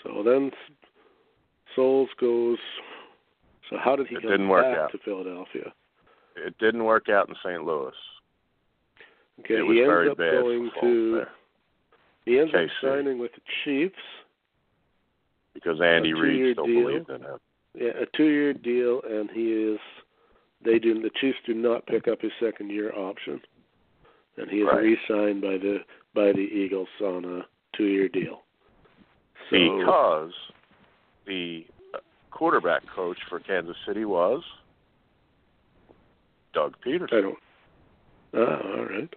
So then Souls goes. So how did he It come didn't work back out. to Philadelphia? It didn't work out in St. Louis. Okay, it was he ends very up bad going to. there He ends up signing with the Chiefs. because Andy Reid still deal. believed in him. Yeah, a two-year deal, and he is. They do. The Chiefs do not pick up his second-year option, and he is Right. re-signed by the by the Eagles on a two-year deal. So, Because the quarterback coach for Kansas City was Doug I Pederson. don't. Ah, all right.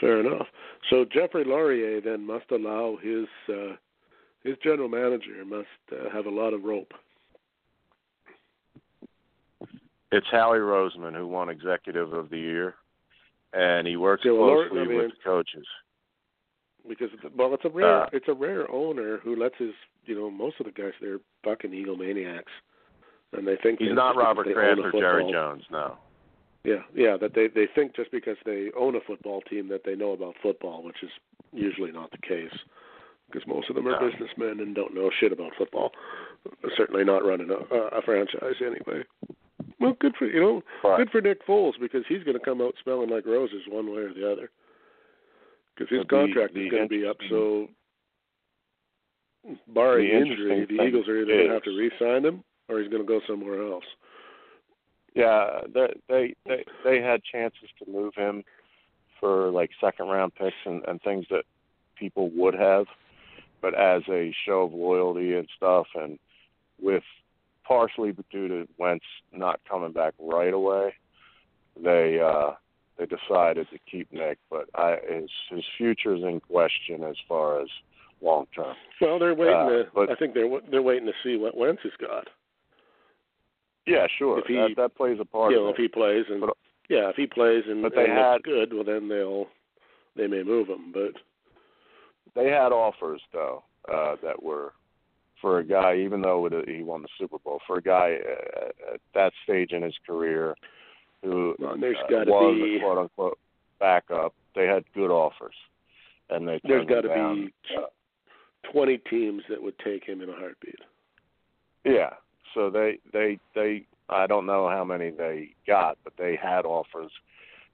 Fair enough. So Jeffrey Lurie then must allow his uh, his general manager must uh, have a lot of rope. It's Howie Roseman who won Executive of the Year, and he works closely I mean- with coaches. because well, it's a rare Uh, it's a rare owner who lets his you know most of the guys they're fucking egomaniacs, and they think He's not Robert Kraft or Jerry Jones, no. Yeah, yeah, that they they think just because they own a football team that they know about football, which is usually not the case, because most of them are No. businessmen and don't know shit about football. Certainly not running a, a franchise anyway. Well, good for you know, But good for Nick Foles because he's going to come out smelling like roses one way or the other. Because his But the- contract the is going to be up, so barring the injury, the Eagles are either going to have to re-sign him or he's going to go somewhere else. Yeah, they they they they had chances to move him for like second round picks and, and things that people would have, but as a show of loyalty and stuff, and with partially due to Wentz not coming back right away, they uh they decided to keep Nick. But I his his future's in question as far as long term. Well, they're waiting Uh, to. but- I think they're they're waiting to see what Wentz has got. Yeah, sure, If he- that that plays a part you know, if he plays and But- yeah, if he plays and, but they and had- good, well then they'll they may move him. But they had offers though uh, that were for a guy, even though it, he won the Super Bowl, for a guy uh, at that stage in his career who well, there's uh, got to was be a quote unquote backup. They had good offers, and they there's got to be twenty teams that would take him in a heartbeat. Yeah, so they they they I don't know how many they got, but they had offers.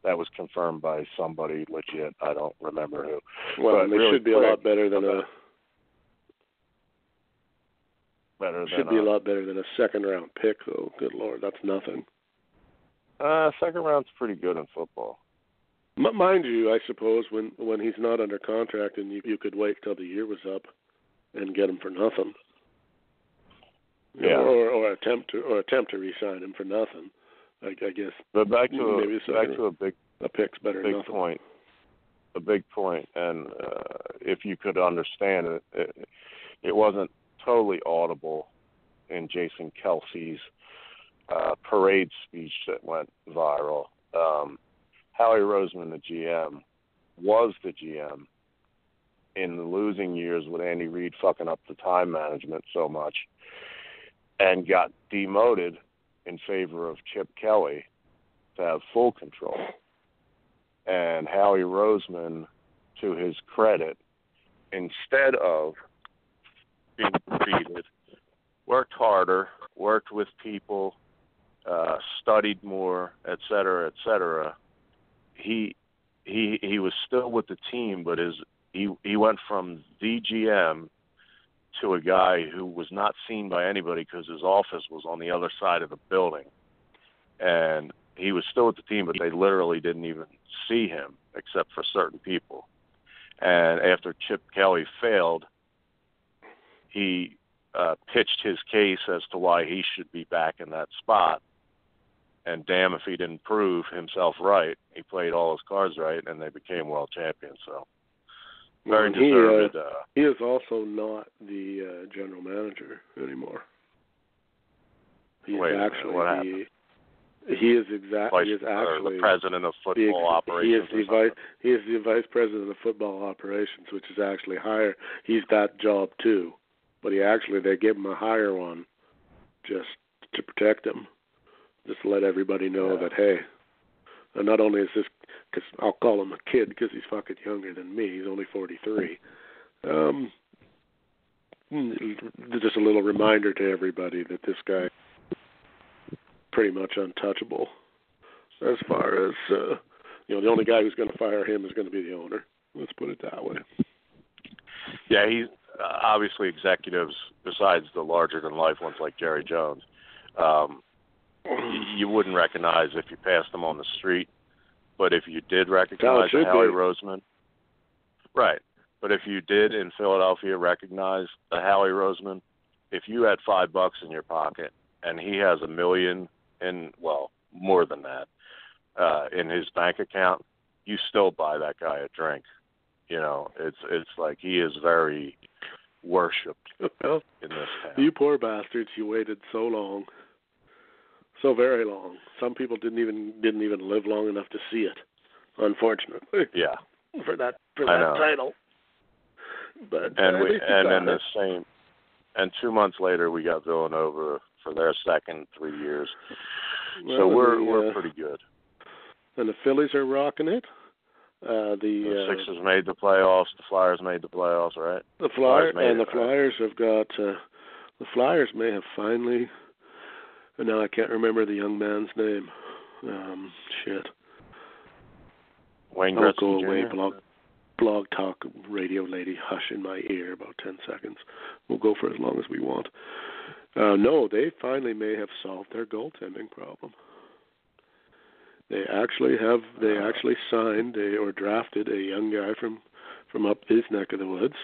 That was confirmed by somebody legit. I don't remember who. Well, But they really should be a lot better than a Better than should be a lot better than a second round pick though. Good lord, that's nothing. Uh, second round's pretty good in football. M- mind you, I suppose when when he's not under contract and you you could wait till the year was up and get him for nothing. You know, Yeah. Or or attempt to or attempt to re-sign him for nothing. I, I guess But back to Maybe a, back to a big a pick's better than big nothing. point. A big point, and uh, if you could understand it, it, it wasn't totally audible in Jason Kelce's uh, parade speech that went viral. Um, Howie Roseman, the GM, was the GM in the losing years with Andy Reid fucking up the time management so much, and got demoted in favor of Chip Kelly to have full control and Howie Roseman, to his credit, instead of being defeated, worked harder, worked with people, uh, studied more, et cetera, et cetera. He he he was still with the team, but his he he went from the GM to a guy who was not seen by anybody because his office was on the other side of the building, and he was still with the team, but they literally didn't even see him except for certain people. And after Chip Kelly failed, he uh, pitched his case as to why he should be back in that spot. And damn if he didn't prove himself right. He played all his cards right, and they became world champions. So very And he, uh, deserved. Uh, He is also not the uh, general manager anymore. He's Wait actually what the happened? he is exactly he is actually the president of football ex- operations. He is the vice he is the vice president of football operations, which is actually higher. He's that job too, but he actually they give him a higher one, just to protect him, just to let everybody know Yeah. that hey, and not only is this because I'll call him a kid because he's fucking younger than me. He's only forty three. Um, mm, just a little reminder to everybody that this guy pretty much untouchable as far as uh you know the only guy who's going to fire him is going to be the owner let's put it that way Yeah, he's uh, obviously executives besides the larger than life ones like Jerry Jones. Um, you wouldn't recognize if you passed them on the street, but if you did recognize should Howie be. Roseman, right? But if you did in Philadelphia recognize a Howie Roseman, if you had five bucks in your pocket and he has a million in well more than that uh, in his bank account, you still buy that guy a drink. You know, it's it's like he is very worshipped well, in this town. you poor bastards, you waited so long, so very long. Some people didn't even didn't even live long enough to see it. Unfortunately, yeah, for that for that title. But and uh, we and then the same, and two months later we got Villanova for their second three years. so we're the, we're uh, pretty good. and the Phillies are rocking it. Uh, the The uh, Sixers made the playoffs. The Flyers made the playoffs, right? The Flyers Flyers and the it, right? Flyers have got uh, the Flyers may have finally. And now I can't remember the young man's name. Um, shit. Wayne I'll Gretzky go Jr. away. Blog, blog talk radio lady, hush in my ear about ten seconds. We'll go for as long as we want. Uh, no, they finally may have solved their goaltending problem. They actually have. They actually signed a, or drafted a young guy from from up his neck of the woods,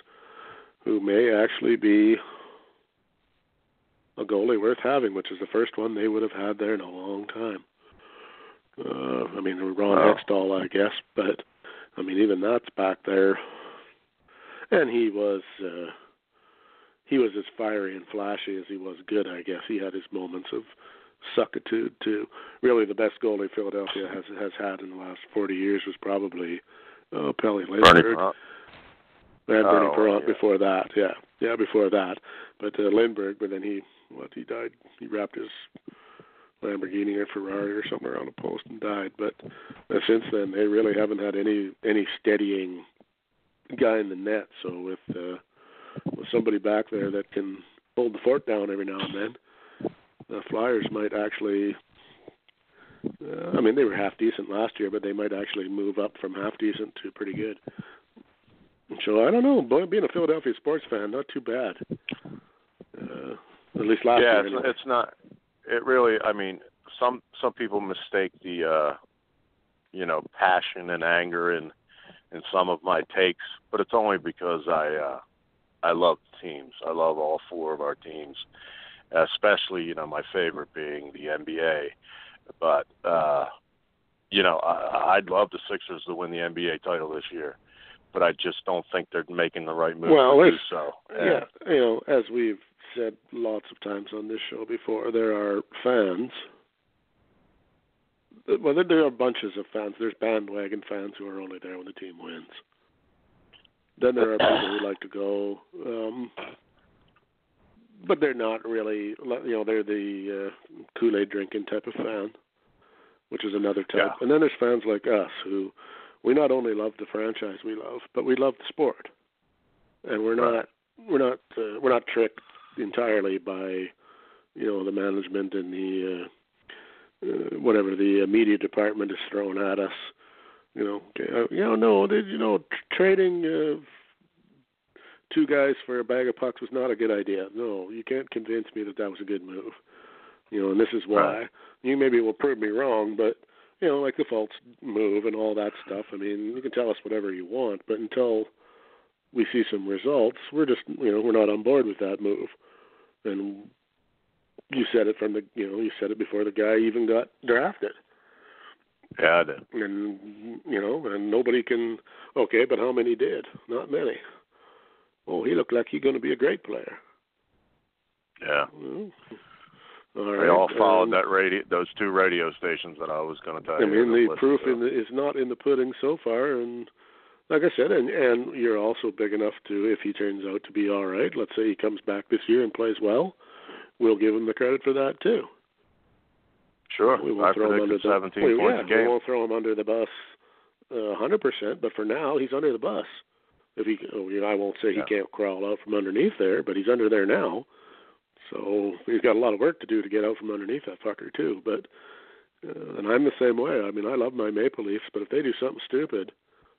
who may actually be a goalie worth having, which is the first one they would have had there in a long time. Uh, I mean, Ron Wow. Hextall, I guess, but I mean, even that's back there. And he was uh, he was as fiery and flashy as he was good. I guess he had his moments of suckitude too. Really, the best goalie Philadelphia has has had in the last 40 years was probably uh, Bernie Lindbergh. Parent. And Bernie Oh, Parent yeah. before that, yeah, yeah, before that. But uh, Lindbergh, but then he, what he died, he wrapped his Lamborghini or Ferrari or something around a post and died. But uh, since then, they really haven't had any any steadying guy in the net. So with uh, with somebody back there that can hold the fort down every now and then, the Flyers might actually. Uh, I mean, they were half decent last year, but they might actually move up from half decent to pretty good. So I don't know. Being a Philadelphia sports fan, not too bad. Uh, at least last yeah, year. it's, anyway. it's not. It really. I mean, some some people mistake the, uh you know, passion and anger in in some of my takes, but it's only because I uh I love teams. I love all four of our teams, especially you know my favorite being the NBA. But uh you know, I, I'd love the Sixers to win the NBA title this year, but I just don't think they're making the right move Well, to do so. Yeah, you know, as we've said lots of times on this show before, there are fans. Well, there- there are bunches of fans. There's bandwagon fans who are only there when the team wins. Then there are people who like to go, um, but they're not really. You know, they're the uh, Kool-Aid drinking type of fan, which is another type. Yeah. And then there's fans like us who we not only love the franchise we love, but we love the sport, and we're not we're not uh, we're not tricked entirely by you know the management and the uh, uh, whatever the uh, media department is throwing at us. You know, uh, you know, no, they, you know, tr- trading uh, two guys for a bag of pucks was not a good idea. No, you can't convince me that that was a good move. You know, and this is why. Right. You maybe will prove me wrong, but you know, like the false move and all that stuff. I mean, you can tell us whatever you want, but until we see some results, we're just you know we're not on board with that move. And you said it from the you know you said it before the guy even got drafted, yeah, I did. and you know and nobody can okay, but how many did? Not many. Oh, he looked like he's going to be a great player. Yeah. Well, all They all followed and- that radio, those two radio stations that I was going to tell I you. mean, the proof to. in the, is not in the pudding so far, and like I said, and and you're also big enough to, if he turns out to be all right, let's say he comes back this year and plays well, we'll give him the credit for that too. Sure, We won't throw him under the 17 we, points yeah, a We won't throw him under the bus uh, a hundred percent, but for now he's under the bus. If he, you know, I won't say he Yeah. can't crawl out from underneath there, but he's under there now. So he's got a lot of work to do to get out from underneath that fucker too. But uh, and I'm the same way. I mean, I love my Maple Leafs, but if they do something stupid,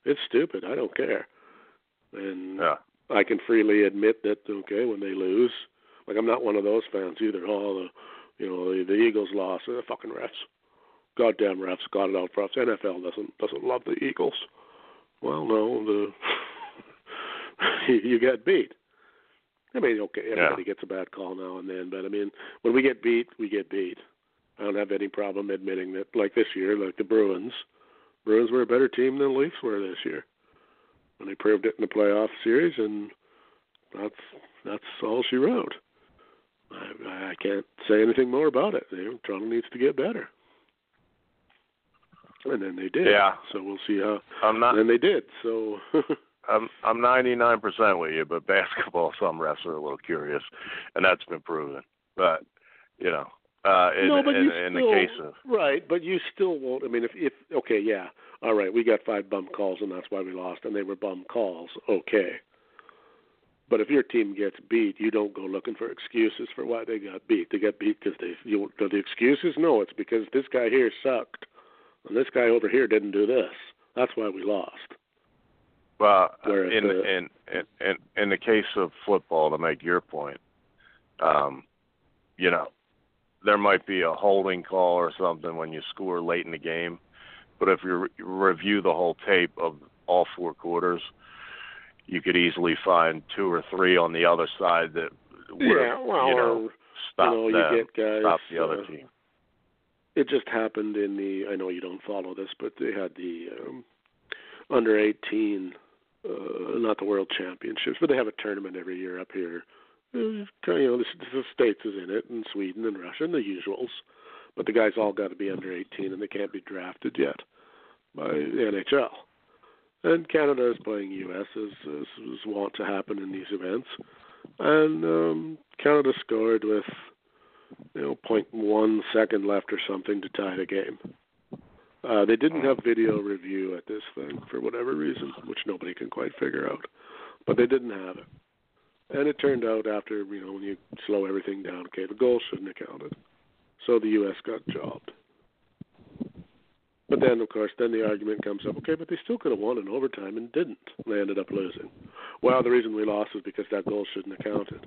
it's stupid. I don't care. And Yeah, I can freely admit that okay when they lose, like I'm not one of those fans either. Oh, the you know the, the Eagles lost. The fucking refs, goddamn refs got it out for us. NFL doesn't doesn't love the Eagles. Well, no, the you, you got beat. I mean, okay, everybody gets a bad call now and then, but I mean, when we get beat, we get beat. I don't have any problem admitting that. Like this year, like the Bruins, Bruins were a better team than the Leafs were this year and they proved it in the playoff series and that's that's all she wrote. I, I can't say anything more about it. Know, Toronto needs to get better, and then they did. Yeah. So we'll see how. I'm not. And they did. So I'm I'm 99% with you, but basketball, some refs are a little curious, and that's been proven. But you know, uh, in, no, but in, you in still, the case of right, but you still won't. I mean, if if okay, yeah, all right, we got five bum calls and that's why we lost, and they were bum calls. Okay, but if your team gets beat, you don't go looking for excuses for why they got beat. They got beat because they you know, the excuses. No, it's because this guy here sucked, and this guy over here didn't do this. That's why we lost. Well, Whereas in, the- in in in in the case of football, to make your point, um, you know, there might be a holding call or something when you score late in the game, but if you re- review the whole tape of all four quarters, you could easily find two or three on the other side that would yeah, well, you know stop you know, them, you get guys. stop the other uh, team. It just happened in the. I know you don't follow this, but they had the um, under 18, uh, not the World Championships, but they have a tournament every year up here. You know, the, the states is in it, and Sweden and Russia, and the usuals. But the guys all got to be under 18, and they can't be drafted yet by the NHL. And Canada is playing U.S. as, as is wont to happen in these events. And um, Canada scored with you know, point one second left or something to tie the game. Uh, they didn't have video review at this thing for whatever reason, which nobody can quite figure out. But they didn't have it. And it turned out after, you know, when you slow everything down, okay, the goal shouldn't have counted. So the U.S. got jobbed. But then, of course, then the argument comes up, okay, but they still could have won in overtime and didn't. They ended up losing. Well, the reason we lost is because that goal shouldn't have counted.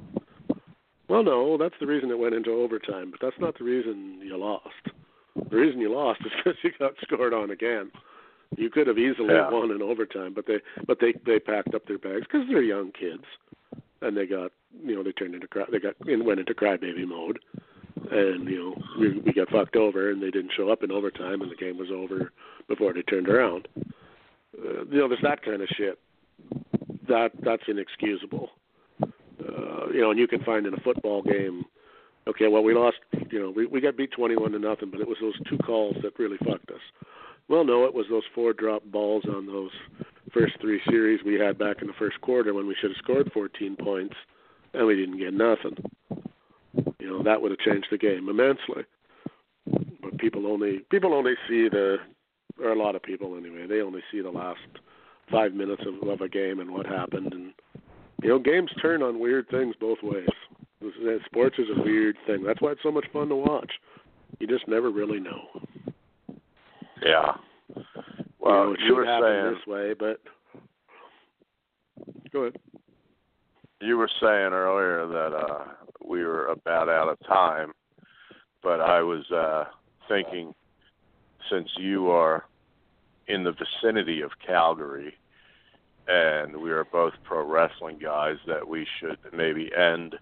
Well, no, that's the reason it went into overtime, but that's not the reason you lost. The reason you lost is because you got scored on again. You could have easily Yeah. won in overtime, but they but they they packed up their bags because they're young kids, and they got you know they turned into cry, they got and went into crybaby mode, and you know we we got fucked over and they didn't show up in overtime and the game was over before they turned around. Uh, you know there's that kind of shit. That that's inexcusable. Uh, you know, and you can find in a football game. Okay, well we hmm. lost. You know, we we got beat twenty-one to nothing, but it was those two calls that really fucked us. Well, no, it was those four drop balls on those first three series we had back in the first quarter when we should have scored 14 points, and we didn't get nothing. You know, that would have changed the game immensely. But people only people only see the, or a lot of people anyway, they only see the last five minutes of, of a game and what happened, and you know, games turn on weird things both ways. Sports is a weird thing. That's why it's so much fun to watch. You just never really know. Yeah. you Well, know, it you were saying this way, but go ahead. you were saying earlier that uh we were about out of time, but I was uh thinking since you are in the vicinity of Calgary and we are both pro wrestling guys that we should maybe end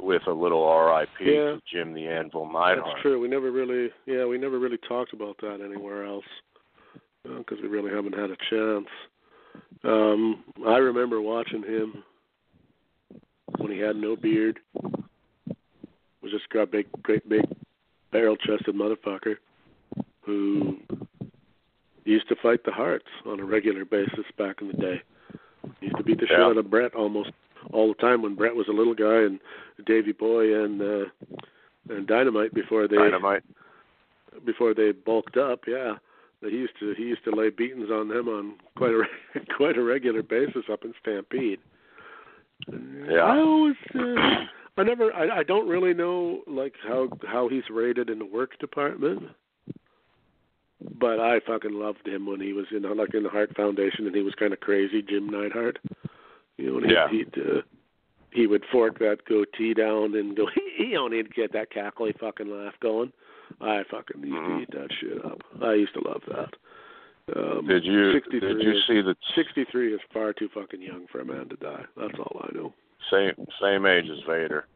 with a little RIP Yeah. to Jim the Anvil Neidhart. That's true. We never really, yeah, we never really talked about that anywhere else because we really haven't had a chance. Um, I remember watching him when he had no beard. Was just a big, great big, barrel-chested motherfucker who used to fight the Harts on a regular basis back in the day. He used to beat the shit out of Bret almost all the time when Bret was a little guy and Davy Boy and uh, and Dynamite before they Dynamite. before they bulked up. Yeah, that he used to he used to lay beatings on them on quite a quite a regular basis up in Stampede. Yeah. I always uh, I never I I don't really know like how how he's rated in the work department. But I fucking loved him when he was in like in the Hart Foundation and he was kind of crazy, Jim Neidhart. You know, Yeah. he'd, he'd uh, he would fork that goatee down and go, you know, and he'd get that cackly fucking laugh going. I fucking used Mhm. to eat that shit up. I used to love that. Um, Did you did you is, see the 63 is far too fucking young for a man to die. That's all I know. same same age as Vader.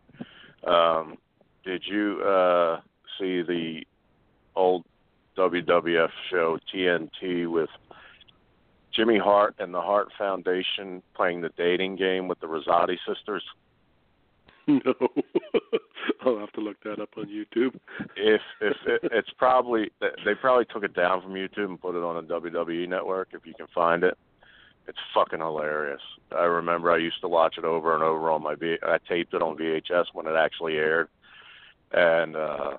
Um, did you uh, see the old WWF show TNT with Jimmy Hart and the Hart Foundation playing the dating game with the Rosati sisters? No, I'll have to look that up on YouTube. If if it, it's probably they probably took it down from YouTube and put it on the WWE network if you can find it. It's fucking hilarious. I remember I used to watch it over and over on my V. I taped it on VHS when it actually aired, and uh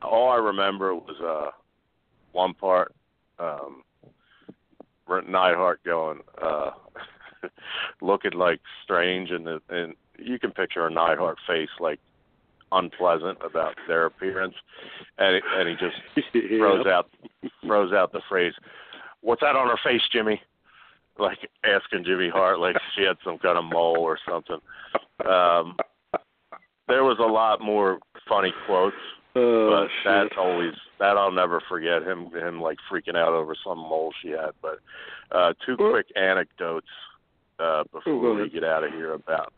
all I remember was uh one part um Neidhart going uh looking like strange and the and you can picture a Neidhart face like unpleasant about their appearance. And and he just yeah. throws out throws out the phrase what's that on her face Jimmy? Like asking Jimmy Hart like she had some kind of mole or something. Um there was a lot more funny quotes Oh, but shit. that's always that I'll never forget him him like freaking out over some mole she had. But uh two Well- quick anecdotes uh Oh, before we get out of here about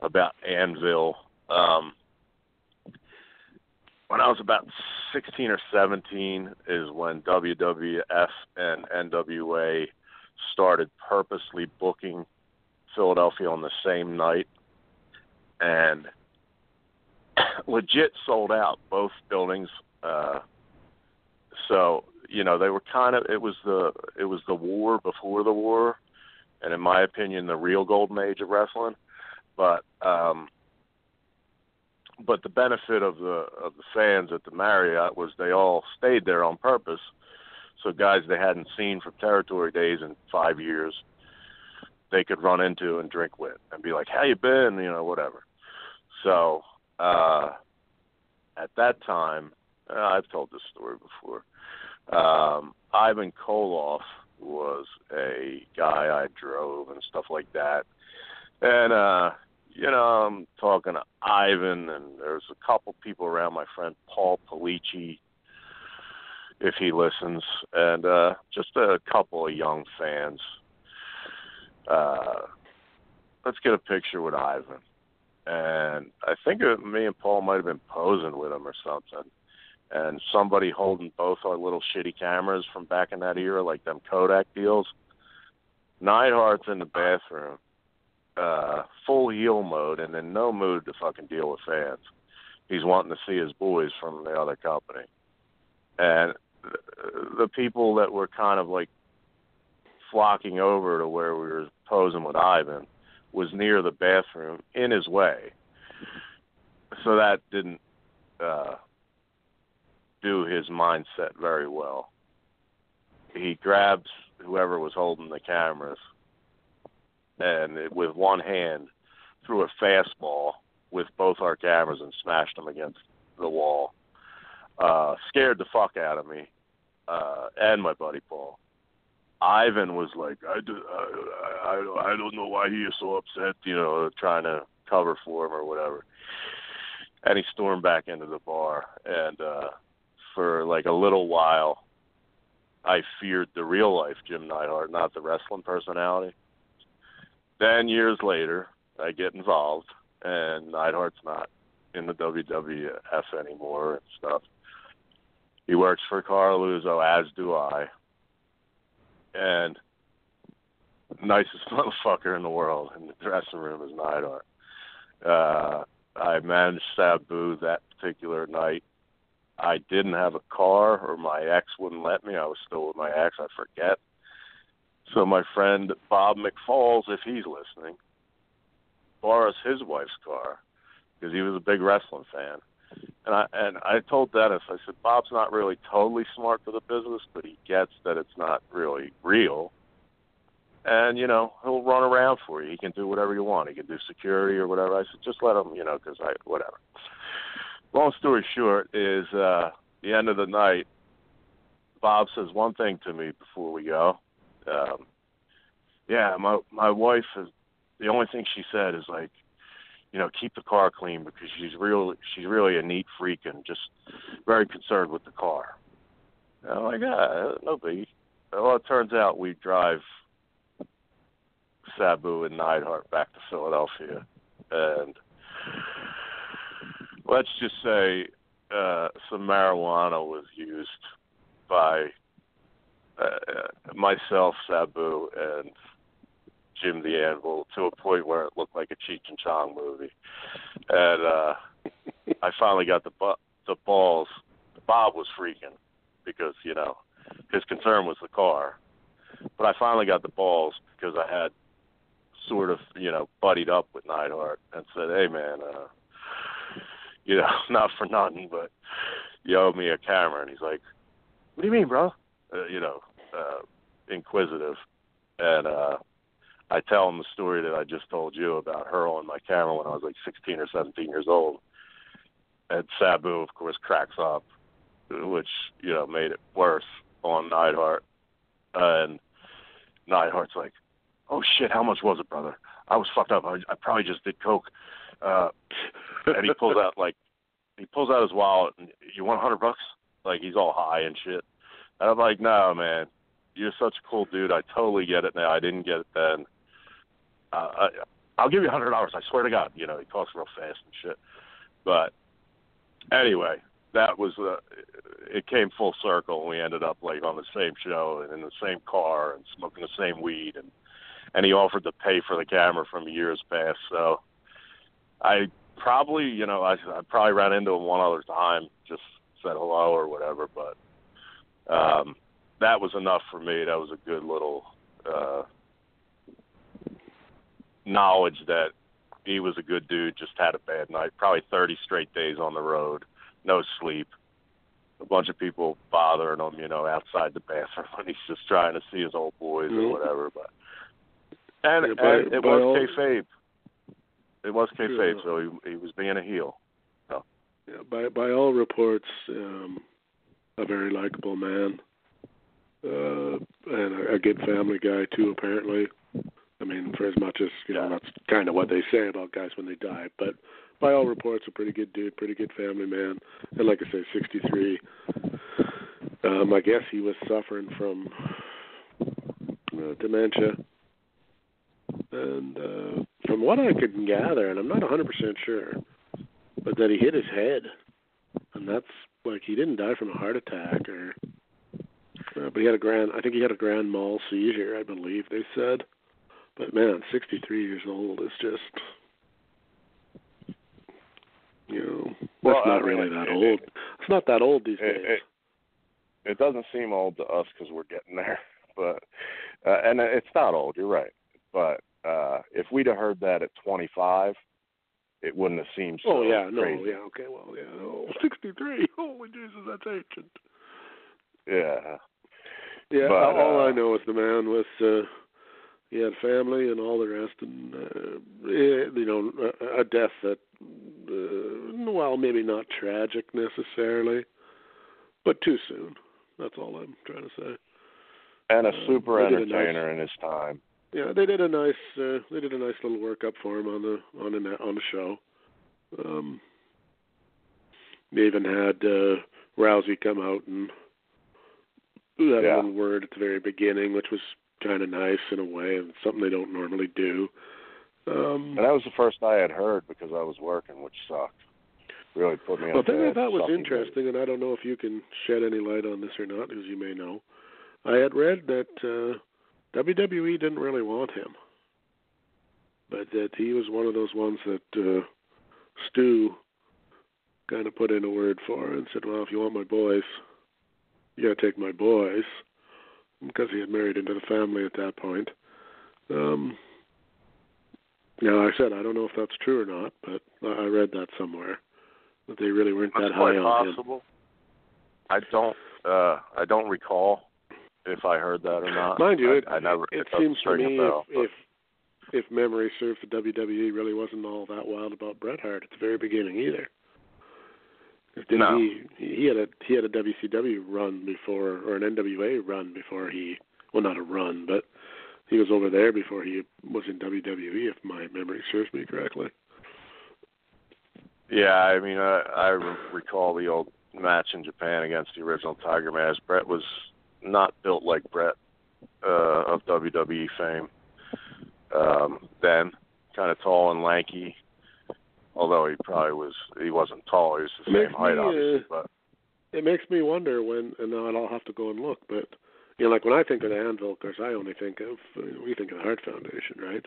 about Anvil. Um when I was about sixteen or seventeen is when WWF and NWA started purposely booking Philadelphia on the same night and legit sold out both buildings uh so you know they were kind of it was the it was the war before the war and in my opinion the real golden age of wrestling but um but the benefit of the of the fans at the Marriott was they all stayed there on purpose so guys they hadn't seen from territory days in 5 years they could run into and drink with and be like how you been? You know whatever. So uh at that time uh, I've told this story before. Um Ivan Koloff was a guy I drove and stuff like that. And uh you know I'm talking to Ivan and there's a couple people around my friend Paul Polici if he listens and uh just a couple of young fans. Uh let's get a picture with Ivan and I think it, me and Paul might have been posing with him or something. And somebody holding both our little shitty cameras from back in that era, like them Kodak deals. Neidhart's in the bathroom, uh, full heel mode, and in no mood to fucking deal with fans. He's wanting to see his boys from the other company, and th- the people that were kind of like flocking over to where we were posing with Ivan was near the bathroom in his way. So that didn't uh do his mindset very well. He grabs whoever was holding the cameras and it, with one hand threw a fastball with both our cameras and smashed them against the wall. Uh scared the fuck out of me uh and my buddy Paul. Ivan was like, I, do, I, I, I don't know why he is so upset, you know, trying to cover for him or whatever. And he stormed back into the bar. And uh, for like a little while, I feared the real life Jim Neidhart, not the wrestling personality. Then years later, I get involved, and Neidhart's not in the WWF anymore and stuff. He works for Coralluzzo, as do I and nicest motherfucker in the world in the dressing room is Neidhart. Uh, I managed Sabu that particular night. I didn't have a car, or my ex wouldn't let me. I was still with my ex. I forget. So my friend Bob McFalls, if he's listening, borrows his wife's car because he was a big wrestling fan. And I and I told Dennis, I said, Bob's not really totally smart for the business, but he gets that it's not really real. And you know, he'll run around for you. He can do whatever you want. He can do security or whatever. I said, just let him, you know, because I whatever. Long story short is uh the end of the night. Bob says one thing to me before we go. Um, yeah, my my wife is the only thing she said is like, you know, keep the car clean because she's real she's really a neat freak and just very concerned with the car. And I'm like, ah, no biggie. Well, it turns out we drive Sabu and Neidhart back to Philadelphia, and let's just say uh, some marijuana was used by uh, myself, Sabu, and Jim the Anvil to a point where it looked like a Cheech and Chong movie, and uh, I finally got the bu- the balls. Bob was freaking because you know his concern was the car, but I finally got the balls because I had sort of you know buddied up with Neidhart and said, "Hey man, uh, you know, not for nothing, but you owe me a camera." And he's like, "What do you mean, bro?" Uh, you know, uh, inquisitive, and uh, I tell him the story that I just told you about hurling my camera when I was like 16 or 17 years old. And Sabu, of course, cracks up, which you know made it worse on Neidhart. And Neidhart's like, "Oh shit, how much was it, brother? I was fucked up. I, I probably just did coke." Uh, and he pulls out like he pulls out his wallet and you want a hundred bucks? Like he's all high and shit. And I'm like, no, man, you're such a cool dude. I totally get it now. I didn't get it then. Uh, I, I'll give you a hundred dollars. I swear to God. You know, he talks real fast and shit. But anyway, that was uh, it came full circle. and We ended up like on the same show and in the same car and smoking the same weed and and he offered to pay for the camera from years past. So I probably, you know, I, I probably ran into him one other time, just said hello or whatever, but um, that was enough for me. That was a good little uh, knowledge that he was a good dude. Just had a bad night. Probably 30 straight days on the road, no sleep. A bunch of people bothering him, you know, outside the bathroom when he's just trying to see his old boys Mhm. or whatever. But and, Yeah, by- and it was all- kayfabe. It was kayfabe, Yeah. so he he was being a heel. Yeah, by by all reports, um, a very likable man, uh, and a, a good family guy too. Apparently, I mean, for as much as you know, that's kind of what they say about guys when they die. But by all reports, a pretty good dude, pretty good family man, and like I say, 63. Um, I guess he was suffering from uh, dementia, and uh, from what I could gather, and I'm not 100% sure but that he hit his head, and that's like he didn't die from a heart attack or. Uh, but he had a grand. I think he had a grand mal seizure. I believe they said. But man, 63 years old is just. You know, that's Well, I not mean, really that it- old. It's not that old these It, days. it, it doesn't seem old to us because we're getting there, but uh, and it's not old. You're right, but uh, if we'd have heard that at 25, it wouldn't have seemed so oh yeah, no, yeah, okay, well, yeah, oh, 63. Holy Jesus, that's ancient. Yeah, Yeah, But, all uh, I know is the man was uh he had family and all the rest, and uh, eh, you know, a, a death that, uh, well, maybe not tragic necessarily, but too soon. That's all I'm trying to say. and a Uh, super a nice- entertainer in his time. Yeah, they did a nice uh, they did a nice little workup for him on the on the on the show. Um, they even had uh, Rousey come out and have Yeah. little word at the very beginning, which was kind of nice in a way, and something they don't normally do. Um, And that was the first I had heard because I was working, which sucked. Really put me on. well, the thing I thought was interesting, and I don't know if you can shed any light on this or not, because you may know. I had read that uh, WWE didn't really want him, but that he was one of those ones that uh, Stu kind of put in a word for and said, "Well, if you want my boys, you got to take my boys," because he had married into the family at that point. Um, now, I said I don't know if that's true or not, but I I read that somewhere that they really weren't That's that high on him. possible. I don't. uh I don't recall if I heard that or not. Mind you, I, it, I never. it doesn't seems to me bell, if, if if memory serves, the WWE really wasn't all that wild about Bret Hart at the very beginning either. Didn't No. he he had a he had a WCW run before or an NWA run before he well not a run but he was over there before he was in WWE if my memory serves me correctly. Yeah, I mean, I, I recall the old match in Japan against the original Tiger Mask. Bret was not built like Bret uh, of WWE fame. Um, then, kind of tall and lanky. Although he probably was, he wasn't tall. He was the Makes same height, me, uh, obviously. But It makes me wonder when and now I'll have to go and look but you know, like when I think of the Anvil, of course, I only think of we think of the Hart Foundation, right?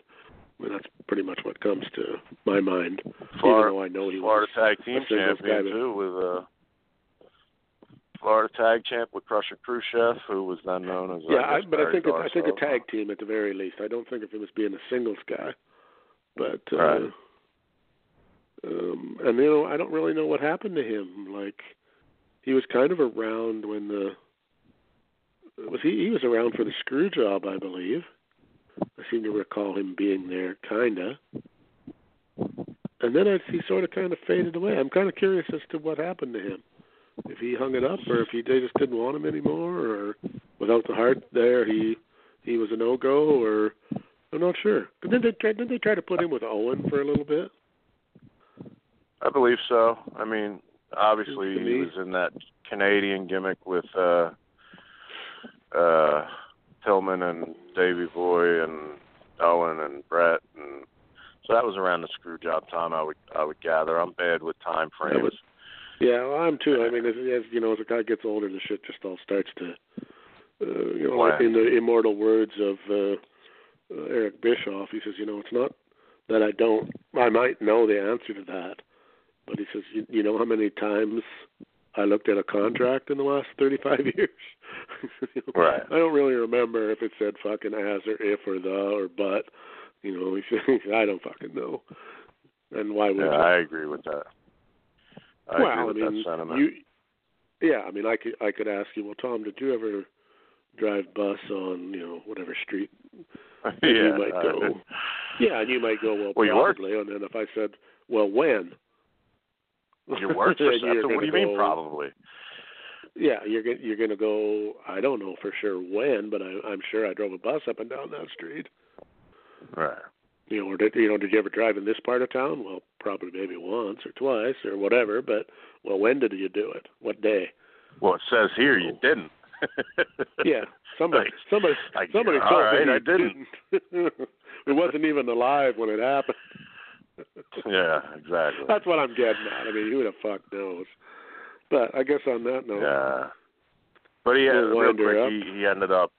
I mean, that's pretty much what comes to my mind. Florida, even though I know he Florida was Tag Team Champion guy, too with uh Florida Tag Champ with Krusher Khruschev, who was then known as yeah, I, but I think it, I think a tag team at the very least. I don't think of him as being a singles guy. But uh, Right. Um, and you know, I don't really know what happened to him. Like he was kind of around when the was he he was around for the screw job, I believe. I seem to recall him being there, kinda. And then I, he sort of kind of faded away. I'm kind of curious as to what happened to him. If he hung it up, or if he they just didn't want him anymore, or without the Hart there, he he was a no go, or I'm not sure. But then they try, didn't they try to put him with Owen for a little bit? I believe so. I mean, obviously he was in that Canadian gimmick with uh uh Pillman and Davey Boy and Owen and Bret and so that was around the screw job time I would I would gather. I'm bad with time frames. was- Yeah, well, I'm too. I mean, as, as you know, as a guy gets older, the shit just all starts to, uh, you know, like in the immortal words of uh, uh, Eric Bischoff, he says, you know, it's not that I don't, I might know the answer to that, but he says, you, you know how many times I looked at a contract in the last 35 years? You know, Right. I don't really remember if it said fucking as or if or the or but. You know, he says, I don't fucking know. And why would Yeah? I agree with that. I well, agree with I mean, that sentiment. you, yeah, I mean, I could I could ask you, well, Tom, did you ever drive bus on you know whatever street? yeah, you might go, yeah, and you might go, well, Well, probably, and then if I said, well, when? You worked for then. What do you gonna mean probably? Yeah, you're you're gonna go. I don't know for sure when, but I, I'm sure I drove a bus up and down that street. Right. You know, or did you know? Did you ever drive in this part of town? Well, probably maybe once or twice or whatever. But well, when did you do it? What day? Well, it says here you oh. didn't. Yeah, somebody, Like- somebody, like, somebody all told right, me I didn't. didn't. it wasn't even alive when it happened. Yeah, exactly. That's what I'm getting at. I mean, who the fuck knows? But I guess on that note, Yeah. But he had We'll real quick. up. He, he ended up.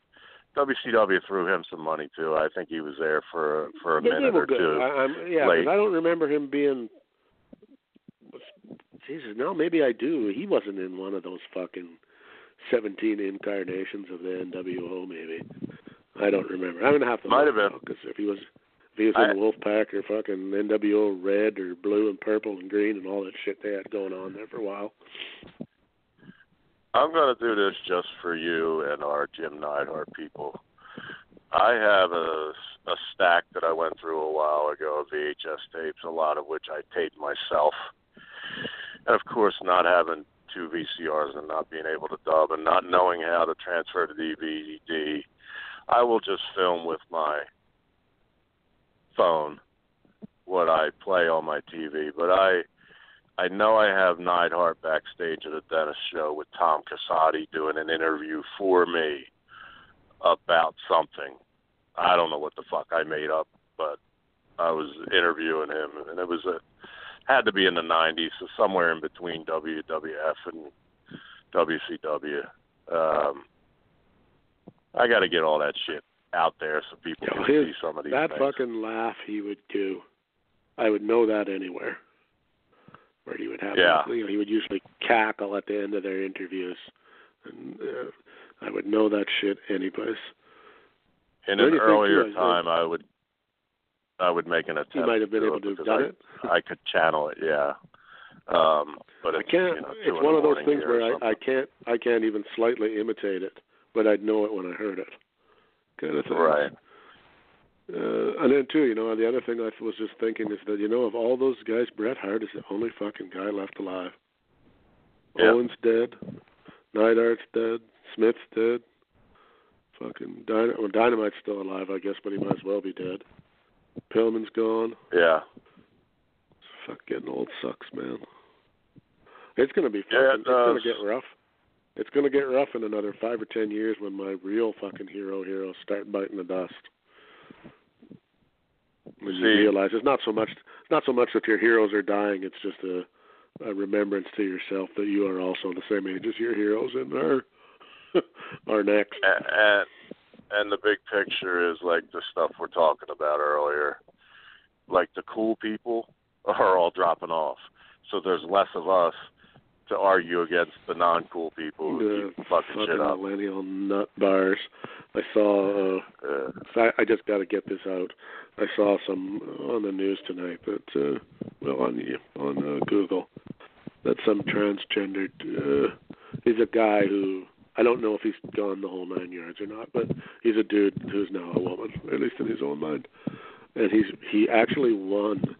WCW threw him some money too. I think he was there for for a they, minute or good. two. I, I'm, yeah, late. I don't remember him being. Jesus, no, maybe I do. He wasn't in one of those fucking seventeen incarnations of the NWO. Maybe I don't remember. I'm gonna have to Might look have been. because if he was. Was in Wolfpack or fucking NWO red or blue and purple and green and all that shit they had going on there for a while. I'm going to do this just for you and our Jim Neidhart people. I have a, a stack that I went through a while ago of VHS tapes, a lot of which I taped myself. And of course, not having two VCRs and not being able to dub and not knowing how to transfer to DVD, I will just film with my phone what I play on my TV. But I I know I have Neidhart backstage at a dentist show with Tom Casati doing an interview for me about something. I don't know what the fuck I made up, but I was interviewing him, and it was a had to be in the '90s, so somewhere in between WWF and WCW. Um, I got to get all that shit out there so people Yeah, can his- see some of these That things. fucking laugh he would do, I would know that anywhere. Where he would have, Yeah. you know, he would usually cackle at the end of their interviews, and uh, I would know that shit anyplace. in Where an you earlier was? time, I would I would make an attempt. He might have been to able to have done I, it. I could channel it, yeah. Um, but I can't. You know, it's one of those things where I, I can't. I can't even slightly imitate it, but I'd know it when I heard it. Kind of thing. Right. Uh, and then too, you know, the other thing I was just thinking is that you know, of all those guys, Bret Hart is the only fucking guy left alive. Owen's dead. Neidhart's dead. Smith's dead. Fucking Dyn- well, Dynamite's still alive, I guess, but he might as well be dead. Pillman's gone. Yeah. Fuck, getting old sucks, man. It's gonna be fucking. Yeah, it it's gonna get rough. It's gonna get rough in another five or ten years when my real fucking hero heroes start biting the dust. When you See- realize it's not so much not so much that your heroes are dying, it's just a, a remembrance to yourself that you are also the same age as your heroes and are are next. and and the big picture is like the stuff we're talking about earlier. Like the cool people are all dropping off, so there's less of us to argue against the non-cool people who keep fucking shit up. millennial nut bars. I saw. Uh, Uh, I, I just got to get this out. I saw some on the news tonight but uh, well, on on uh, Google, that some transgendered. Uh, he's a guy who I don't know if he's gone the whole nine yards or not, but he's a dude who's now a woman, at least in his own mind, and he's he actually won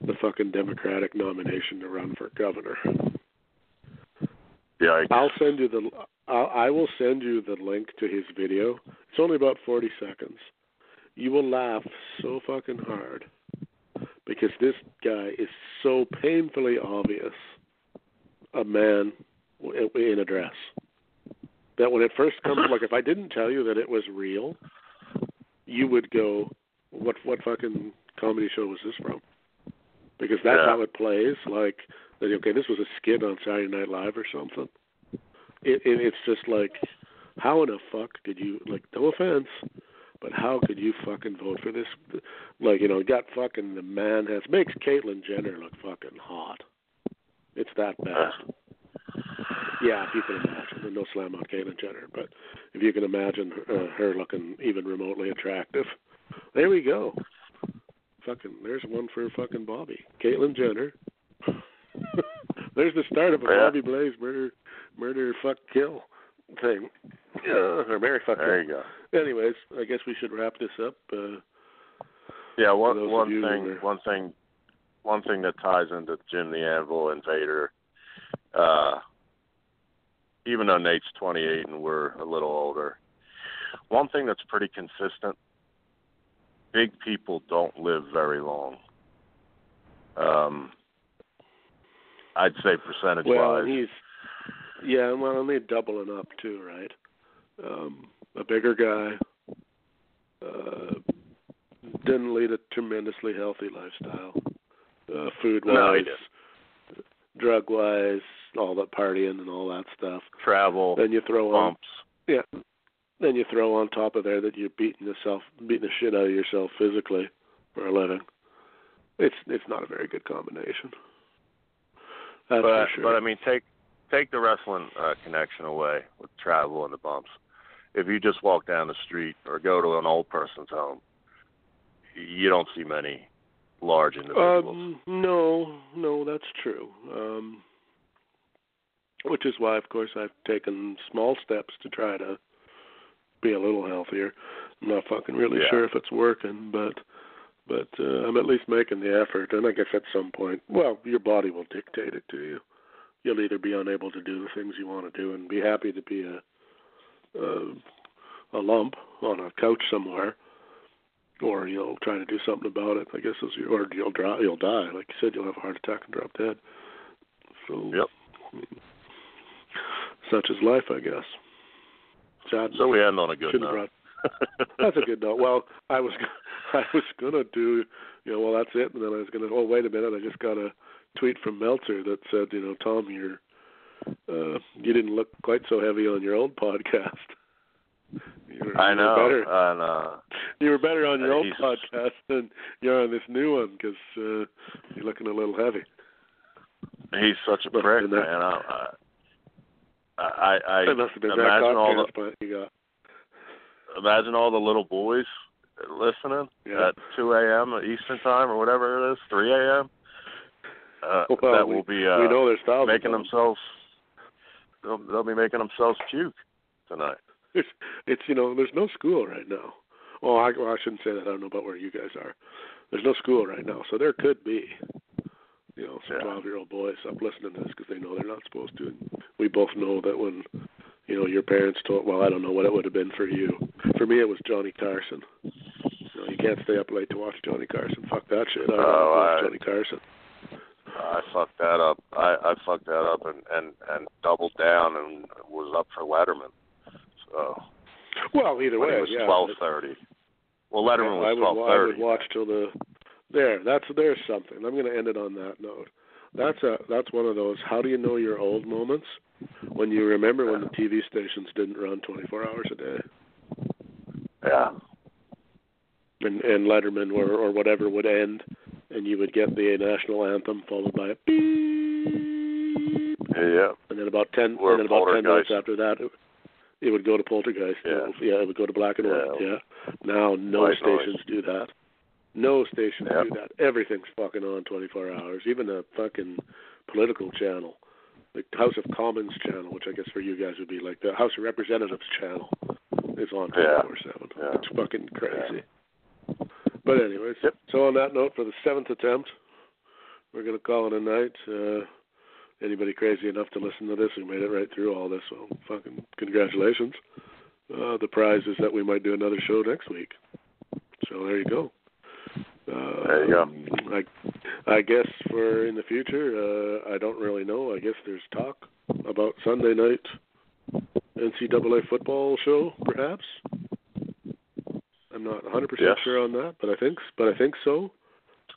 the fucking Democratic nomination to run for governor. I'll send you the. I'll, I will send you the link to his video. It's only about forty seconds. You will laugh so fucking hard because this guy is so painfully obvious a man in a dress that when it first comes, like if I didn't tell you that it was real, you would go, "What what fucking comedy show was this from?" Because that's Yeah. how it plays. Like, that, okay, this was a skit on Saturday Night Live or something. It, it it's just like, how in the fuck did you like? No offense, but how could you fucking vote for this? Like, you know, got fucking the man has makes Caitlyn Jenner look fucking hot. It's that bad. Yeah, if you can imagine. No slam on Caitlyn Jenner, but if you can imagine uh, her looking even remotely attractive, there we go. Fucking, there's one for fucking Bobby, Caitlyn Jenner. there's the start of a Yeah. Bobby Blaze murder, murder, fuck, kill thing. Yeah, or Mary fuck, There kill. you go. Anyways, I guess we should wrap this up. Uh, Yeah, one one thing, one thing, one thing that ties into Jim the Anvil and Vader. Uh, even though Nate's 28 and we're a little older, one thing that's pretty consistent: big people don't live very long. Um, I'd say percentage well, wise. he's yeah, well, and they're doubling up too, right? Um, a bigger guy. Uh, didn't lead a tremendously healthy lifestyle. Uh, food wise, No, drug wise, all that partying and all that stuff. Travel, Then you throw on bumps. yeah. Then you throw on top of there that you're beating yourself, beating the shit out of yourself physically for a living. It's it's not a very good combination. That's but sure. but I mean, take take the wrestling uh, connection away with travel and the bumps. If you just walk down the street or go to an old person's home, you don't see many large individuals. Um, no, no, that's true. Um, which is why, of course, I've taken small steps to try to be a little healthier. I'm not fucking really Yeah. sure if it's working, but but uh, I'm at least making the effort. And I guess at some point, well, your body will dictate it to you. You'll either be unable to do the things you want to do and be happy to be a a, a lump on a couch somewhere, or you'll try to do something about it. I guess is or you'll die. You'll die. Like you said, you'll have a heart attack and drop dead. So Yep. such is life, I guess. Sad. So we end on a good note. That's a good note. Well, I was I was gonna do you know well that's it, and then I was gonna oh wait a minute I just got a tweet from Meltzer that said you know Tom you're uh, you didn't look quite so heavy on your old podcast. You were, I you know, Were better. and uh, You were better on your Uh, old he's- podcast than you're on this new one because uh, you're looking a little heavy. he's such a prick, man. I, I, I, I must have been imagine all the you got. Imagine all the little boys listening Yeah. at 2 a.m. Eastern time or whatever it is, 3 a.m. Uh, Well, that we- will be uh, we know there's thousands making themselves. They'll, they'll be making themselves puke tonight. It's it's you know there's no school right now. Oh, I, well, I shouldn't say that. I don't know about where you guys are. There's no school right now, so there could be, you know, some Yeah. twelve-year-old boys up listening to this because they know they're not supposed to. And we both know that when, you know, your parents told. Well, I don't know what it would have been for you. For me, it was Johnny Carson. You know, you can't stay up late to watch Johnny Carson. Fuck that shit. I don't Oh, watch I- Johnny Carson. I fucked that up. I, I fucked that up and, and, and doubled down and was up for Letterman. So Well, either way, it was yeah. twelve thirty. Well, Letterman I was twelve I would watch till the there. That's there's something. I'm going to end it on that note. That's a that's one of those. How do you know you're old moments? When you remember when the TV stations didn't run 24 hours a day, Yeah. and and Letterman or or whatever would end, and you would get the national anthem followed by a beep, Yeah. and then about ten Or and then about ten minutes after that, it, it would go to Poltergeist. Yeah. yeah, it would go to black and white. Yeah. Yeah. Now no White noise. stations do that. No station Yep. do that. Everything's fucking on 24 hours. Even the fucking political channel, the House of Commons channel, which I guess for you guys would be like the House of Representatives channel, is on Yeah. 24/7. Yeah. It's fucking crazy. But anyways, Yep. so on that note, for the seventh attempt, we're gonna call it a night. Uh, anybody crazy enough to listen to this who made it right through all this, well, fucking congratulations. Uh, the prize is that we might do another show next week. So there you go. Uh, There you go. I, I guess for in the future, uh, I don't really know. I guess there's talk about Sunday night NCAA football show, perhaps. I'm not 100% Yes. sure on that, but I think, but I think so.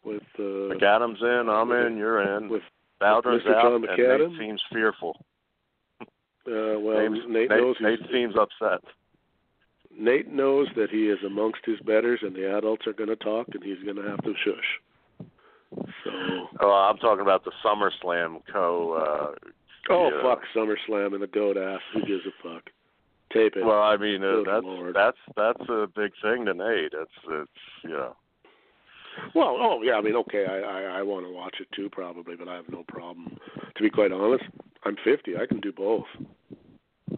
With uh, McAdams in, I'm in, you're in. with Bowder's Mr. out, John and Nate seems fearful. uh, well, Name's- Nate, Nate, knows Nate seems upset. Nate knows that he is amongst his betters, and the adults are going to talk, and he's going to have to shush. So, Oh, I'm talking about the SummerSlam co. Uh, oh yeah. fuck SummerSlam and the goat ass. Who gives a fuck? Tape it. Well, I mean, uh, that's Lord. that's that's a big thing to Nate. It's it's you know. Well, oh yeah, I mean, okay, I I, I want to watch it too, probably, but I have no problem. To be quite honest, I'm 50. I can do both.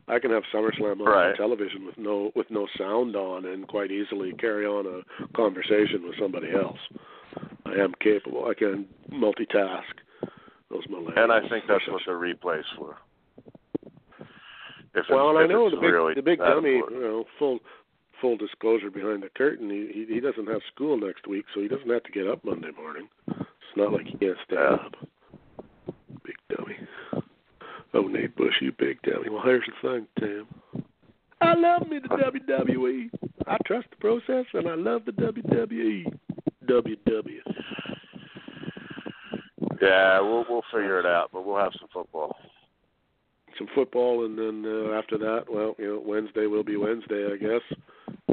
I can have SummerSlam on Right. television with no with no sound on, and quite easily carry on a conversation with somebody else. I am capable. I can multitask. Those millennials. And I think that's what the replay's for. If Well, and I know the big really the big dummy. important. You know, full full disclosure behind the curtain. He, he he doesn't have school next week, so he doesn't have to get up Monday morning. It's not like he can't stay Yeah. up. Oh, Nate Bush, you big dummy. Well, here's the thing, Tim. I love me the WWE. I trust the process, and I love the WWE. WW. Yeah, we'll we'll figure it out, but we'll have some football. Some football, and then uh, after that, well, you know, Wednesday will be Wednesday, I guess.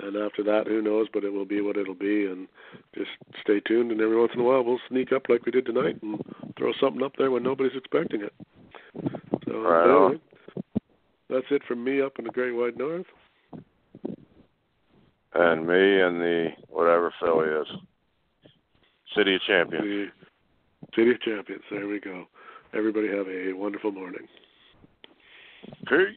And after that, who knows? But it will be what it'll be, and just stay tuned. And every once in a while, we'll sneak up like we did tonight and throw something up there when nobody's expecting it. So Right anyway, on. that's it from me up in the Great White North. And me and the whatever Philly is. City of Champions. City of Champions. There we go. Everybody have a wonderful morning. Peace.